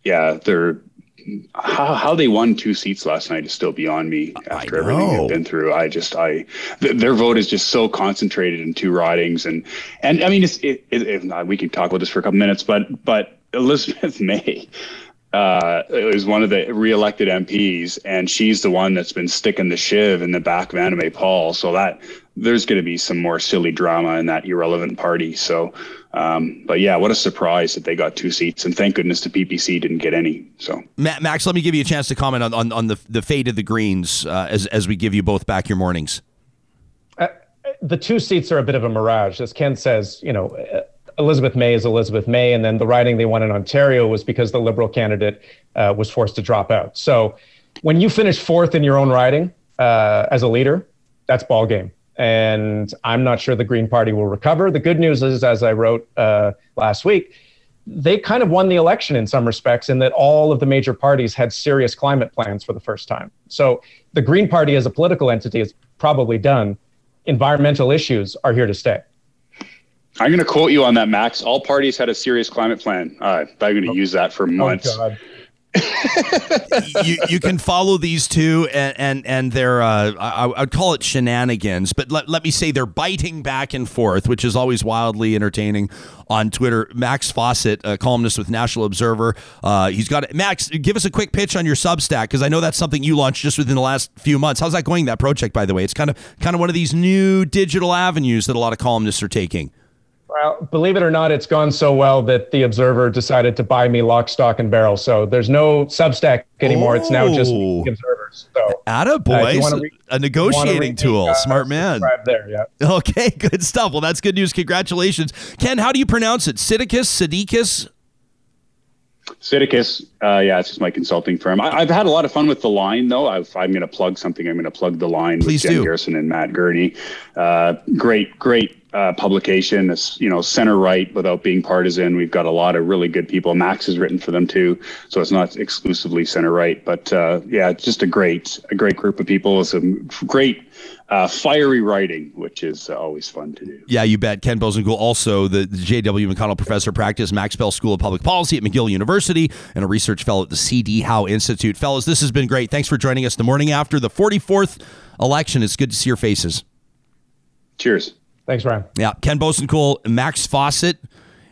Yeah, they're how, how they won two seats last night is still beyond me after everything they've been through. I just, I, th- their vote is just so concentrated in two ridings. And, and I mean, it's, it, it, it, we can talk about this for a couple minutes, but, but Elizabeth *laughs* May, uh, is one of the reelected MPs, and she's the one that's been sticking the shiv in the back of Annamie Paul. So that there's going to be some more silly drama in that irrelevant party. So, um, but yeah, what a surprise that they got two seats, and thank goodness the PPC didn't get any. So, Max, let me give you a chance to comment on on, on the the fate of the Greens uh, as as we give you both back your mornings. Uh, the two seats are a bit of a mirage, as Ken says. You know. Uh, Elizabeth May is Elizabeth May, and then the riding they won in Ontario was because the Liberal candidate uh, was forced to drop out. So, when you finish fourth in your own riding uh, as a leader, that's ball game and I'm not sure the Green Party will recover. The good news is, as I wrote uh, last week, they kind of won the election in some respects in that all of the major parties had serious climate plans for the first time. So the Green Party as a political entity is probably done. Environmental issues are here to stay. I'm going to quote you on that, Max. All parties had a serious climate plan. Uh, I'm going to oh, use that for months. Oh *laughs* you you can follow these two and and and they're uh, I, I'd call it shenanigans, but let, let me say they're biting back and forth, which is always wildly entertaining on Twitter. Max Fawcett, a columnist with National Observer, uh, he's got it. Max. Give us a quick pitch on your Substack because I know that's something you launched just within the last few months. How's that going? That project, by the way, it's kind of kind of one of these new digital avenues that a lot of columnists are taking. Well, believe it or not, it's gone so well that the Observer decided to buy me lock, stock, and barrel. So there's no Substack anymore. Oh. It's now just the Observers. So, Attaboy. Uh, re- a negotiating tool. Uh, Smart man. There, yeah. *laughs* Okay, good stuff. Well, that's good news. Congratulations. Ken, how do you pronounce it? Sidicus? Sidicus? Sidicus, uh, yeah, it's just my consulting firm. I, have had a lot of fun with the line, though. i am going to plug something. I'm going to plug the line Please with Jen do. Gerson and Matt Gurney. Uh, great, great uh, publication. It's you know center right without being partisan. We've got a lot of really good people. Max has written for them too, so it's not exclusively center right. But uh, yeah, it's just a great a great group of people. Some great uh, fiery writing, which is always fun to do. Yeah, you bet. Ken Boessenkool, also the, the J.W. McConnell Professor of Practice, Max Bell School of Public Policy at McGill University, and a research fellow at the C.D. Howe Institute. Fellas, this has been great. Thanks for joining us the morning after the 44th election. It's good to see your faces. Cheers. Thanks, Ryan. Yeah, Ken Boessenkool, Max Fawcett.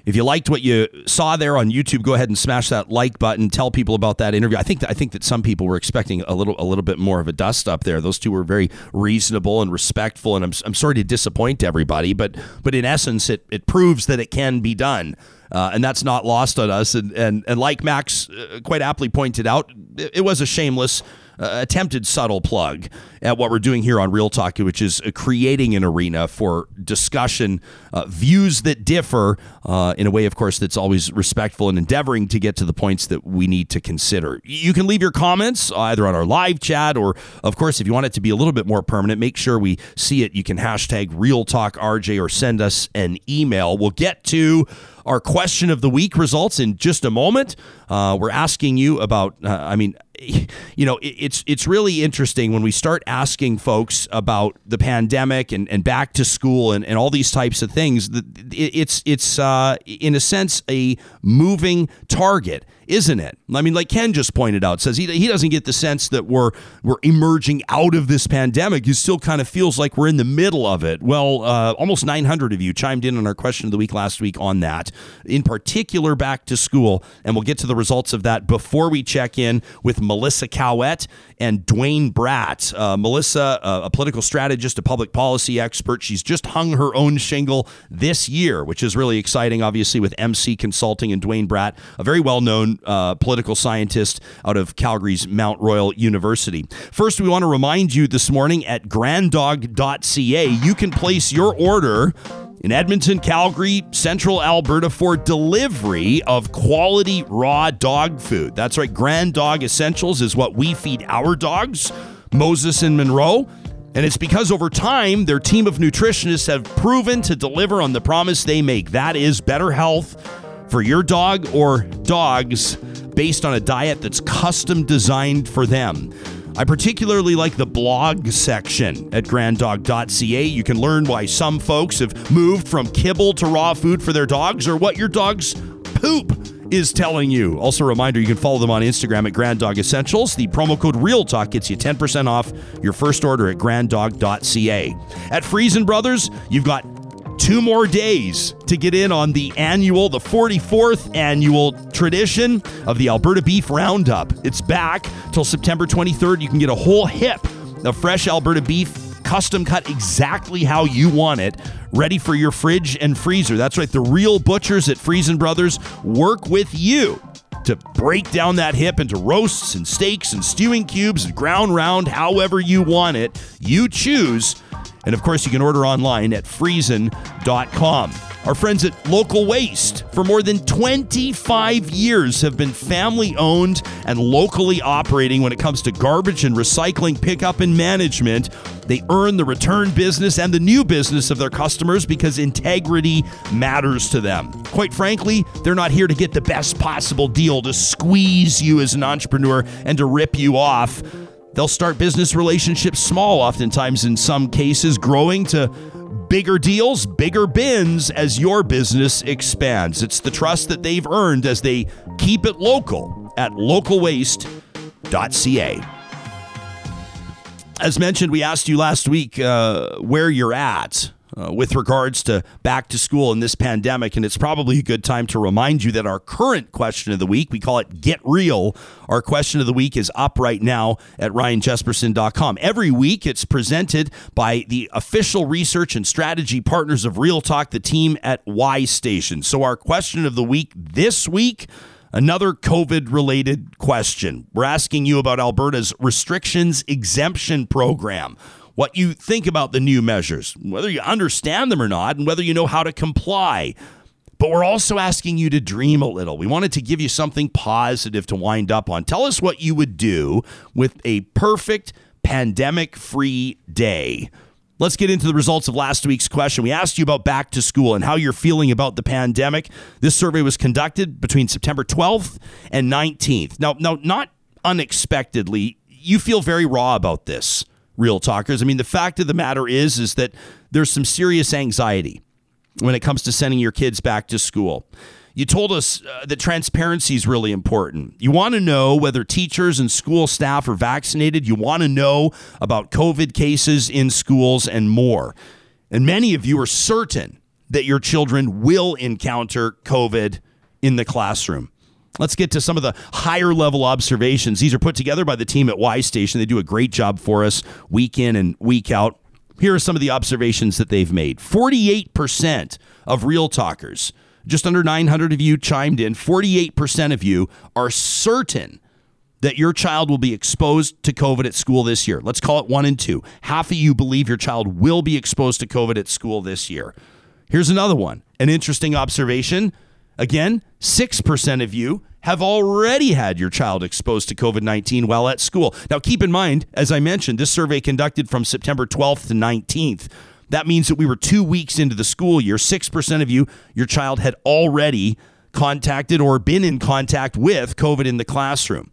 If you liked what you saw there on YouTube, go ahead and smash that like button. Tell people about that interview. I think that, I think that some people were expecting a little a little bit more of a dust up there. Those two were very reasonable and respectful, and I'm, I'm sorry to disappoint everybody, but but in essence, it it proves that it can be done. Uh, and that's not lost on us. And and, and like Max uh, quite aptly pointed out, it, it was a shameless uh, attempted subtle plug at what we're doing here on Real Talk, which is uh, creating an arena for discussion, uh, views that differ uh, in a way, of course, that's always respectful and endeavoring to get to the points that we need to consider. You can leave your comments either on our live chat or, of course, if you want it to be a little bit more permanent, make sure we see it. You can hashtag Real Talk RJ or send us an email. We'll get to our question of the week results in just a moment. Uh, we're asking you about, uh, I mean, you know, it's it's really interesting when we start asking folks about the pandemic and, and back to school and, and all these types of things. It's it's uh, in a sense a moving target isn't it? I mean, like Ken just pointed out, says he, he doesn't get the sense that we're we're emerging out of this pandemic. He still kind of feels like we're in the middle of it. Well, uh, almost 900 of you chimed in on our question of the week last week on that, in particular back to school, and we'll get to the results of that before we check in with Melissa Caouette and Duane Bratt. Uh, Melissa, uh, a political strategist, a public policy expert, she's just hung her own shingle this year, which is really exciting. Obviously, with MC Consulting and Duane Bratt, a very well known uh, political scientist out of Calgary's Mount Royal University. First, we want to remind you this morning at granddog.ca, you can place your order in Edmonton, Calgary, Central Alberta for delivery of quality raw dog food. That's right, Grand Dog Essentials is what we feed our dogs, Moses and Monroe. And it's because over time, their team of nutritionists have proven to deliver on the promise they make. That is better health for your dog or dogs based on a diet that's custom designed for them. I particularly like the blog section at granddog.ca. You can learn why some folks have moved from kibble to raw food for their dogs or what your dog's poop is telling you. Also, a reminder you can follow them on Instagram at Grand Dog Essentials. The promo code Real Talk gets you 10% off your first order at granddog.ca. At Freson Brothers, you've got two more days to get in on the annual, the 44th annual tradition of the Alberta Beef Roundup. It's back till September 23rd. You can get a whole hip of fresh Alberta beef, custom cut exactly how you want it, ready for your fridge and freezer. That's right, the real butchers at Freson Brothers work with you to break down that hip into roasts and steaks and stewing cubes and ground round however you want it. You choose and of course, you can order online at freson.com. Our friends at Local Waste, for more than 25 years, have been family owned and locally operating when it comes to garbage and recycling pickup and management. They earn the return business and the new business of their customers because integrity matters to them. Quite frankly, they're not here to get the best possible deal, to squeeze you as an entrepreneur, and to rip you off. They'll start business relationships small, oftentimes in some cases, growing to bigger deals, bigger bins as your business expands. It's the trust that they've earned as they keep it local at localwaste.ca. As mentioned, we asked you last week uh, where you're at uh, with regards to back to school in this pandemic. And it's probably a good time to remind you that our current question of the week, we call it Get Real. Our question of the week is up right now at ryanjespersen.com. Every week, it's presented by the official research and strategy partners of Real Talk, the team at Y Station. So, our question of the week this week. Another COVID related question. We're asking you about Alberta's restrictions exemption program what you think about the new measures, whether you understand them or not, and whether you know how to comply. But we're also asking you to dream a little. We wanted to give you something positive to wind up on. Tell us what you would do with a perfect pandemic free day. Let's get into the results of last week's question. We asked you about back to school and how you're feeling about the pandemic. This survey was conducted between September 12th and 19th. Now, now not unexpectedly, you feel very raw about this, real talkers. I mean, the fact of the matter is is that there's some serious anxiety when it comes to sending your kids back to school. You told us uh, that transparency is really important. You want to know whether teachers and school staff are vaccinated. You want to know about COVID cases in schools and more. And many of you are certain that your children will encounter COVID in the classroom. Let's get to some of the higher level observations. These are put together by the team at Y Station. They do a great job for us week in and week out. Here are some of the observations that they've made 48% of real talkers just under 900 of you chimed in. 48% of you are certain that your child will be exposed to COVID at school this year. Let's call it one and two. Half of you believe your child will be exposed to COVID at school this year. Here's another one an interesting observation. Again, 6% of you have already had your child exposed to COVID 19 while at school. Now, keep in mind, as I mentioned, this survey conducted from September 12th to 19th. That means that we were two weeks into the school year. 6% of you, your child had already contacted or been in contact with COVID in the classroom.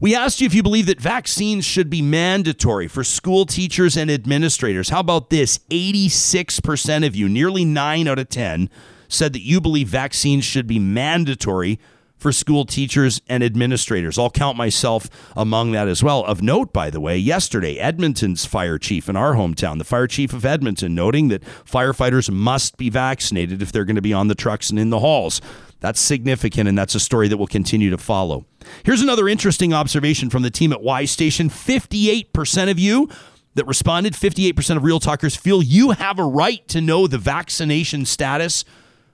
We asked you if you believe that vaccines should be mandatory for school teachers and administrators. How about this? 86% of you, nearly 9 out of 10, said that you believe vaccines should be mandatory for school teachers and administrators. I'll count myself among that as well. Of note, by the way, yesterday, Edmonton's fire chief in our hometown, the fire chief of Edmonton, noting that firefighters must be vaccinated if they're going to be on the trucks and in the halls. That's significant, and that's a story that will continue to follow. Here's another interesting observation from the team at Y Station 58% of you that responded, 58% of Real Talkers feel you have a right to know the vaccination status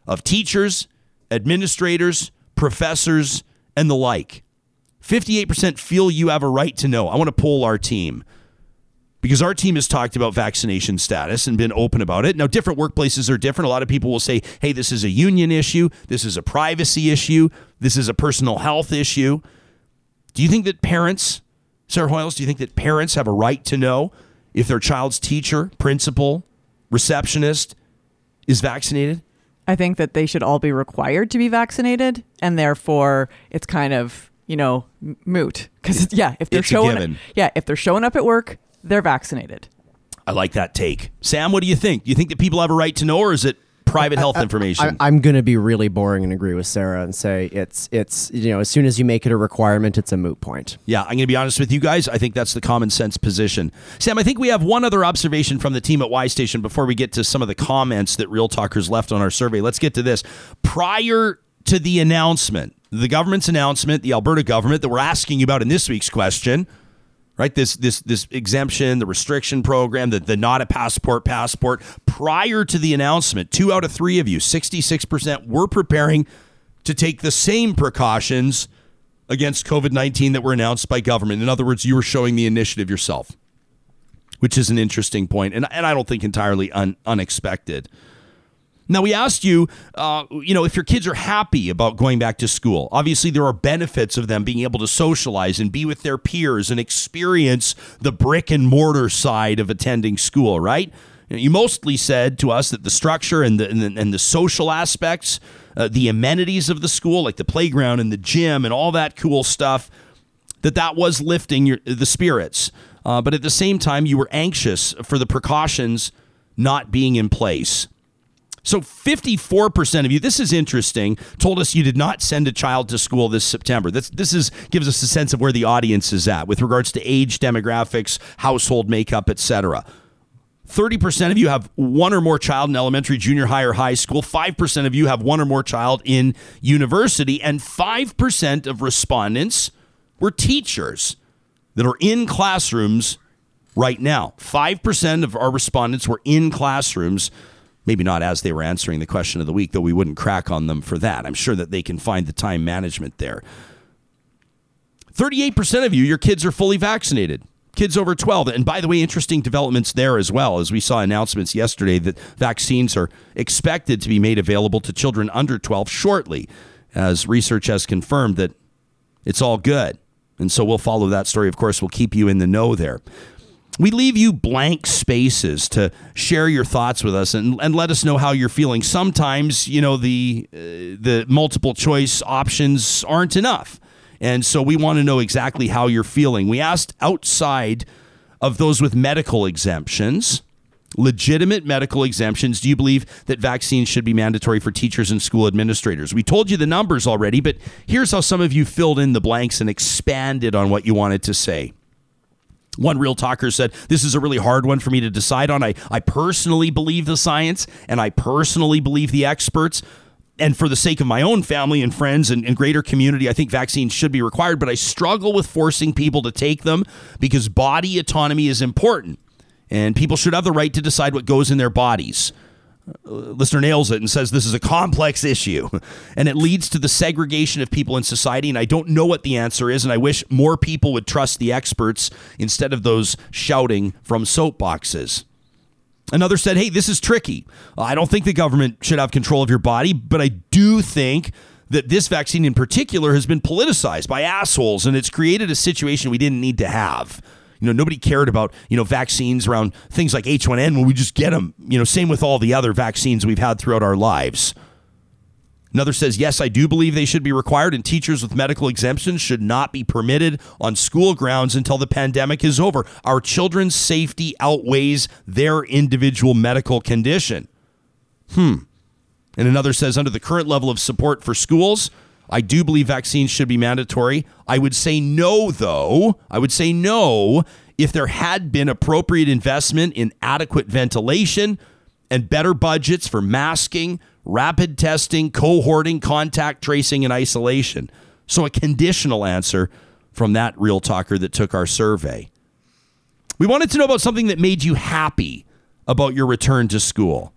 of teachers, administrators, professors, and the like. 58% feel you have a right to know. I want to poll our team because our team has talked about vaccination status and been open about it. Now, different workplaces are different. A lot of people will say, hey, this is a union issue, this is a privacy issue, this is a personal health issue. Do you think that parents, Sarah Hoyles, do you think that parents have a right to know if their child's teacher, principal, receptionist is vaccinated? I think that they should all be required to be vaccinated, and therefore it's kind of you know moot because yeah, if they're It's showing yeah if they're showing up at work, they're vaccinated. I like that take. Sam, what do you think? Do you think that people have a right to know, or is it private health information? I, I'm going to be really boring and agree with Sarah and say it's it's you know as soon as you make it a requirement, it's a moot point. Yeah, I'm going to be honest with you guys. I think that's the common sense position. Sam, I think we have one other observation from the team at Y Station before we get to some of the comments that Real Talkers left on our survey. Let's get to this. Prior to the announcement, the government's announcement, the Alberta government that we're asking you about in this week's question, right? This this this exemption, the restriction program, the, the not a passport passport. Prior to the announcement, two out of three of you, 66%, were preparing to take the same precautions against COVID 19 that were announced by government. In other words, you were showing the initiative yourself, which is an interesting point, and, and I don't think entirely un, unexpected. Now, we asked you, uh, you know, if your kids are happy about going back to school. Obviously, there are benefits of them being able to socialize and be with their peers and experience the brick and mortar side of attending school, right? You mostly said to us that the structure and the, and the, and the social aspects, uh, the amenities of the school, like the playground and the gym and all that cool stuff, that that was lifting your, the spirits. Uh, but at the same time, you were anxious for the precautions not being in place. So 54% of you, this is interesting, told us you did not send a child to school this September. This this is gives us a sense of where the audience is at with regards to age demographics, household makeup, etc. 30% of you have one or more child in elementary, junior high, or high school. 5% of you have one or more child in university. And 5% of respondents were teachers that are in classrooms right now. 5% of our respondents were in classrooms maybe not as they were answering the question of the week, though we wouldn't crack on them for that. I'm sure that they can find the time management there. 38% of you, your kids are fully vaccinated. Kids over 12. And by the way, interesting developments there as well, as we saw announcements yesterday that vaccines are expected to be made available to children under 12 shortly, as research has confirmed that it's all good. And so we'll follow that story. Of course, we'll keep you in the know there. We leave you blank spaces to share your thoughts with us and, and let us know how you're feeling. Sometimes, you know, the uh, the multiple choice options aren't enough. And so we want to know exactly how you're feeling. We asked outside of those with medical exemptions, legitimate medical exemptions, do you believe that vaccines should be mandatory for teachers and school administrators? We told you the numbers already, but here's how some of you filled in the blanks and expanded on what you wanted to say. One real talker said, This is a really hard one for me to decide on. I, I personally believe the science and I personally believe the experts. And for the sake of my own family and friends and, and greater community, I think vaccines should be required, but I struggle with forcing people to take them because body autonomy is important. And people should have the right to decide what goes in their bodies. Uh, listener nails it and says this is a complex issue *laughs* and it leads to the segregation of people in society. And I don't know what the answer is. And I wish more people would trust the experts instead of those shouting from soapboxes. Another said, Hey, this is tricky. I don't think the government should have control of your body, but I do think that this vaccine in particular has been politicized by assholes and it's created a situation we didn't need to have. You know, nobody cared about, you know, vaccines around things like H1N when we just get them. You know, same with all the other vaccines we've had throughout our lives. Another says, yes, I do believe they should be required, and teachers with medical exemptions should not be permitted on school grounds until the pandemic is over. Our children's safety outweighs their individual medical condition. Hmm. And another says, under the current level of support for schools, I do believe vaccines should be mandatory. I would say no, though. I would say no if there had been appropriate investment in adequate ventilation and better budgets for masking, rapid testing, cohorting, contact tracing, and isolation. So, a conditional answer from that real talker that took our survey. We wanted to know about something that made you happy about your return to school.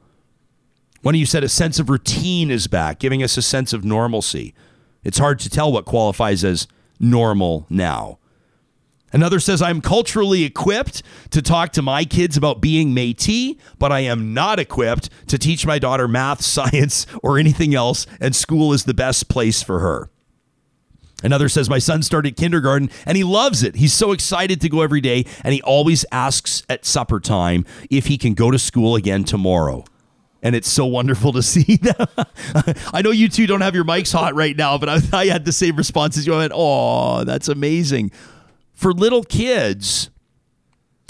One of you said a sense of routine is back, giving us a sense of normalcy. It's hard to tell what qualifies as normal now. Another says, I'm culturally equipped to talk to my kids about being Metis, but I am not equipped to teach my daughter math, *laughs* science, or anything else, and school is the best place for her. Another says, My son started kindergarten and he loves it. He's so excited to go every day, and he always asks at supper time if he can go to school again tomorrow and it's so wonderful to *laughs* see them. I know you two don't have your mics hot right now, but I, I had the same response as you. I went, "Oh, that's amazing." For little kids,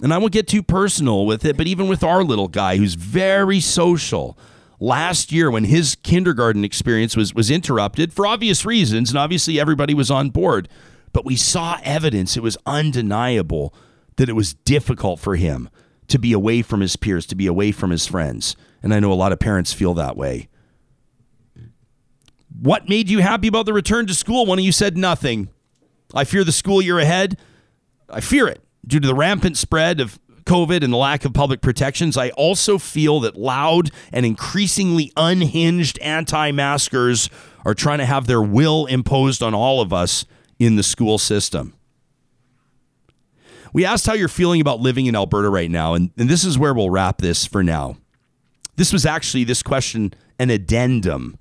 and I won't get too personal with it, but even with our little guy who's very social, last year when his kindergarten experience was was interrupted for obvious reasons, and obviously everybody was on board, but we saw evidence. It was undeniable that it was difficult for him to be away from his peers, to be away from his friends. And I know a lot of parents feel that way. What made you happy about the return to school? One of you said nothing. I fear the school year ahead. I fear it due to the rampant spread of COVID and the lack of public protections. I also feel that loud and increasingly unhinged anti maskers are trying to have their will imposed on all of us in the school system. We asked how you're feeling about living in Alberta right now, and, and this is where we'll wrap this for now. This was actually this question an addendum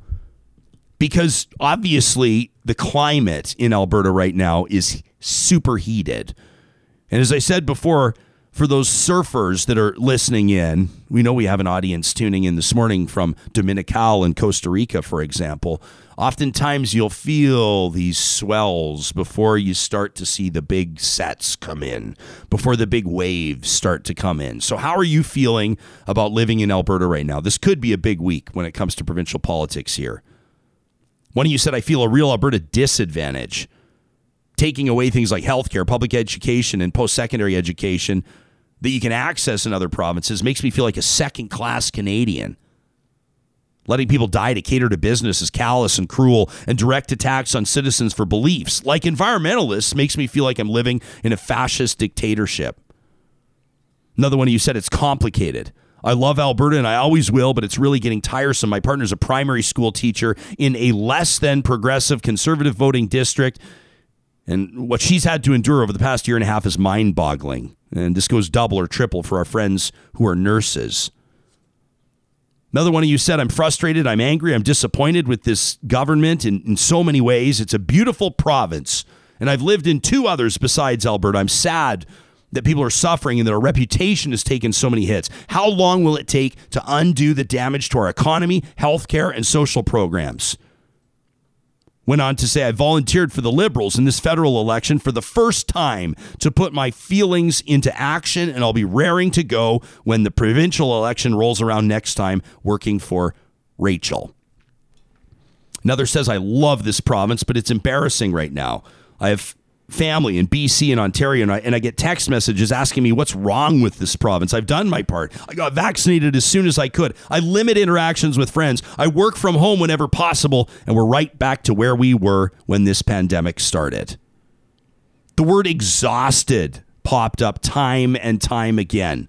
because obviously the climate in Alberta right now is super heated. And as I said before, for those surfers that are listening in, we know we have an audience tuning in this morning from Dominical and Costa Rica, for example. Oftentimes, you'll feel these swells before you start to see the big sets come in, before the big waves start to come in. So, how are you feeling about living in Alberta right now? This could be a big week when it comes to provincial politics here. One of you said, I feel a real Alberta disadvantage, taking away things like healthcare, public education, and post secondary education that you can access in other provinces makes me feel like a second class Canadian. Letting people die to cater to business is callous and cruel, and direct attacks on citizens for beliefs, like environmentalists, makes me feel like I'm living in a fascist dictatorship. Another one of you said it's complicated. I love Alberta and I always will, but it's really getting tiresome. My partner's a primary school teacher in a less than progressive conservative voting district. And what she's had to endure over the past year and a half is mind boggling. And this goes double or triple for our friends who are nurses. Another one of you said, I'm frustrated, I'm angry, I'm disappointed with this government in, in so many ways. It's a beautiful province, and I've lived in two others besides Alberta. I'm sad that people are suffering and that our reputation has taken so many hits. How long will it take to undo the damage to our economy, healthcare, and social programs? Went on to say, I volunteered for the Liberals in this federal election for the first time to put my feelings into action, and I'll be raring to go when the provincial election rolls around next time, working for Rachel. Another says, I love this province, but it's embarrassing right now. I have family in BC and Ontario, and I, and I get text messages asking me what's wrong with this province. I've done my part. I got vaccinated as soon as I could. I limit interactions with friends. I work from home whenever possible, and we're right back to where we were when this pandemic started. The word exhausted popped up time and time again,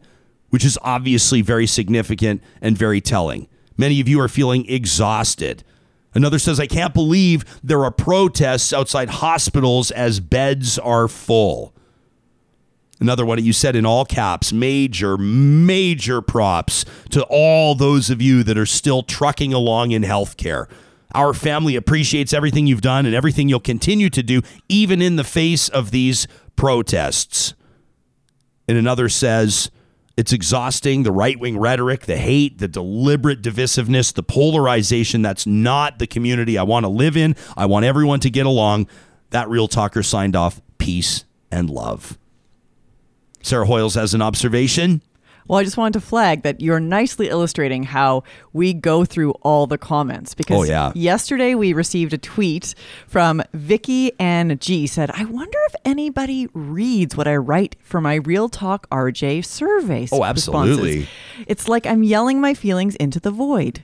which is obviously very significant and very telling. Many of you are feeling exhausted. Another says, I can't believe there are protests outside hospitals as beds are full. Another one you said in all caps, major, major props to all those of you that are still trucking along in healthcare. Our family appreciates everything you've done and everything you'll continue to do, even in the face of these protests. And another says, it's exhausting. The right wing rhetoric, the hate, the deliberate divisiveness, the polarization. That's not the community I want to live in. I want everyone to get along. That real talker signed off peace and love. Sarah Hoyles has an observation. Well, I just wanted to flag that you're nicely illustrating how we go through all the comments because Oh, yeah. yesterday we received a tweet from Vicky and G said, "I wonder if anybody reads what I write for my Real Talk RJ survey." Oh, responses. absolutely. It's like I'm yelling my feelings into the void.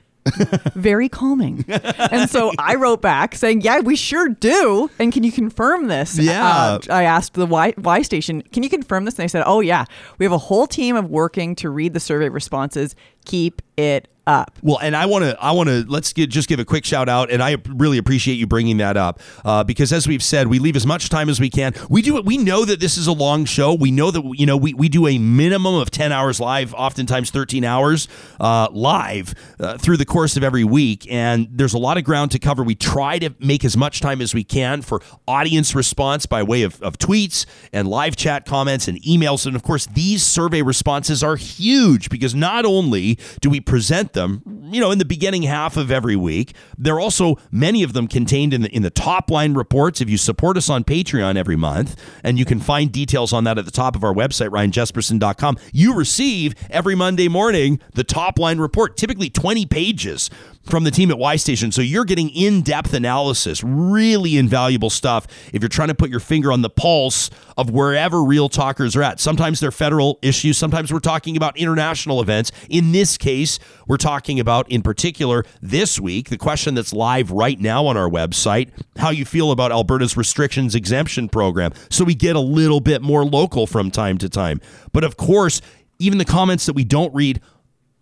Very calming. and so I wrote back saying, Yeah, we sure do. And can you confirm this? Yeah. Uh, I asked the y, y station, Can you confirm this? And they said, Oh, yeah. We have a whole team of working to read the survey responses. Keep it up. Well, and I want to, I want to, let's get, just give a quick shout out, and I really appreciate you bringing that up uh, because, as we've said, we leave as much time as we can. We do it. We know that this is a long show. We know that you know we, we do a minimum of ten hours live, oftentimes thirteen hours uh, live uh, through the course of every week, and there's a lot of ground to cover. We try to make as much time as we can for audience response by way of, of tweets and live chat comments and emails, and of course, these survey responses are huge because not only do we present them, you know, in the beginning half of every week, they're also many of them contained in the in the top line reports. If you support us on Patreon every month, and you can find details on that at the top of our website, ryanjespersen.com, you receive every Monday morning the top line report, typically 20 pages from the team at Y Station. So you're getting in depth analysis, really invaluable stuff if you're trying to put your finger on the pulse of wherever real talkers are at. Sometimes they're federal issues, sometimes we're talking about international events. In this case, we're talking about, in particular, this week, the question that's live right now on our website how you feel about Alberta's restrictions exemption program. So we get a little bit more local from time to time. But of course, even the comments that we don't read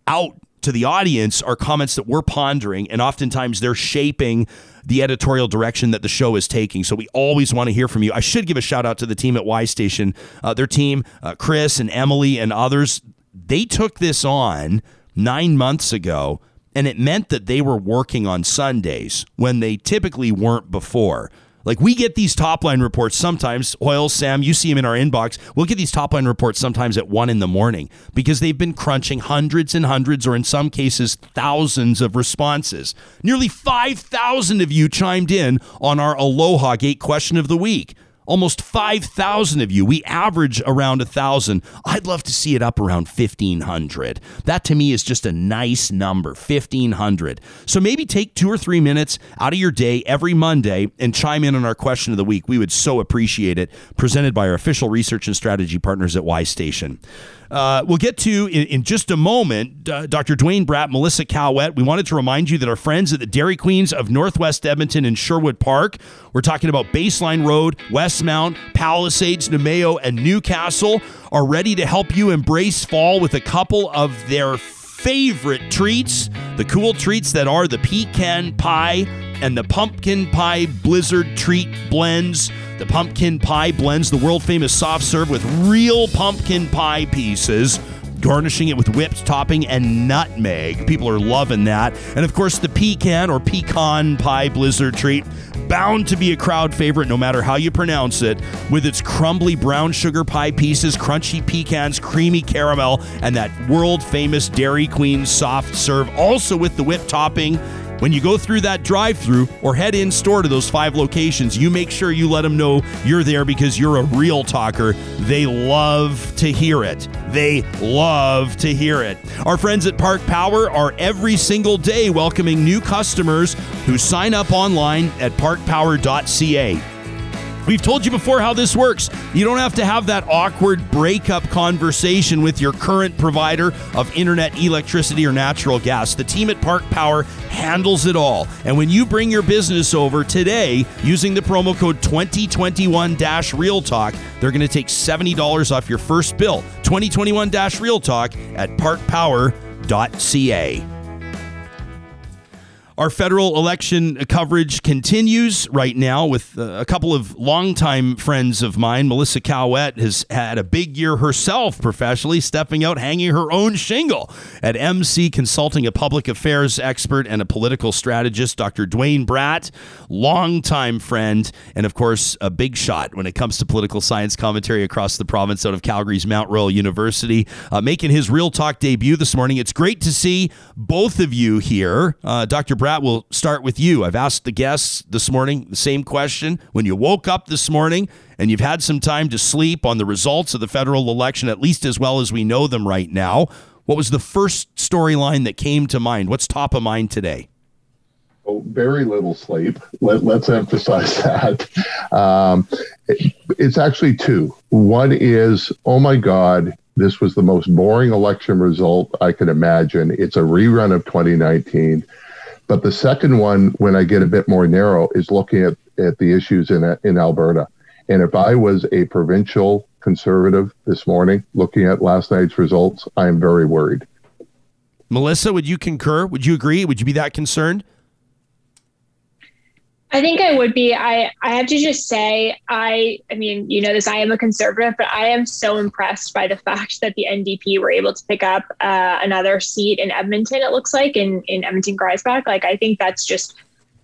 out to the audience are comments that we're pondering, and oftentimes they're shaping the editorial direction that the show is taking. So we always want to hear from you. I should give a shout out to the team at Y Station, uh, their team, uh, Chris and Emily and others. They took this on nine months ago, and it meant that they were working on Sundays when they typically weren't before. Like we get these top line reports sometimes. Oil, Sam, you see them in our inbox. We'll get these top line reports sometimes at one in the morning because they've been crunching hundreds and hundreds, or in some cases, thousands of responses. Nearly 5,000 of you chimed in on our Aloha Gate question of the week. Almost 5,000 of you. We average around 1,000. I'd love to see it up around 1,500. That to me is just a nice number 1,500. So maybe take two or three minutes out of your day every Monday and chime in on our question of the week. We would so appreciate it. Presented by our official research and strategy partners at Y Station. Uh, we'll get to in, in just a moment uh, Dr. Duane Bratt, Melissa Caouette. We wanted to remind you that our friends at the Dairy Queens of Northwest Edmonton and Sherwood Park, we're talking about Baseline Road, Westmount, Palisades, Namao, and Newcastle, are ready to help you embrace fall with a couple of their favorite treats the cool treats that are the pecan pie and the pumpkin pie blizzard treat blends. The pumpkin pie blends the world famous soft serve with real pumpkin pie pieces. Garnishing it with whipped topping and nutmeg. People are loving that. And of course, the pecan or pecan pie blizzard treat bound to be a crowd favorite no matter how you pronounce it, with its crumbly brown sugar pie pieces, crunchy pecans, creamy caramel, and that world famous Dairy Queen soft serve, also with the whipped topping. When you go through that drive through or head in store to those five locations, you make sure you let them know you're there because you're a real talker. They love to hear it. They love to hear it. Our friends at Park Power are every single day welcoming new customers who sign up online at parkpower.ca. We've told you before how this works. You don't have to have that awkward breakup conversation with your current provider of internet, electricity, or natural gas. The team at Park Power handles it all. And when you bring your business over today using the promo code 2021 Real Talk, they're going to take $70 off your first bill. 2021 Real Talk at parkpower.ca. Our federal election coverage continues right now with uh, a couple of longtime friends of mine. Melissa Caouette has had a big year herself professionally, stepping out, hanging her own shingle at MC Consulting, a public affairs expert and a political strategist. Dr. Duane Bratt, longtime friend, and of course, a big shot when it comes to political science commentary across the province out of Calgary's Mount Royal University, uh, making his Real Talk debut this morning. It's great to see both of you here. Uh, Dr. Bratt, we'll start with you. I've asked the guests this morning the same question. When you woke up this morning and you've had some time to sleep on the results of the federal election, at least as well as we know them right now, what was the first storyline that came to mind? What's top of mind today? Oh, very little sleep. Let, us emphasize *laughs* that. Um, it, it's actually two. One is, oh my God, this was the most boring election result I could imagine. It's a rerun of 2019. But the second one, when I get a bit more narrow, is looking at, at the issues in, in Alberta. And if I was a provincial conservative this morning looking at last night's results, I am very worried. Melissa, would you concur? Would you agree? Would you be that concerned? I think I would be. I, I have to just say, I I mean, you know this, I am a conservative, but I am so impressed by the fact that the NDP were able to pick up uh, another seat in Edmonton, it looks like, in, in Edmonton Griesbach. Like, I think that's just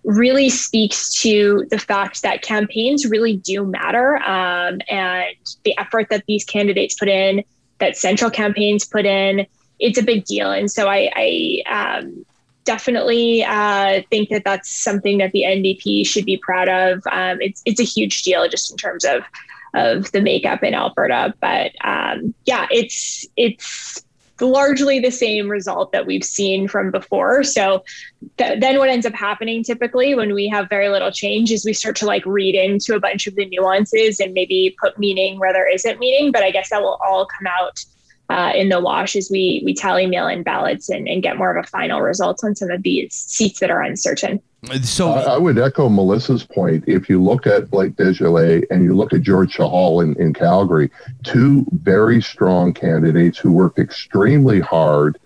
really speaks to the fact that campaigns really do matter um, and the effort that these candidates put in, that central campaigns put in, it's a big deal. And so I, I um, definitely uh, think that that's something that the NDP should be proud of. Um, it's it's a huge deal just in terms of of the makeup in Alberta, but um, yeah, it's it's largely the same result that we've seen from before. So th- then what ends up happening typically when we have very little change is we start to like read into a bunch of the nuances and maybe put meaning where there isn't meaning. But I guess that will all come out uh, in the wash as we we tally mail in ballots and, and get more of a final result on some of these seats that are uncertain. So I, I would echo Melissa's point. If you look at Blake Desjardins and you look at George Chahal in, in Calgary, two very strong candidates who worked extremely hard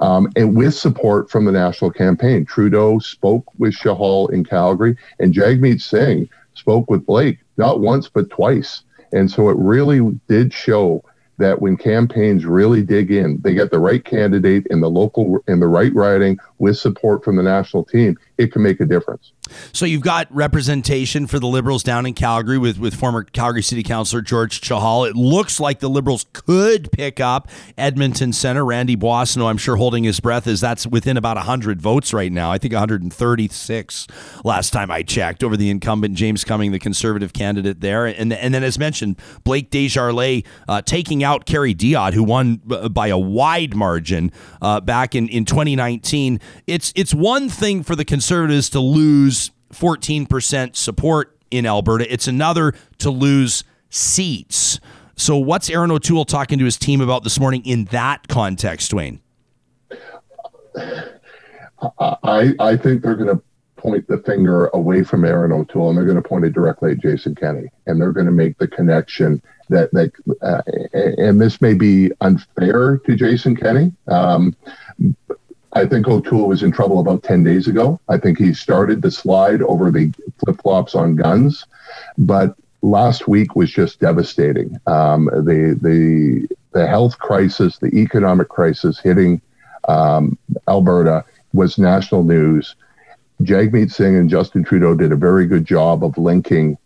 um, and with support from the national campaign. Trudeau spoke with Chahal in Calgary, and Jagmeet Singh spoke with Blake not once but twice. And so it really did show that when campaigns really dig in, they get the right candidate in the local in the right riding with support from the national team, it can make a difference. So you've got representation for the Liberals down in Calgary with, with former Calgary City Councilor George Chahal. It looks like the Liberals could pick up Edmonton Center. Randy Boissonnault, I'm sure, holding his breath as that's within about 100 votes right now. I think 136 last time I checked over the incumbent James Cumming, the Conservative candidate there. And, and then, as mentioned, Blake Desjardins uh, taking out Kerry Diotte, who won by a wide margin uh, back in, in 2019. It's, it's one thing for the Conservatives to lose 14% support in Alberta. It's another to lose seats. So, what's Erin O'Toole talking to his team about this morning in that context, Duane? I, I think they're going to point the finger away from Erin O'Toole and they're going to point it directly at Jason Kenney. And they're going to make the connection that, that uh, and this may be unfair to Jason Kenney. Um, I think O'Toole was in trouble about 10 days ago. I think he started the slide over the flip flops on guns, but last week was just devastating. Um, the, the, the health crisis, the economic crisis hitting um, Alberta was national news. Jagmeet Singh and Justin Trudeau did a very good job of linking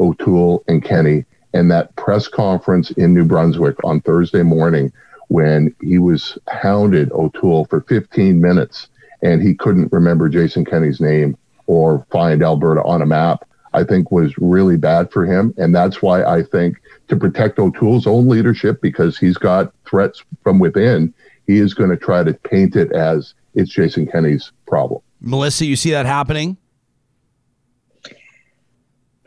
O'Toole and Kenney. And that press conference in New Brunswick on Thursday morning, when he was hounded O'Toole for 15 minutes and he couldn't remember Jason Kenney's name or find Alberta on a map, I think was really bad for him. And that's why I think to protect O'Toole's own leadership, because he's got threats from within, he is going to try to paint it as it's Jason Kenney's problem. Melissa, you see that happening?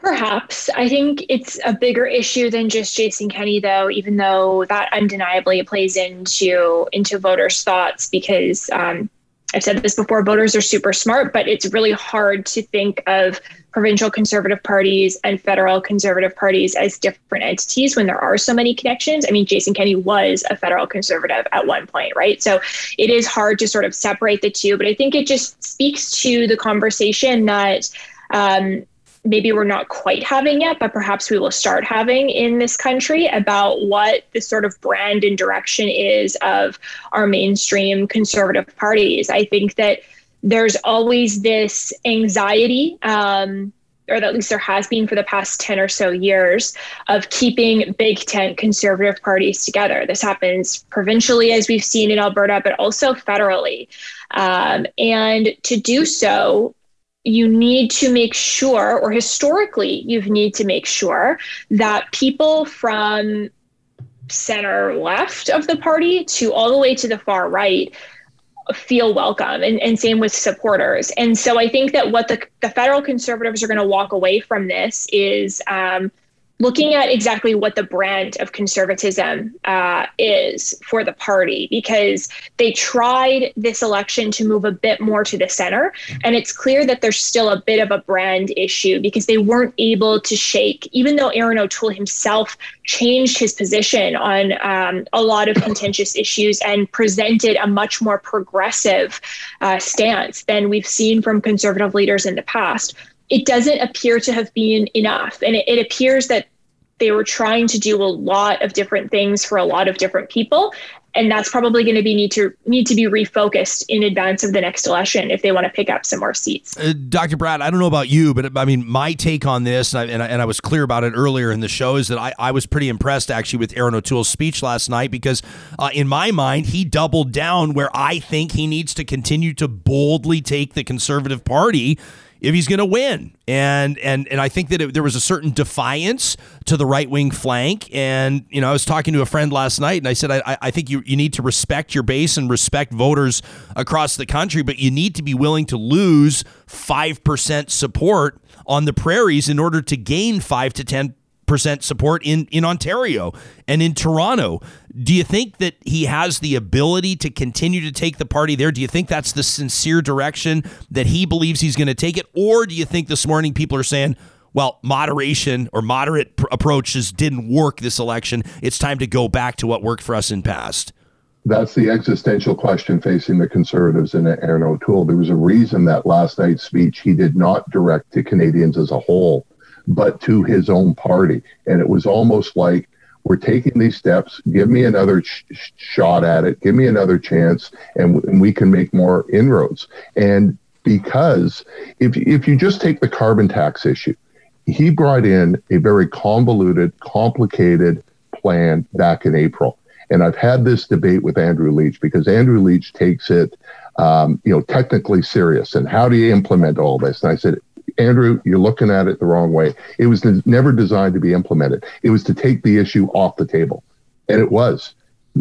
Perhaps. I think it's a bigger issue than just Jason Kenney, though, even though that undeniably plays into into voters' thoughts because um, I've said this before, voters are super smart, but it's really hard to think of provincial conservative parties and federal conservative parties as different entities when there are so many connections. I mean, Jason Kenney was a federal conservative at one point, right? So it is hard to sort of separate the two, but I think it just speaks to the conversation that um, maybe we're not quite having yet, but perhaps we will start having in this country about what the sort of brand and direction is of our mainstream conservative parties. I think that there's always this anxiety, um, or at least there has been for the past 10 or so years, of keeping big tent conservative parties together. This happens provincially, as we've seen in Alberta, but also federally. Um, and to do so, you need to make sure, or historically, you need to make sure that people from center left of the party to all the way to the far right feel welcome and, and same with supporters. And so i think that what the, the federal conservatives are going to walk away from this is um, looking at exactly what the brand of conservatism uh, is for the party because they tried this election to move a bit more to the center. And it's clear that there's still a bit of a brand issue because they weren't able to shake, even though Erin O'Toole himself changed his position on um, a lot of contentious issues and presented a much more progressive uh, stance than we've seen from conservative leaders in the past it doesn't appear to have been enough. And it, it, appears that they were trying to do a lot of different things for a lot of different people and that's probably going to be need to need to be refocused in advance of the next election if they want to pick up some more seats. Uh, Dr. Bratt, I don't know about you, but I mean, my take on this, and I, and I, and I was clear about it earlier in the show, is that I, I was pretty impressed actually with Erin O'Toole's speech last night because, uh, in my mind, he doubled down where I think he needs to continue to boldly take the Conservative Party if he's going to win. And and and I think that it, there was a certain defiance to the right wing flank. And you know, I was talking to a friend last night, and I said I, I think you you need to respect your base and respect voters across the country, but you need to be willing to lose five percent support on the prairies in order to gain five to ten percent support in in Ontario and in Toronto. Do you think that he has the ability to continue to take the party there? Do you think that's the sincere direction that he believes he's going to take it, or do you think this morning people are saying? Well, moderation or moderate pr- approaches didn't work this election. It's time to go back to what worked for us in past. That's the existential question facing the Conservatives and Erin O'Toole. There was a reason that last night's speech he did not direct to Canadians as a whole but to his own party. And it was almost like, we're taking these steps. Give me another sh- shot at it. Give me another chance, and, w- and we can make more inroads. And because if if you just take the carbon tax issue, he brought in a very convoluted, complicated plan back in April. And I've had this debate with Andrew Leach because Andrew Leach takes it, um, you know, technically serious. And how do you implement all this? And I said, Andrew, you're looking at it the wrong way. It was never designed to be implemented. It was to take the issue off the table. And it was.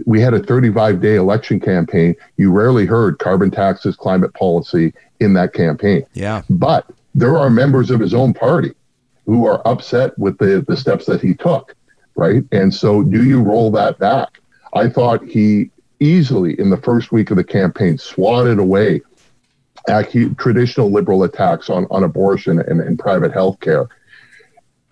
We had a 35 day election campaign. You rarely heard carbon taxes, climate policy in that campaign. Yeah. But there are members of his own party who are upset with the, the steps that he took, right? And so do you roll that back? I thought he easily, in the first week of the campaign, swatted away traditional liberal attacks on, on abortion and, and private health care.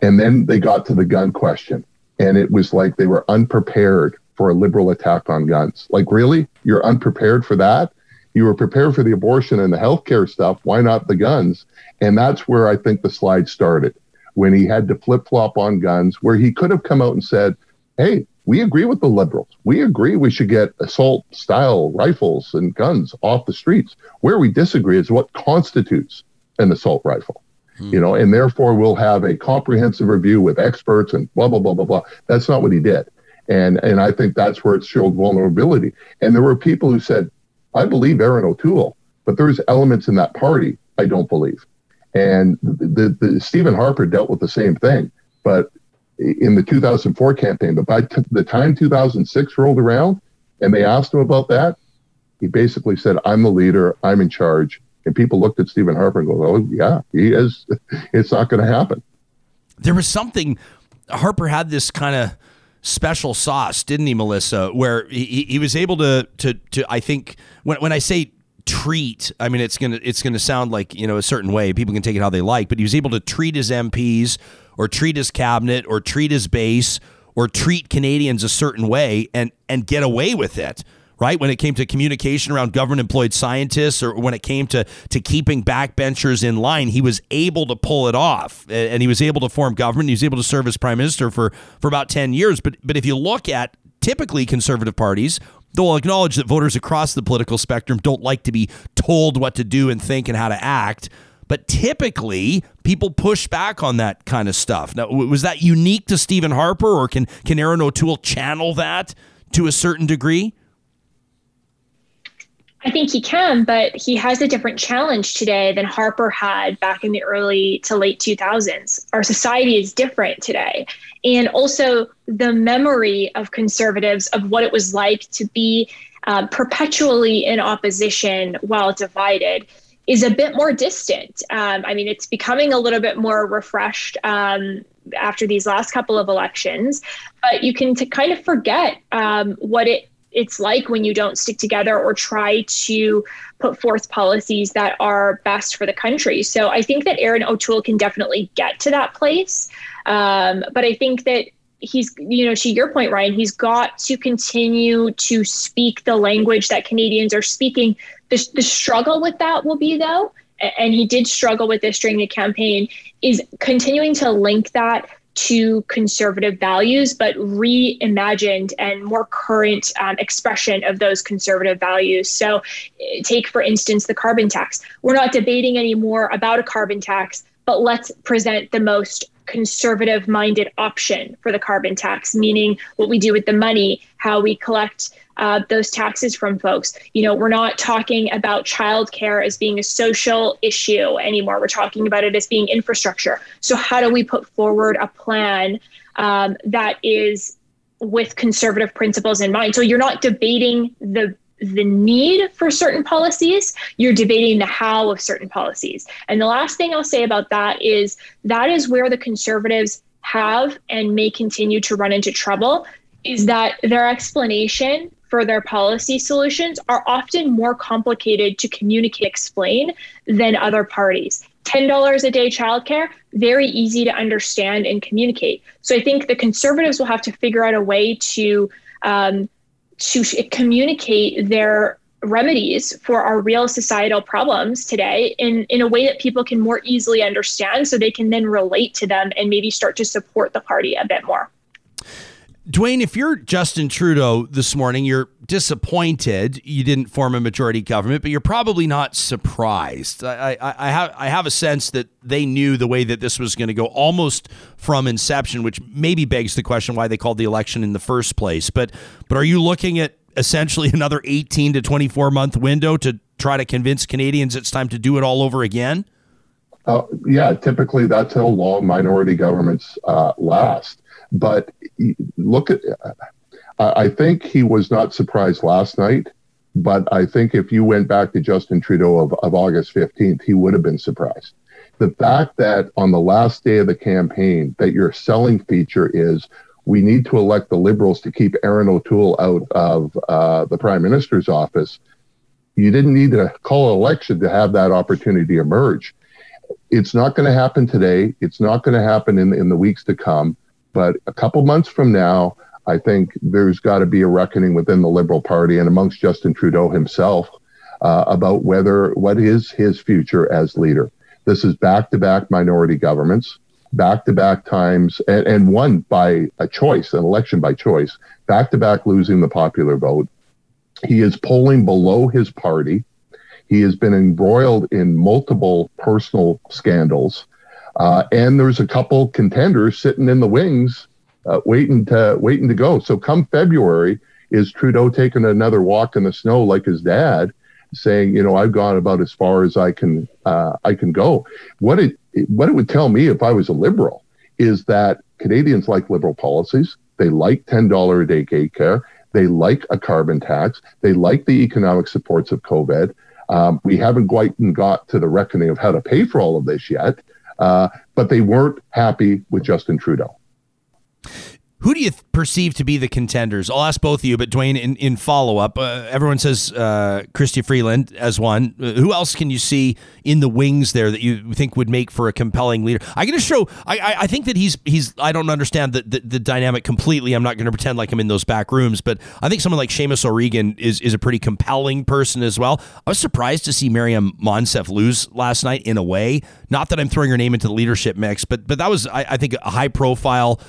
And then they got to the gun question. And it was like they were unprepared for a liberal attack on guns. Like, really? You're unprepared for that? You were prepared for the abortion and the healthcare stuff. Why not the guns? And that's where I think the slide started when he had to flip flop on guns, where he could have come out and said, hey, we agree with the liberals. We agree we should get assault style rifles and guns off the streets. Where we disagree is what constitutes an assault rifle. Hmm. You know, and therefore we'll have a comprehensive review with experts and blah blah blah blah blah. That's not what he did, and and I think that's where it showed vulnerability. And there were people who said, "I believe Erin O'Toole, but there's elements in that party I don't believe." And the, the, the Stephen Harper dealt with the same thing, but in the 2004 campaign. But by t- the time 2006 rolled around, and they asked him about that, he basically said, "I'm the leader. I'm in charge." And people looked at Stephen Harper and go, "Oh yeah, he is. *laughs* It's not going to happen." There was something. Harper had this kind of special sauce, didn't he, Melissa? Where he, he was able to to to. I think when when I say treat, I mean it's gonna it's gonna sound like you know a certain way. People can take it how they like, but he was able to treat his MPs or treat his cabinet or treat his base or treat Canadians a certain way and and get away with it right? When it came to communication around government employed scientists or when it came to, to keeping backbenchers in line, he was able to pull it off and he was able to form government. He was able to serve as prime minister for, for about 10 years. But, but if you look at typically conservative parties, they'll acknowledge that voters across the political spectrum don't like to be told what to do and think and how to act. But typically, people push back on that kind of stuff. Now, was that unique to Stephen Harper, or can can Erin O'Toole channel that to a certain degree? I think he can, but he has a different challenge today than Harper had back in the early to late 2000s. Our society is different today. And also, the memory of conservatives of what it was like to be uh, perpetually in opposition while divided is a bit more distant. Um, I mean, it's becoming a little bit more refreshed um, after these last couple of elections, but you can t- kind of forget um, what it it's like when you don't stick together or try to put forth policies that are best for the country. So I think that Erin O'Toole can definitely get to that place. Um, but I think that he's, you know, to your point, Ryan, he's got to continue to speak the language that Canadians are speaking. The, the struggle with that will be, though, and he did struggle with this during the campaign, is continuing to link that to conservative values, but reimagined and more current um, expression of those conservative values. So, take for instance the carbon tax. We're not debating anymore about a carbon tax, but let's present the most conservative minded option for the carbon tax, meaning what we do with the money, how we collect uh, those taxes from folks. You know, we're not talking about childcare as being a social issue anymore. We're talking about it as being infrastructure. So, how do we put forward a plan um, that is with conservative principles in mind? So, you're not debating the the need for certain policies, you're debating the how of certain policies. And the last thing I'll say about that is that is where the conservatives have and may continue to run into trouble is that their explanation for their policy solutions are often more complicated to communicate, explain than other parties. $10 a day childcare, very easy to understand and communicate. So I think the conservatives will have to figure out a way to um, to communicate their remedies for our real societal problems today in, in a way that people can more easily understand so they can then relate to them and maybe start to support the party a bit more. Duane, if you're Justin Trudeau this morning, you're disappointed you didn't form a majority government, but you're probably not surprised. I, I, I have I have a sense that they knew the way that this was going to go almost from inception, which maybe begs the question why they called the election in the first place. But but are you looking at essentially *laughs* another 18 to 24 month window to try to convince Canadians it's time to do it all over again? Uh, yeah, typically that's how long minority governments uh, last. But look at, I think he was not surprised last night. But I think if you went back to Justin Trudeau of, of August 15th, he would have been surprised. The fact that on the last day of the campaign, that your selling feature is we need to elect the Liberals to keep Erin O'Toole out of uh, the Prime Minister's office. You didn't need to call an election to have that opportunity emerge. It's not going to happen today. It's not going to happen in, in the weeks to come. But a couple months from now, I think there's got to be a reckoning within the Liberal Party and amongst Justin Trudeau himself uh, about whether what is his future as leader. This is back to back minority governments, back to back times, and, and won by a choice, an election by choice, back to back losing the popular vote. He is polling below his party. He has been embroiled in multiple personal scandals. Uh, and there's a couple contenders sitting in the wings, uh, waiting to waiting to go. So come February, is Trudeau taking another walk in the snow like his dad, saying, you know, I've gone about as far as I can uh, I can go. What it what it would tell me if I was a liberal is that Canadians like liberal policies. They like ten dollar a day gay care. They like a carbon tax. They like the economic supports of COVID. Um, we haven't quite got to the reckoning of how to pay for all of this yet, Uh, but they weren't happy with Justin Trudeau. Who do you th- perceive to be the contenders? I'll ask both of you, but Duane, in, in follow up, uh, everyone says uh, Chrystia Freeland as one. Uh, who else can you see in the wings there that you think would make for a compelling leader? I'm going to show. I, I, I think that he's he's. I don't understand the, the, the dynamic completely. I'm not going to pretend like I'm in those back rooms, but I think someone like Seamus O'Regan is is a pretty compelling person as well. I was surprised to see Maryam Monsef lose last night in a way. Not that I'm throwing her name into the leadership mix, but but that was I, I think a high profile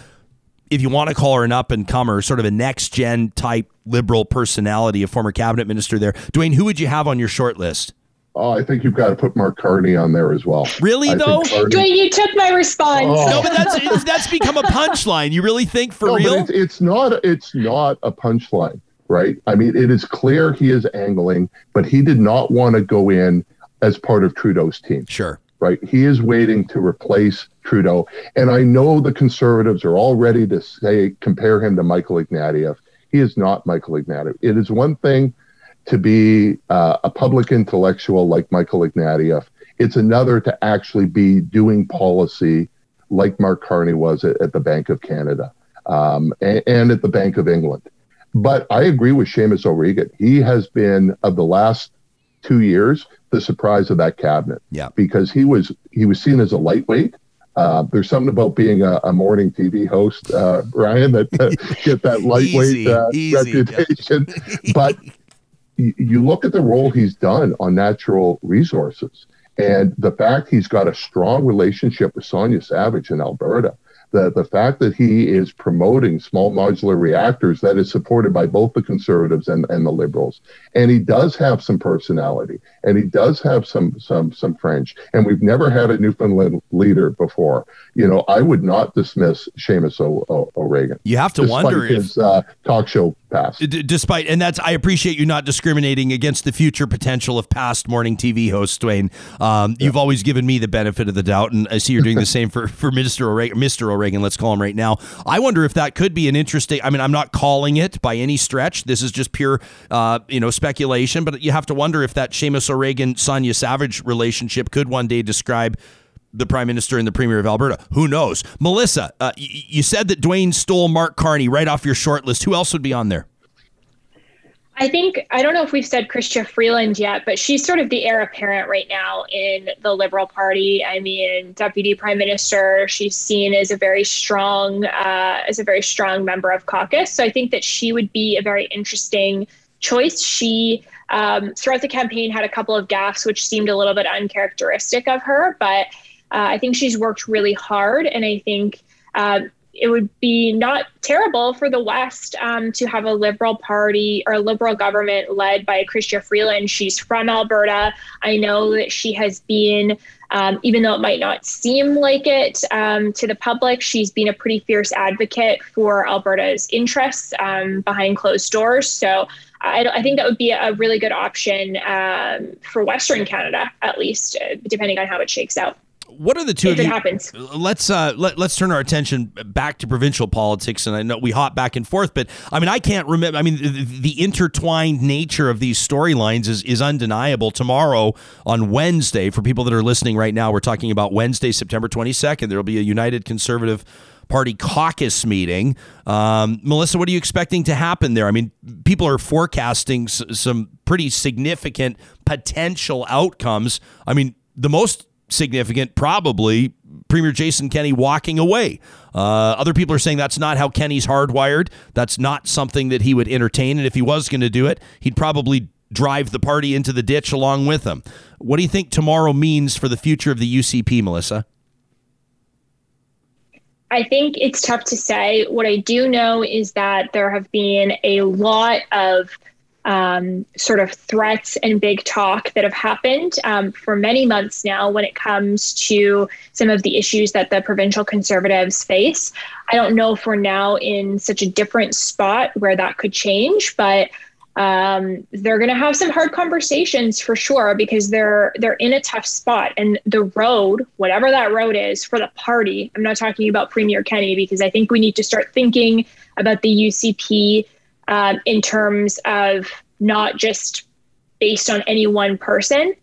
if you want to call her an up and comer, sort of a next gen type liberal personality, a former cabinet minister there. Duane, who would you have on your short list? Oh, I think you've got to put Mark Carney on there as well. Really I though? Carney, Duane, you took my response. Oh. No, but that's that's become a punchline. You really think for no, real? It's, it's not. It's not a punchline, right? I mean, it is clear he is angling, but he did not want to go in as part of Trudeau's team. Sure. Right. He is waiting to replace Trudeau, and I know the Conservatives are all ready to say compare him to Michael Ignatieff. He is not Michael Ignatieff. It is one thing to be uh, a public intellectual like Michael Ignatieff. It's another to actually be doing policy like Mark Carney was at, at the Bank of Canada um, and, and, at the Bank of England. But I agree with Seamus O'Regan. He has been, of the last two years, the surprise of that cabinet. Yeah. Because he was he was seen as a lightweight. Uh, there's something about being a, a morning TV host, uh, Ryan, that uh, get that *laughs* lightweight Easy, uh, easy. reputation. *laughs* but y- you look at the role he's done on natural resources, and the fact he's got a strong relationship with Sonya Savage in Alberta. The, the fact that he is promoting small modular reactors that is supported by both the conservatives and, and the liberals. And he does have some personality and he does have some some some French. And we've never had a Newfoundland leader before. You know, I would not dismiss Seamus o- o- O'Regan. You have to despite wonder if- his uh, talk show D- despite and that's I appreciate you not discriminating against the future potential of past morning TV hosts, Duane. Um, You've always given me the benefit of the doubt, and I see you're doing the *laughs* same for for Minister O'Regan, Mr. O'Regan. Let's call him right now. I wonder if that could be an interesting. I mean, I'm not calling it by any stretch. This is just pure, uh, you know, speculation. But you have to wonder if that Seamus O'Regan Sonya Savage relationship could one day describe the prime minister and the premier of Alberta. Who knows? Melissa, uh, y- you said that Duane stole Mark Carney right off your short list. Who else would be on there? I think I don't know if we've said Chrystia Freeland yet, but she's sort of the heir apparent right now in the Liberal Party. I mean, deputy prime minister. She's seen as a very strong, uh, as a very strong member of caucus. So I think that she would be a very interesting choice. She um, throughout the campaign had a couple of gaffes, which seemed a little bit uncharacteristic of her, but uh, I think she's worked really hard, and I think. Uh, it would be not terrible for the West um, to have a liberal party or a liberal government led by Chrystia Freeland. She's from Alberta. I know that she has been, um, even though it might not seem like it um, to the public, she's been a pretty fierce advocate for Alberta's interests um, behind closed doors. So I, I, think that would be a really good option um, for Western Canada, at least, uh, depending on how it shakes out what are the two if of you? happens. Let's uh, let, let's turn our attention back to provincial politics, and I know we hop back and forth, but I mean, I can't remember. I mean, the, the intertwined nature of these storylines is is undeniable. Tomorrow on Wednesday, for people that are listening right now, we're talking about Wednesday, September twenty second. There will be a United Conservative. Party caucus meeting. Um, Melissa, what are you expecting to happen there? I mean, people are forecasting s- some pretty significant potential outcomes. I mean, the most significant, probably Premier Jason Kenney walking away. Uh, other people are saying that's not how Kenney's hardwired. That's not something that he would entertain. And if he was going to do it, he'd probably drive the party into the ditch along with him. What do you think tomorrow means for the future of the UCP, Melissa? I think it's tough to say. What I do know is that there have been a lot of um, sort of threats and big talk that have happened um, for many months now when it comes to some of the issues that the provincial conservatives face. I don't know if we're now in such a different spot where that could change, but um, they're going to have some hard conversations for sure because they're they're in a tough spot and the road whatever that road is for the party i'm not talking about premier Kenney because i think we need to start thinking about the ucp um, in terms of not just based on any one person.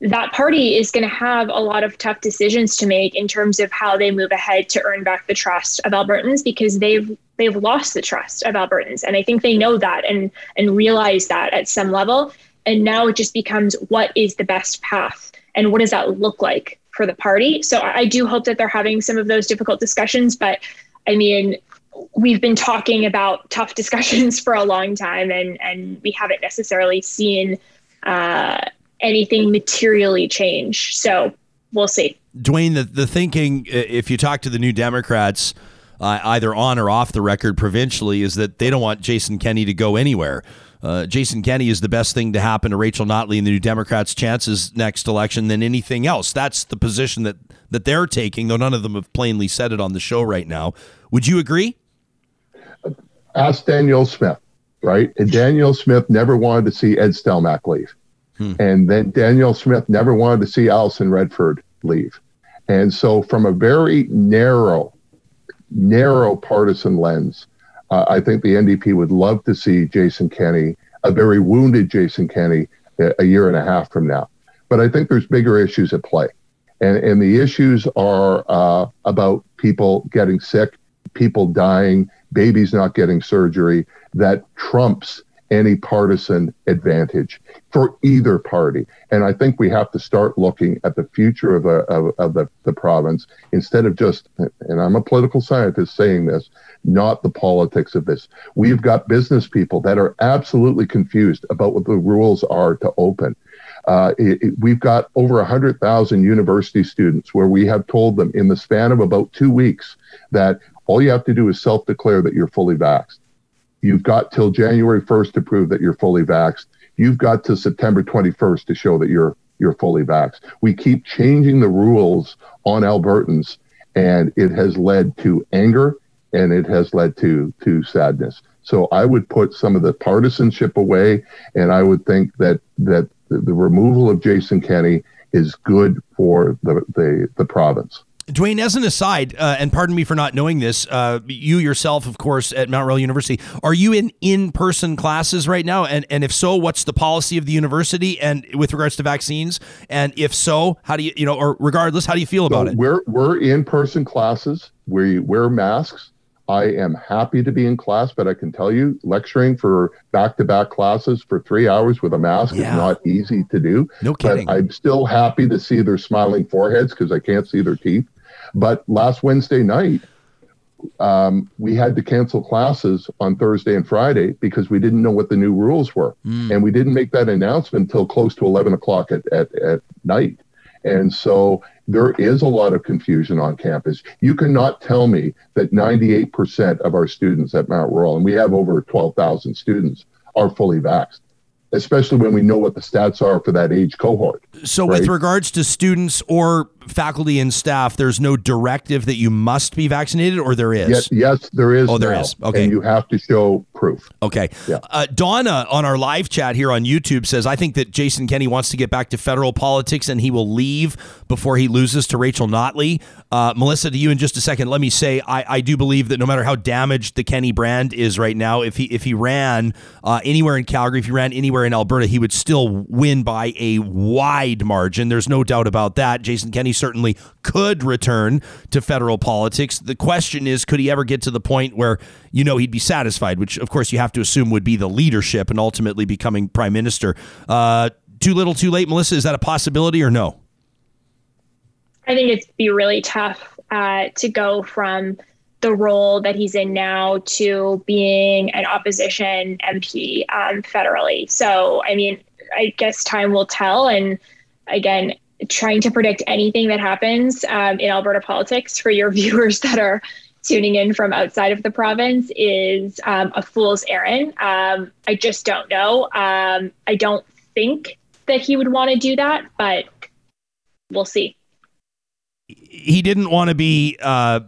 That party is going to have a lot of tough decisions to make in terms of how they move ahead to earn back the trust of Albertans because they've they've lost the trust of Albertans, and I think they know that and and realize that at some level. And now it just becomes what is the best path and what does that look like for the party. So I do hope that they're having some of those difficult discussions, but I mean, we've been talking about tough *laughs* discussions for a long time, and and we haven't necessarily seen uh, anything materially change. So we'll see. Duane, the the thinking, if you talk to the New Democrats. Uh, either on or off the record provincially, is that they don't want Jason Kenney to go anywhere. Uh, Jason Kenney is the best thing to happen to Rachel Notley and the New Democrats' chances next election than anything else. That's the position that that they're taking, though none of them have plainly said it on the show right now. Would you agree? Ask Danielle Smith, right? And Danielle Smith never wanted to see Ed Stelmach leave. Hmm. And then Danielle Smith never wanted to see Alison Redford leave. And so, from a very narrow, narrow partisan lens, uh, I think the NDP would love to see Jason Kenney, a very wounded Jason Kenney, a, a year and a half from now. But I think there's bigger issues at play. And, and the issues are uh, about people getting sick, people dying, babies not getting surgery that trumps any partisan advantage for either party. And I think we have to start looking at the future of, a, of, of the, the province instead of just, and I'm a political scientist saying this, not the politics of this. We've got business people that are absolutely confused about what the rules are to open. Uh, it, it, we've got over 100,000 university students where we have told them in the span of about two weeks that all you have to do is self declare that you're fully vaxxed. You've got till January 1st to prove that you're fully vaxxed. You've got to September 21st to show that you're you're fully vaxxed. We keep changing the rules on Albertans, and it has led to anger and it has led to to sadness. So I would put some of the partisanship away, and I would think that that the, the removal of Jason Kenney is good for the, the, the province. Duane, as an aside, uh, and pardon me for not knowing this, uh, you yourself, of course, at Mount Royal University, are you in in-person classes right now? And and if so, what's the policy of the university and with regards to vaccines? And if so, how do you you know, or regardless, how do you feel about so it? We're we're in-person classes. We wear masks. I am happy to be in class, but I can tell you, lecturing for back-to-back classes for three hours with a mask yeah. is not easy to do. No kidding. But I'm still happy to see their smiling foreheads because I can't see their teeth. But last Wednesday night, um, we had to cancel classes on Thursday and Friday because we didn't know what the new rules were. Mm. And we didn't make that announcement until close to 11 o'clock at, at, at night. And so there is a lot of confusion on campus. You cannot tell me that 98% of our students at Mount Royal, and we have over 12,000 students, are fully vaxxed especially when we know what the stats are for that age cohort. So, right? with regards to students or faculty and staff, there's no directive that you must be vaccinated, or there is? Yes, yes there is. Oh, there now, is. Okay. And you have to show proof. Okay. Yeah. Uh, Donna on our live chat here on YouTube says, I think that Jason Kenney wants to get back to federal politics and he will leave before he loses to Rachel Notley. Uh, Melissa, to you in just a second, let me say I, I do believe that no matter how damaged the Kenney brand is right now, if he if he ran uh, anywhere in Calgary, if he ran anywhere in Alberta, he would still win by a wide margin. There's no doubt about that. Jason Kenney certainly could return to federal politics. The question is, could he ever get to the point where you know he'd be satisfied? Which, of course, you have to assume would be the leadership and ultimately becoming prime minister. Uh, too little, too late, Melissa. Is that a possibility or no? I think it'd be really tough uh, to go from the role that he's in now to being an opposition MP um, federally. So, I mean, I guess time will tell. And again, trying to predict anything that happens um, in Alberta politics for your *laughs* viewers that are tuning in from outside of the province is um, a fool's errand. Um, I just don't know. Um, I don't think that he would want to do that, but we'll see. He didn't want to be uh,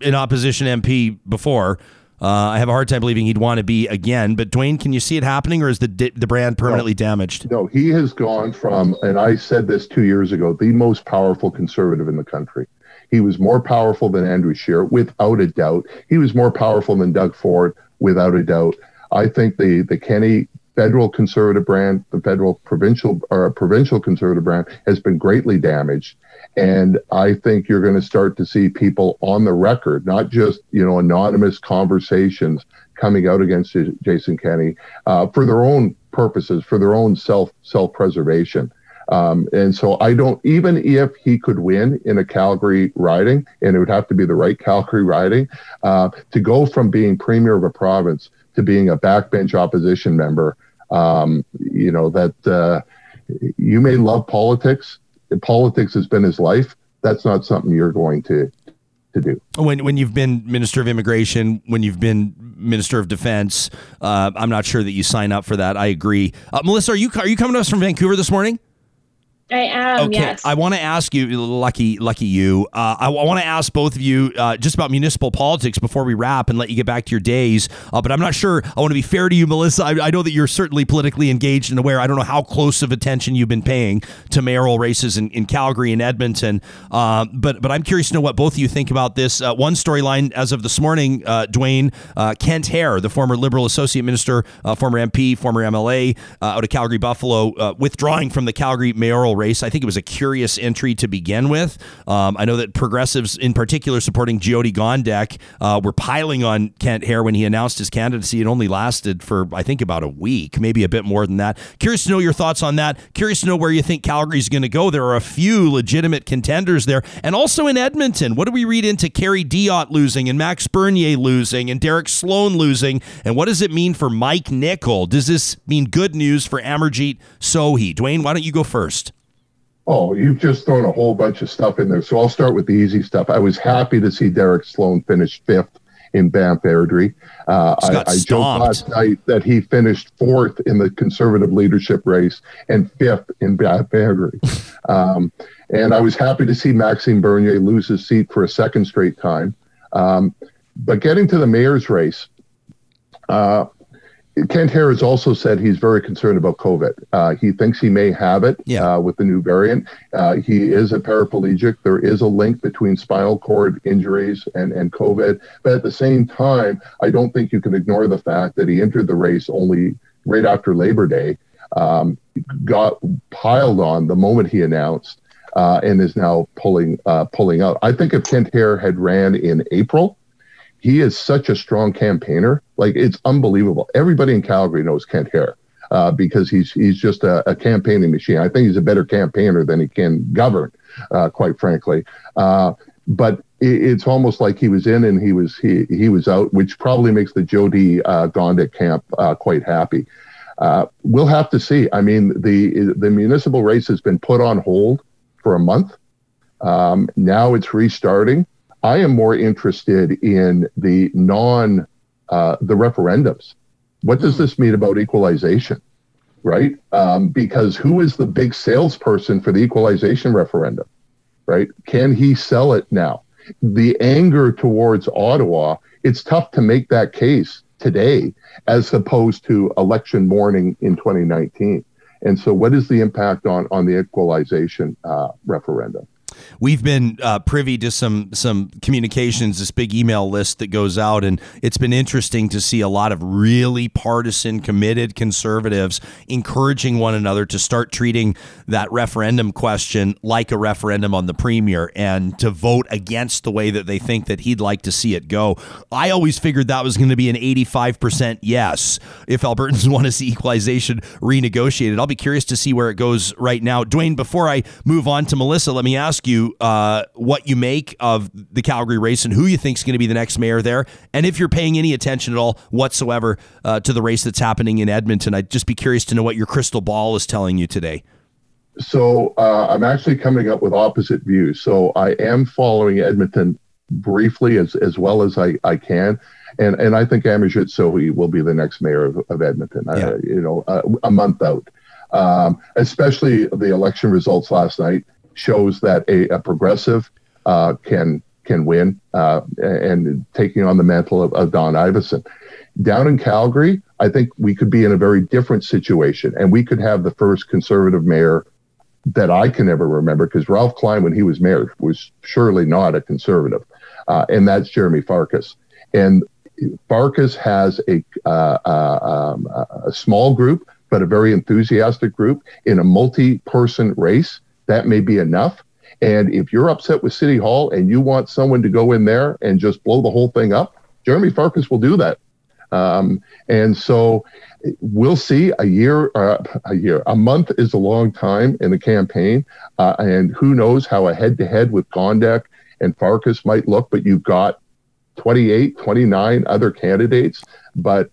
an opposition MP before. Uh, I have a hard time believing he'd want to be again. But Duane, can you see it happening, or is the the brand permanently no. damaged? No, he has gone from, and I said this two years ago, the most powerful conservative in the country. He was more powerful than Andrew Scheer, without a doubt. He was more powerful than Doug Ford, without a doubt. I think the the Kenney federal conservative brand, the federal provincial or provincial conservative brand, has been greatly damaged. And I think you're going to start to see people on the record, not just you know anonymous conversations coming out against Jason Kenney uh, for their own purposes, for their own self self preservation. Um, and so I don't even if he could win in a Calgary riding, and it would have to be the right Calgary riding, uh, to go from being premier of a province to being a backbench opposition member. Um, you know that uh, you may love politics, politics has been his life. That's not something you're going to to do. When when you've been Minister of Immigration, when you've been Minister of Defense, uh, I'm not sure that you sign up for that. I agree. Uh, Melissa, are you are you coming to us from Vancouver this morning? I am. Okay. Yes. I want to ask you, lucky, lucky you. Uh, I, I want to ask both of you uh, just about municipal politics before we wrap and let you get back to your days. Uh, but I'm not sure. I want to be fair to you, Melissa. I, I, know that you're certainly politically engaged and aware. I don't know how close of attention you've been paying to mayoral races in, in Calgary and Edmonton. Uh, but but I'm curious to know what both of you think about this. Uh, one storyline as of this morning, uh, Duane Kent Hehr, the former Liberal Associate Minister, former MP, former MLA out of Calgary Buffalo, withdrawing from the Calgary mayoral race. I think it was a curious entry to begin with. Um, I know that progressives, in particular, supporting Jyoti Gondek, uh, were piling on Kent Hehr when he announced his candidacy. It only lasted for, I think, about a week, maybe a bit more than that. Curious to know your thoughts on that. Curious to know where you think Calgary's going to go. There are a few legitimate contenders there. And also in Edmonton, what do we read into Kerry Diotte losing and Max Bernier losing and Derek Sloan losing? And what does it mean for Mike Nickel? Does this mean good news for Amarjeet Sohi? Duane, why don't you go first? Oh, you've just thrown a whole bunch of stuff in there. So I'll start with the easy stuff. I was happy to see Derek Sloan finish fifth in Banff Airdrie. Uh, I, I joked last night that he finished fourth in the conservative leadership race and fifth in Banff Airdrie. *laughs* Um, and I was happy to see Maxime Bernier lose his seat for a second straight time. Um, but getting to the mayor's race, uh, Kent has also said he's very concerned about COVID. Uh, he thinks he may have it yeah. uh, with the new variant. Uh, he is a paraplegic. There is a link between spinal cord injuries and, and COVID. But at the same time, I don't think you can ignore the fact that he entered the race only right after Labor Day, um, got piled on the moment he announced, uh, and is now pulling uh, pulling out. I think if Kent Hehr had ran in April, he is such a strong campaigner. Like it's unbelievable. Everybody in Calgary knows Kent Hehr. uh, because he's he's just a, a, campaigning machine. I think he's a better campaigner than he can govern, uh, quite frankly. Uh, but it, it's almost like he was in and he was he he was out, which probably makes the Jyoti uh, Gondek camp uh, quite happy. Uh, we'll have to see. I mean, the the municipal race has been put on hold for a month. Um, now it's restarting. I am more interested in the non uh, the referendums. What does this mean about equalization? Right? Um, because who is the big salesperson for the equalization referendum? Right? Can he sell it now? The anger towards Ottawa, it's tough to make that case today as opposed to election morning in 2019. And so, what is the impact on, on the equalization uh, referendum? We've been uh, privy to some some communications, this big email list that goes out, and it's been interesting to see a lot of really partisan, committed conservatives encouraging one another to start treating that referendum question like a referendum on the premier and to vote against the way that they think that he'd like to see it go. I always figured that was going to be an 85% yes if Albertans *laughs* want to see equalization renegotiated. I'll be curious to see where it goes right now. Duane, before I move on to Melissa, let me ask you you uh, what you make of the Calgary race and who you think is going to be the next mayor there, and if you're paying any attention at all whatsoever uh, to the race that's happening in Edmonton. I'd just be curious to know what your crystal ball is telling you today. So uh, I'm actually coming up with opposite views. So I am following Edmonton briefly as, as well as I, I can. And, and I think Amarjeet Sohi will be the next mayor of, of Edmonton, yeah. uh, you know, uh, a month out. Um, especially the election results last night shows that a, a progressive uh, can can win uh, and taking on the mantle of, of Don Iveson. Down in Calgary, I think we could be in a very different situation, and we could have the first conservative mayor that I can ever remember, because Ralph Klein, when he was mayor, was surely not a conservative, uh, and that's Jeromy Farkas. And Farkas has a, uh, uh, um, a small group, but a very enthusiastic group in a multi-person race. That may be enough. And if you're upset with City Hall and you want someone to go in there and just blow the whole thing up, Jeromy Farkas will do that. Um, and so we'll see. A year, uh, a year, a month is a long time in the campaign, uh, and who knows how a head-to-head with Gondek and Farkas might look. But you've got 28, 29 other candidates, but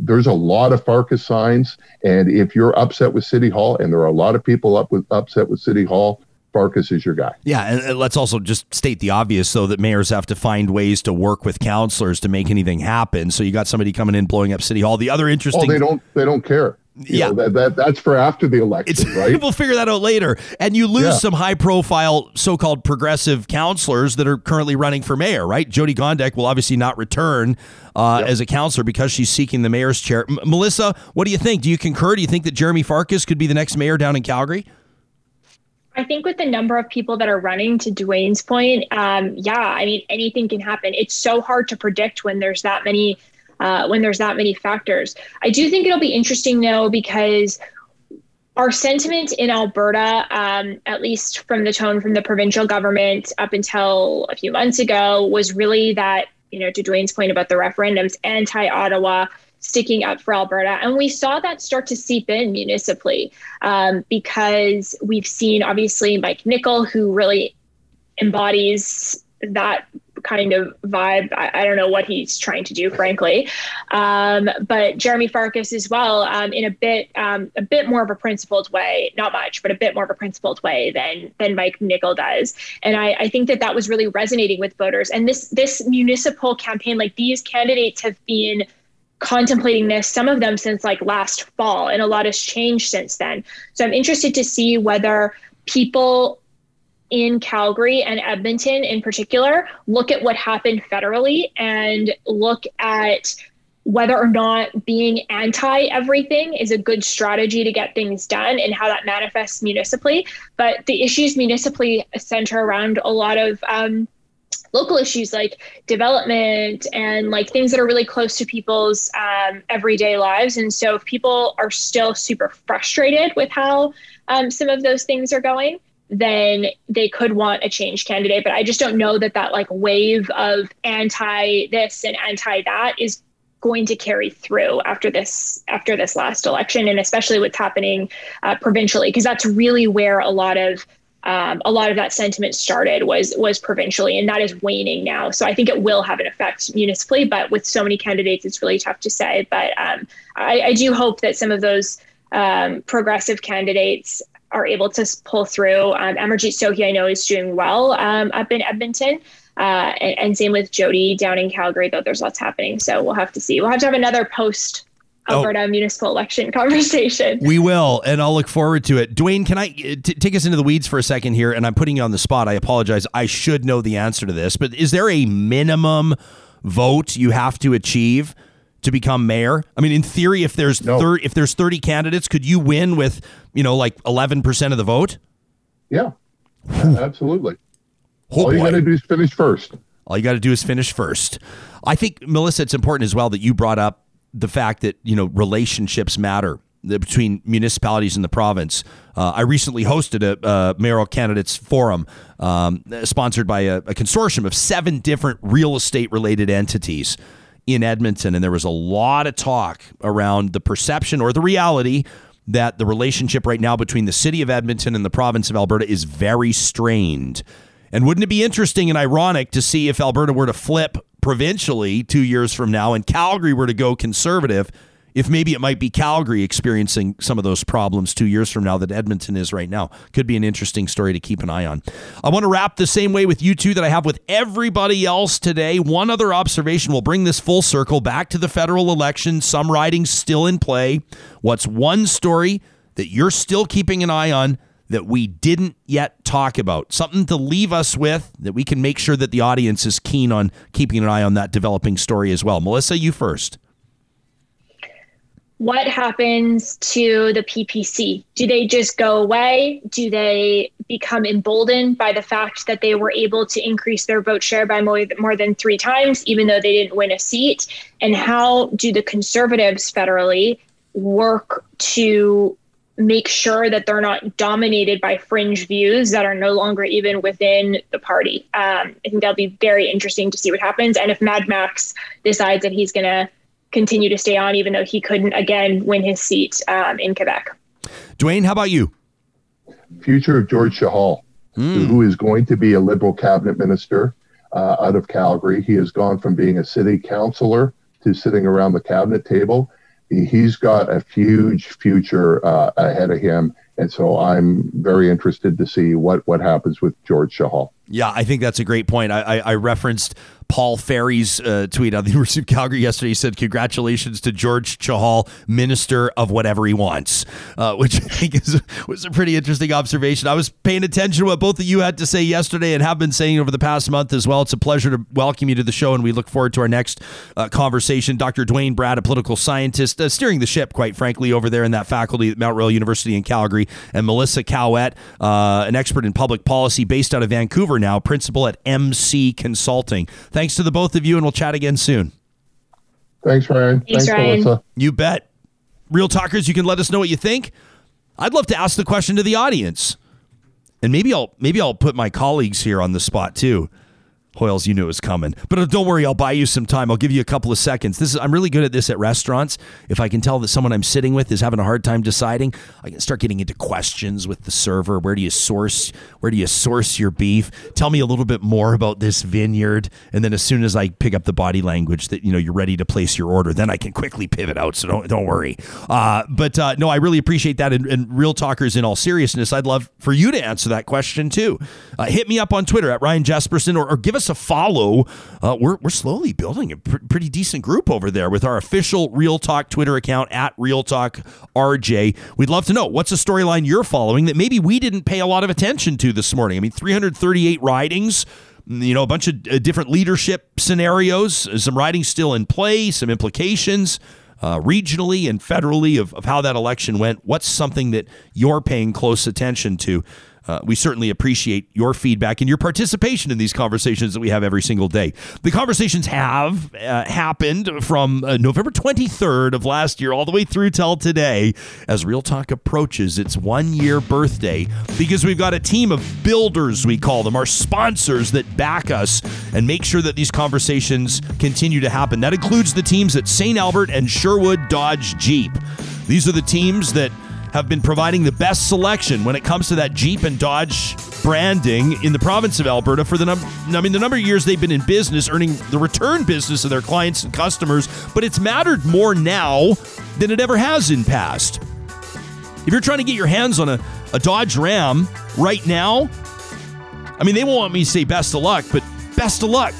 there's a lot of Farkas signs. And if you're upset with City Hall, and there are a lot of people up with upset with City Hall, Farkas is your guy. Yeah, and let's also just state the obvious, though, that mayors have to find ways to work with councilors to make anything happen. So you got somebody coming in blowing up City Hall. The other interesting, oh, they don't they don't care. You yeah, know, that, that that's for after the election, it's, *laughs* right? we'll figure that out later. And you lose yeah. some high profile so called progressive councilors that are currently running for mayor, right? Jyoti Gondek will obviously not return uh, yep. as a councilor because she's seeking the mayor's chair. M- Melissa, what do you think? Do you concur? Do you think that Jeromy Farkas could be the next mayor down in Calgary? I think with the number of people that are running, to Duane's point, um, yeah, I mean anything can happen. It's so hard to predict when there's that many uh, when there's that many factors. I do think it'll be interesting though because our sentiment in Alberta, um, at least from the tone from the provincial government up until a few months ago, was really that you know to Duane's point about the referendums, anti-Ottawa sticking up for Alberta. And we saw that start to seep in municipally um, because we've seen, obviously, Mike Nickel, who really embodies that kind of vibe. I, I, don't know what he's trying to do, frankly. Um, but Jeromy Farkas as well, um, in a bit, um, a bit more of a principled way, not much, but a bit more of a principled way than than Mike Nickel does. And I, I think that that was really resonating with voters. And this this municipal campaign, like these candidates have been contemplating this, some of them since like last fall, and a lot has changed since then. So I'm interested to see whether people in Calgary and Edmonton in particular look at what happened federally and look at whether or not being anti everything is a good strategy to get things done and how that manifests municipally. But the issues municipally center around a lot of um, local issues like development and like things that are really close to people's um, everyday lives. And so if people are still super frustrated with how um, some of those things are going, then they could want a change candidate. But I just don't know that that like wave of anti this and anti that is going to carry through after this after this last election and especially what's happening uh, provincially because that's really where a lot of um, a lot of that sentiment started was was provincially, and that is waning now. So I think it will have an effect municipally, but with so many candidates, it's really tough to say. But um, I, I, do hope that some of those um, progressive candidates are able to pull through. Um, Amarjeet Sohi, I know, is doing well um, up in Edmonton. Uh, and, and, same with Jyoti down in Calgary, though there's lots happening. So we'll have to see. We'll have to have another post Alberta oh, municipal election *laughs* conversation. We will, and I'll look forward to it. Duane, can I t- take us into the weeds for a second here? And I'm putting you on the spot. I apologize. I should know the answer to this, but is there a minimum vote you have to achieve to become mayor? I mean, in theory, if there's no. thir- if there's 30 candidates, could you win with you know like 11 percent of the vote? Yeah, absolutely. Oh, All you got to do is finish first. All you got to do is finish first. I think Melissa, it's important as well that you brought up the fact that you know relationships matter between municipalities in the province. Uh, I recently hosted a, a mayoral candidates forum um, sponsored by a, a, consortium of seven different real estate related entities in Edmonton, and there was a lot of talk around the perception or the reality that the relationship right now between the city of Edmonton and the province of Alberta is very strained. And wouldn't it be interesting and ironic to see if Alberta were to flip provincially two years from now and Calgary were to go conservative, if maybe it might be Calgary experiencing some of those problems two years from now that Edmonton is right now. Could be an interesting story to keep an eye on. I want to wrap the same way with you two that I have with everybody else today. One other observation will bring this full circle back to the federal election. Some ridings still in play. What's one story that you're still keeping an eye on? That we didn't yet talk about. Something to leave us with that we can make sure that the audience is keen on keeping an eye on that developing story as well. Melissa, you first what happens to the PPC? Do they just go away? Do they become emboldened by the fact that they were able to increase their vote share by more, more than three times, even though they didn't win a seat? And how do the conservatives federally work to make sure that they're not dominated by fringe views that are no longer even within the party? Um, I think that'll be very interesting to see what happens. And if Mad Max decides that he's going to continue to stay on, even though he couldn't again win his seat um, in Quebec. Duane, how about you? Future of George Chahal, mm. who is going to be a Liberal cabinet minister uh, out of Calgary. He has gone from being a city councilor to sitting around the cabinet table. He's got a huge future uh, ahead of him. And so I'm very interested to see what, what happens with George Chahal. Yeah, I think that's a great point. I, I, I referenced Paul Fairie's uh, tweet on the *laughs* University of Calgary yesterday. He said, "Congratulations to George Chahal, Minister of whatever he wants," uh, *laughs* which I think is, was a pretty interesting observation. I was paying attention to what both of you had to say yesterday and have been saying over the past month as well. It's a pleasure to welcome you to the show, and we look forward to our next uh, conversation. Dr. Duane Bratt, a political scientist, uh, steering the ship, quite frankly, over there in that faculty at Mount Royal University in Calgary, and Melissa Caouette, uh, an expert in public policy based out of Vancouver now, principal at MC Consulting. Thanks to the both of you, and we'll chat again soon. Thanks, Ryan. Thanks, Thanks Ryan. Melissa. You bet. Real talkers, you can let us know what you think. I'd love to ask the question to the audience. And maybe I'll maybe I'll put my colleagues here on the spot too. Hoyles, you knew it was coming. But uh, don't worry, I'll buy you some time. I'll give you a couple of seconds. This is I'm really good at this at restaurants. If I can tell that someone I'm sitting with is having a hard time deciding, I can start getting into questions with the server. Where do you source where do you source your beef? Tell me a little bit more about this vineyard. And then as soon as I pick up the body language that you know you're ready to place your order, then I can quickly pivot out. So don't don't worry. Uh, but uh, no, I really appreciate that. And, and, real talkers, in all seriousness, I'd love for you to answer that question too. Uh, hit me up on Twitter at Ryan Jespersen or, or give us us a follow. Uh, we're, we're slowly building a pr- pretty decent group over there with our official Real Talk Twitter account at Real Talk RJ. We'd love to know what's a storyline you're following that maybe we didn't pay a lot of attention to this morning. I mean, 338 ridings you know, a bunch of uh, different leadership scenarios, some writing still in play, some implications uh, regionally and federally of, of how that election went. What's something that you're paying close attention to? Uh, we certainly appreciate your feedback and your participation in these conversations that we have every single day. The conversations have uh, happened from uh, November 23rd of last year all the way through till today as Real Talk approaches its one year birthday because we've got a team of builders, we call them, our sponsors that back us and make sure that these conversations continue to happen. That includes the teams at St. Albert and Sherwood Dodge Jeep. These are the teams that have been providing the best selection when it comes to that Jeep and Dodge branding in the province of Alberta for the number I mean the number of years they've been in business earning the return business of their clients and customers but it's mattered more now than it ever has in past. If you're trying to get your hands on a, a Dodge Ram right now, I mean they won't want me to say best of luck, but best of luck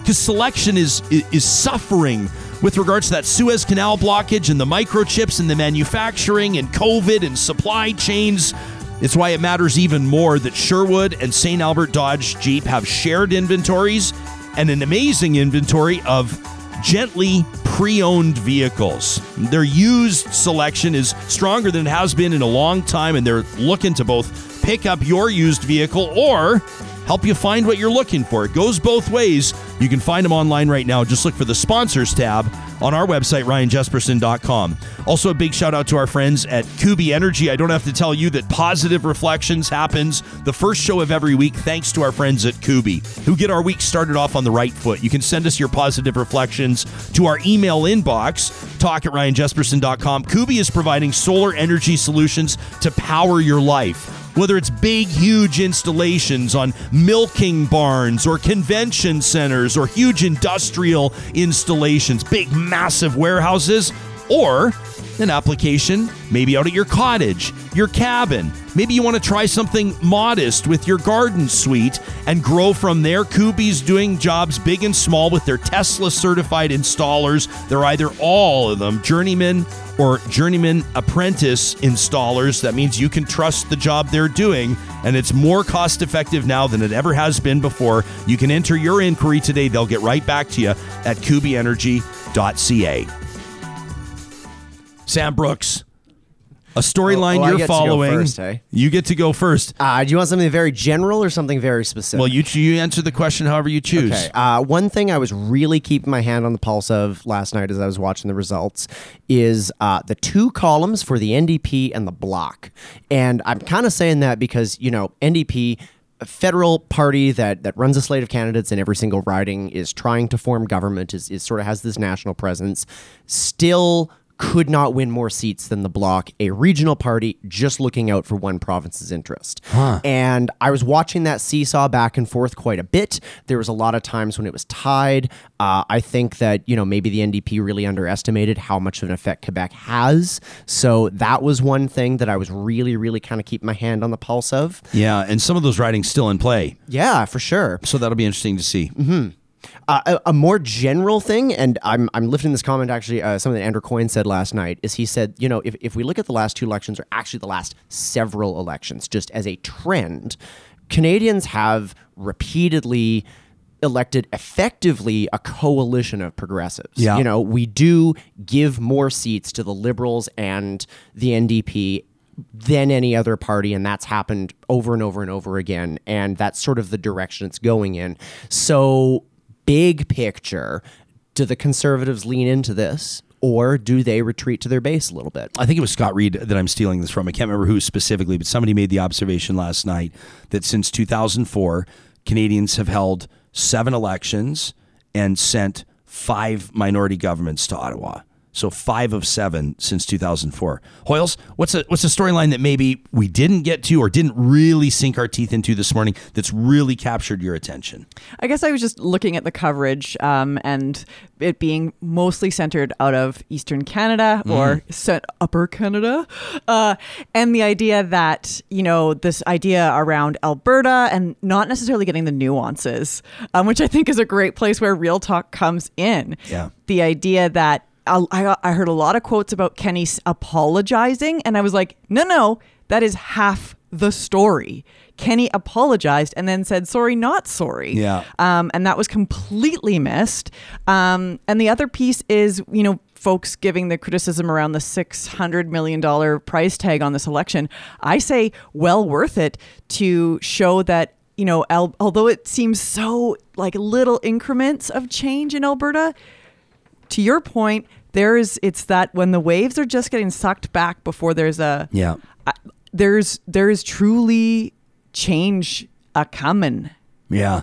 because selection is, is, is suffering with regards to that Suez Canal blockage and the microchips and the manufacturing and COVID and supply chains. It's why it matters even more that Sherwood and St. Albert Dodge Jeep have shared inventories and an amazing inventory of gently pre owned vehicles. Their used selection is stronger than it has been in a long time, and they're looking to both pick up your used vehicle or help you find what you're looking for. It goes both ways. You can find them online right now. Just look for the sponsors tab on our website, ryanjespersen.com. Also, a big shout out to our friends at Kuby Energy. I don't have to tell you that Positive Reflections happens the first show of every week thanks to our friends at Kuby, who get our week started off on the right foot. You can send us your positive reflections to our email inbox, talk at ryanjespersen.com. Kuby is providing solar energy solutions to power your life whether it's big, huge installations on milking barns or convention centers or huge industrial installations, big, massive warehouses. or an application maybe out at your cottage, your cabin. Maybe you want to try something modest with your garden suite and grow from there. Kuby's doing jobs big and small with their Tesla certified installers. They're either all of them journeyman or journeyman apprentice installers. That means you can trust the job they're doing, and it's more cost effective now than it ever has been before. You can enter your inquiry today. They'll get right back to you at kubyenergy.ca. Sam Brooks, a storyline Oh, oh, you're get to go following. first, hey? You get to go first. Uh, do you want something very general or something very specific? Well, you you answer the question however you choose. Okay. Uh, one thing I was really keeping my hand on the pulse of last night as I was watching the results is uh, the two columns for the NDP and the Bloc. And I'm kind of saying that because, you know, NDP, a federal party that, that runs a slate of candidates in every single riding, is trying to form government, is, is sort of has this national presence, still could not win more seats than the bloc, a regional party just looking out for one province's interest. And I was watching that seesaw back and forth quite a bit. There was a lot of times when it was tied. Uh, I think that, you know, maybe the NDP really underestimated how much of an effect Quebec has. So that was one thing that I was really, really kind of keeping my hand on the pulse of. Yeah, and some of those writings still in play. Yeah, for sure. So that'll be interesting to see. hmm Uh, a, a more general thing, and I'm, I'm lifting this comment actually, uh, something that Andrew Coyne said last night, is he said, you know, if, if we look at the last two elections, or actually the last several elections, just as a trend, Canadians have repeatedly elected effectively a coalition of progressives. Yeah. You know, we do give more seats to the Liberals and the NDP than any other party, and that's happened over and over and over again. And that's sort of the direction it's going in. So, big picture, do the conservatives lean into this? Or do they retreat to their base a little bit? I think it was Scott Reid that I'm stealing this from. I can't remember who specifically, but somebody made the observation last night that since 2004, Canadians have held seven elections and sent five minority governments to Ottawa. So five of seven since 2004. Hoyles, what's a what's a storyline that maybe we didn't get to or didn't really sink our teeth into this morning that's really captured your attention? I guess I was just looking at the coverage um, and it being mostly centered out of Eastern Canada or cent- Upper Canada. Uh, and the idea that, you know, this idea around Alberta and not necessarily getting the nuances, um, which I think is a great place where real talk comes in. Yeah. The idea that I, I I heard a lot of quotes about Kenney apologizing, and I was like, no, no, that is half the story. Kenney apologized and then said, sorry, not sorry. Yeah. Um, and that was completely missed. Um, and the other piece is, you know, folks giving the criticism around the $600 million price tag on this election. I say, well worth it to show that. You know, al- although it seems so like little increments of change in Alberta, to your point, there is it's that when the waves are just getting sucked back before there's a Yeah. I- there's there is truly change a coming. Yeah.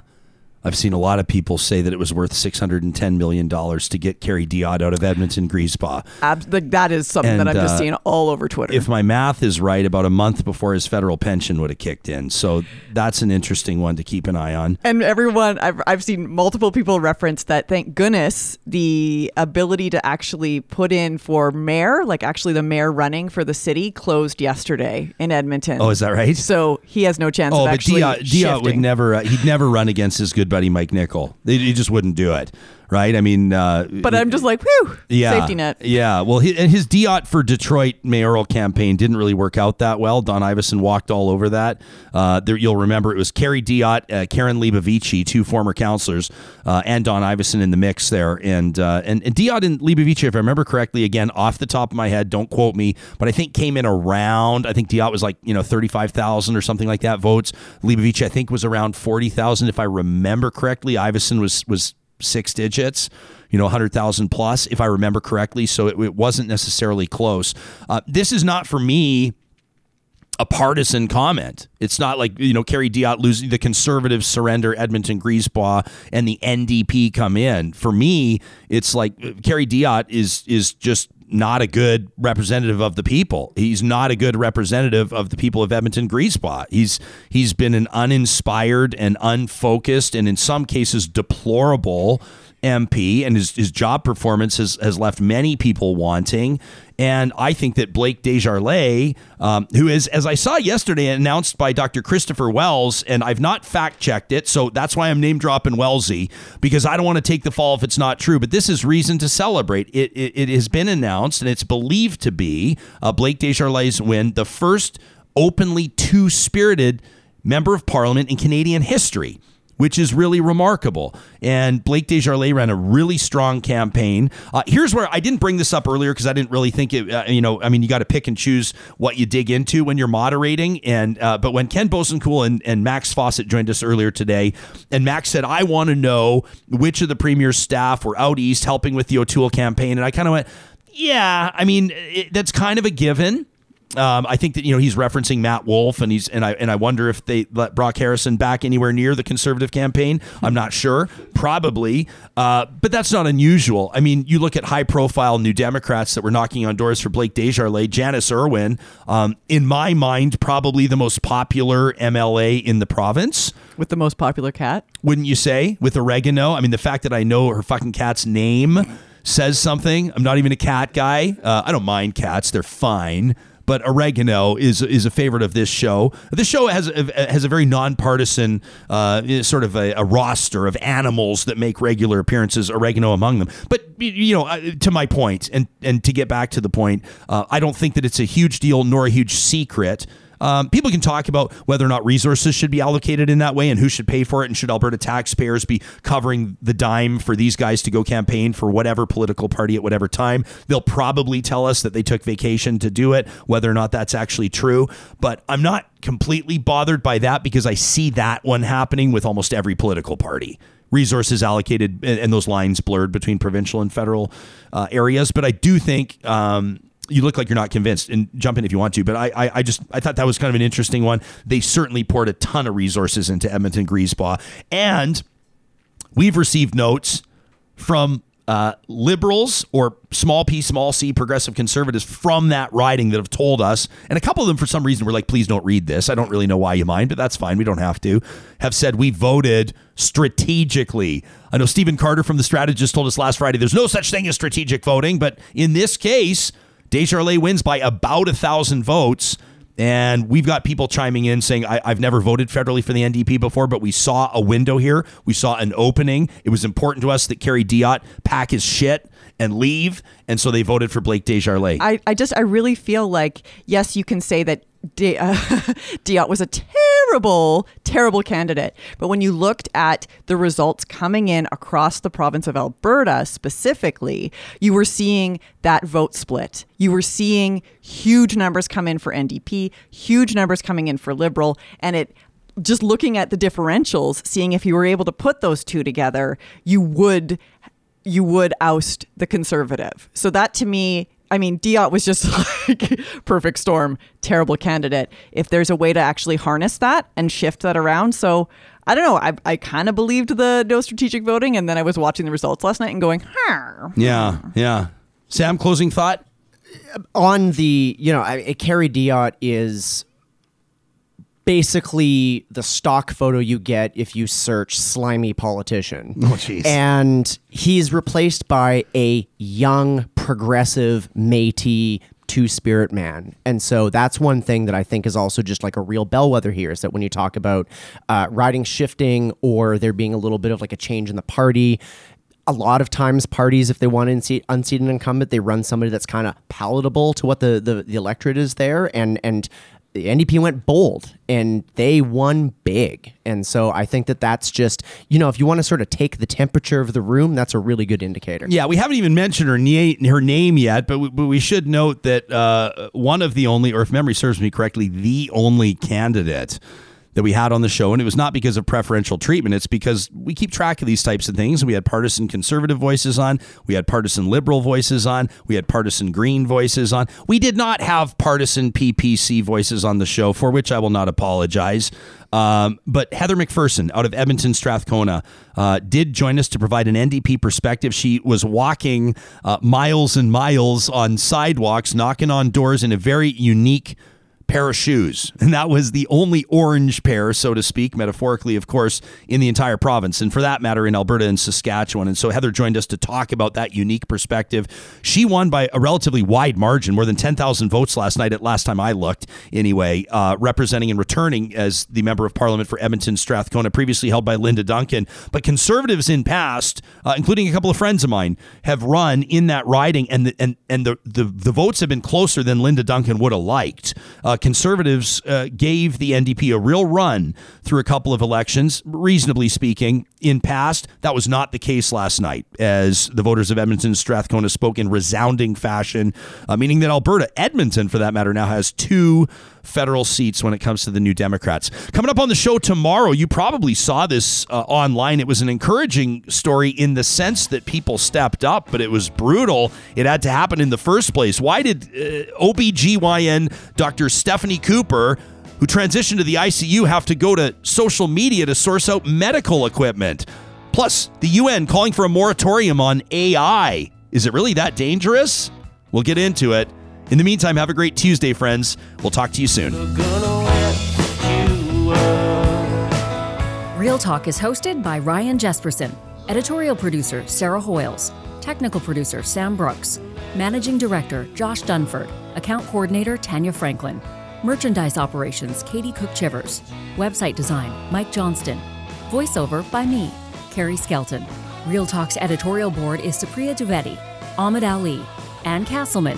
I've seen a lot of people say that it was worth $610 million to get Kerry Diotte out of Edmonton Griesbach. Ab- that is something that I'm just uh, seeing all over Twitter. If my math is right, about a month before his federal pension would have kicked in. So that's an interesting one to keep an eye on. and everyone, I've, I've seen multiple people reference that. Thank goodness the ability to actually put in for mayor, like actually the mayor running for the city, closed yesterday in Edmonton. Oh, is that right? So he has no chance Oh, of but actually Diotte, Diotte would never, uh, he'd never run against his good buddy Mike Nickel. He, he just wouldn't do it, right? I mean, uh, But I'm just like, whew, yeah, safety net. Yeah, well, he, and his Diotte for Detroit mayoral campaign didn't really work out that well. Don Iveson walked all over that. Uh, there, you'll remember it was Kerry Diotte, uh, Karen Leibovici, two former counselors, uh, and Don Iveson in the mix there. And uh, and, and Diotte and Leibovici, if I remember correctly, again off the top of my head, don't quote me, but I think came in around. I think Diotte was like you know thirty five thousand or something like that votes. Leibovici, I think, was around forty thousand, if I remember correctly. Iveson was was six digits, you know, 100,000 plus, if I remember correctly. So it, it wasn't necessarily close. Uh, this is not for me a partisan comment. It's not like, you know, Kerry Diotte losing the conservatives surrender Edmonton Griesbach and the NDP come in. For me, it's like uh, Kerry Diotte is is just not a good representative of the people. He's not a good representative of the people of Edmonton Griesbach. He's he's been an uninspired and unfocused and in some cases deplorable MP, and his, his job performance has, has left many people wanting. And I think that Blake Desjardins, um, who is, as I saw yesterday, announced by Dr. Christopher Wells, and I've not fact checked it, so that's why I'm name dropping Wellsy because I don't want to take the fall if it's not true. But this is reason to celebrate. It it, it has been announced, and it's believed to be uh, Blake Desjardins' win, the first openly two spirited member of parliament in Canadian history which is really remarkable. And Blake Desjardins ran a really strong campaign. Uh, here's where I didn't bring this up earlier because I didn't really think it. Uh, you know, I mean, you got to pick and choose what you dig into when you're moderating. And uh, but when Ken Boessenkool and, and Max Fawcett joined us earlier today, and Max said, "I want to know which of the premier's staff were out east helping with the O'Toole campaign," and I kind of went. Yeah, I mean, it, that's kind of a given. Um, I think that you know he's referencing Matt Wolf, and he's and I and I wonder if they let Brock Harrison back anywhere near the conservative campaign. I'm not sure, probably, uh, but that's not unusual. I mean, you look at high-profile New Democrats that were knocking on doors for Blake Desjardins, Janis Irwin, um, in my mind, probably the most popular MLA in the province with the most popular cat. Wouldn't you say? With oregano, I mean, the fact that I know her fucking cat's name says something. I'm not even a cat guy. Uh, I don't mind cats; they're fine but oregano is is a favorite of this show. This show has a, has a very nonpartisan uh, sort of a, a, roster of animals that make regular appearances. Oregano among them. But you know, to my point, and and to get back to the point, uh, I don't think that it's a huge deal nor a huge secret um, people can talk about whether or not resources should be allocated in that way and who should pay for it, and should Alberta taxpayers be covering the dime for these guys to go campaign for whatever political party at whatever time. They'll probably tell us that they took vacation to do it, whether or not that's actually true. But I'm not completely bothered by that because I see that one happening with almost every political party resources allocated and, those lines blurred between provincial and federal uh, areas. But I do think um, you look like you're not convinced and jump in if you want to but I, I, I just i thought that was kind of an interesting one. They certainly poured a ton of resources into edmonton griesbach and we've received notes from uh, liberals or small p small c progressive conservatives from that riding that have told us and a couple of them for some reason were like please don't read this. I don't really know why you mind but that's fine. We don't have to have said we voted strategically. I know stephen carter from the strategist told us last friday there's no such thing as strategic voting but in this case Desjardins wins by about a thousand votes. And we've got people chiming in saying, I, have never voted federally for the NDP before, but we saw a window here. We saw an opening. It was important to us that Kerry Diotte pack his shit and leave. And so they voted for Blake Desjardins. I, I just, I really feel like, yes, you can say that uh, *laughs* Diotte was a terrible, terrible terrible candidate. But when you looked at the results coming in across the province of Alberta specifically, you were seeing that vote split. You were seeing huge numbers come in for NDP, huge numbers coming in for Liberal, and it just looking at the differentials, seeing if you were able to put those two together, you would you would oust the conservative. So that to me I mean, Diotte was just *laughs* like perfect storm, terrible candidate. If there's a way to actually harness that and shift that around. So I don't know. I, I kind of believed the no strategic voting. And then I was watching the results last night and going, huh. Yeah. Yeah. Sam, closing thought? On the, you know, I, Kerry Diotte is basically the stock photo you get if you search slimy politician. Oh, jeez. And he's replaced by a young, progressive, Métis two spirit man. And so that's one thing that I think is also just like a real bellwether here is that when you talk about uh, riding shifting or there being a little bit of like a change in the party, a lot of times parties if they want to unseat, unseat an incumbent they run somebody that's kind of palatable to what the, the the electorate is there and and the NDP went bold and they won big. And so I think that that's just, you know, if you want to sort of take the temperature of the room, that's a really good indicator. Yeah, we haven't even mentioned her, na- her name yet, but we, but we should note that uh, one of the only, or if memory serves me correctly, the only candidate that we had on the show. And it was not because of preferential treatment. It's because we keep track of these types of things. We had partisan conservative voices on. We had partisan liberal voices on. We had partisan green voices on. We did not have partisan PPC voices on the show, for which I will not apologize. Um, but Heather McPherson out of Edmonton Strathcona uh, did join us to provide an NDP perspective. She was walking uh, miles and miles on sidewalks, knocking on doors in a very unique pair of shoes. *laughs* And that was the only orange pair, so to speak, metaphorically, of course, in the entire province. And for that matter, in Alberta and Saskatchewan. And so Heather joined us to talk about that unique perspective. She won by a relatively wide margin, more than 10,000 votes last night, at last time I looked, anyway, uh, representing and returning as the member of parliament for Edmonton Strathcona, previously held by Linda Duncan. But conservatives in past, uh, including a couple of friends of mine, have run in that riding, and the, and, and the, the, the votes have been closer than Linda Duncan would have liked. Uh, conservatives uh, gave the NDP a real run through a couple of elections, reasonably speaking. In past, that was not the case last night, as the voters of Edmonton Strathcona spoke in resounding fashion, uh, meaning that Alberta, Edmonton for that matter, now has two federal seats when it comes to the New Democrats. Coming up on the show tomorrow, you probably saw this uh, online. It was an encouraging story in the sense that people stepped up, but it was brutal. It had to happen in the first place. Why did uh, OBGYN Dr. Stephanie Cooper? Who transitioned to the ICU have to go to social media to source out medical equipment. Plus, the UN calling for a moratorium on AI. Is it really that dangerous? We'll get into it. In the meantime, have a great Tuesday, friends. We'll talk to you soon. Real Talk is hosted by Ryan Jespersen, editorial producer Sarah Hoyles, technical producer Sam Brooks, managing director Josh Dunford, account coordinator Tanya Franklin, merchandise operations Katie Cook Chivers, website design Mike Johnston, voiceover by me, Carrie Skelton. Real Talk's editorial board is Supriya Dwivedi, Ahmed Ali, Ann Castleman,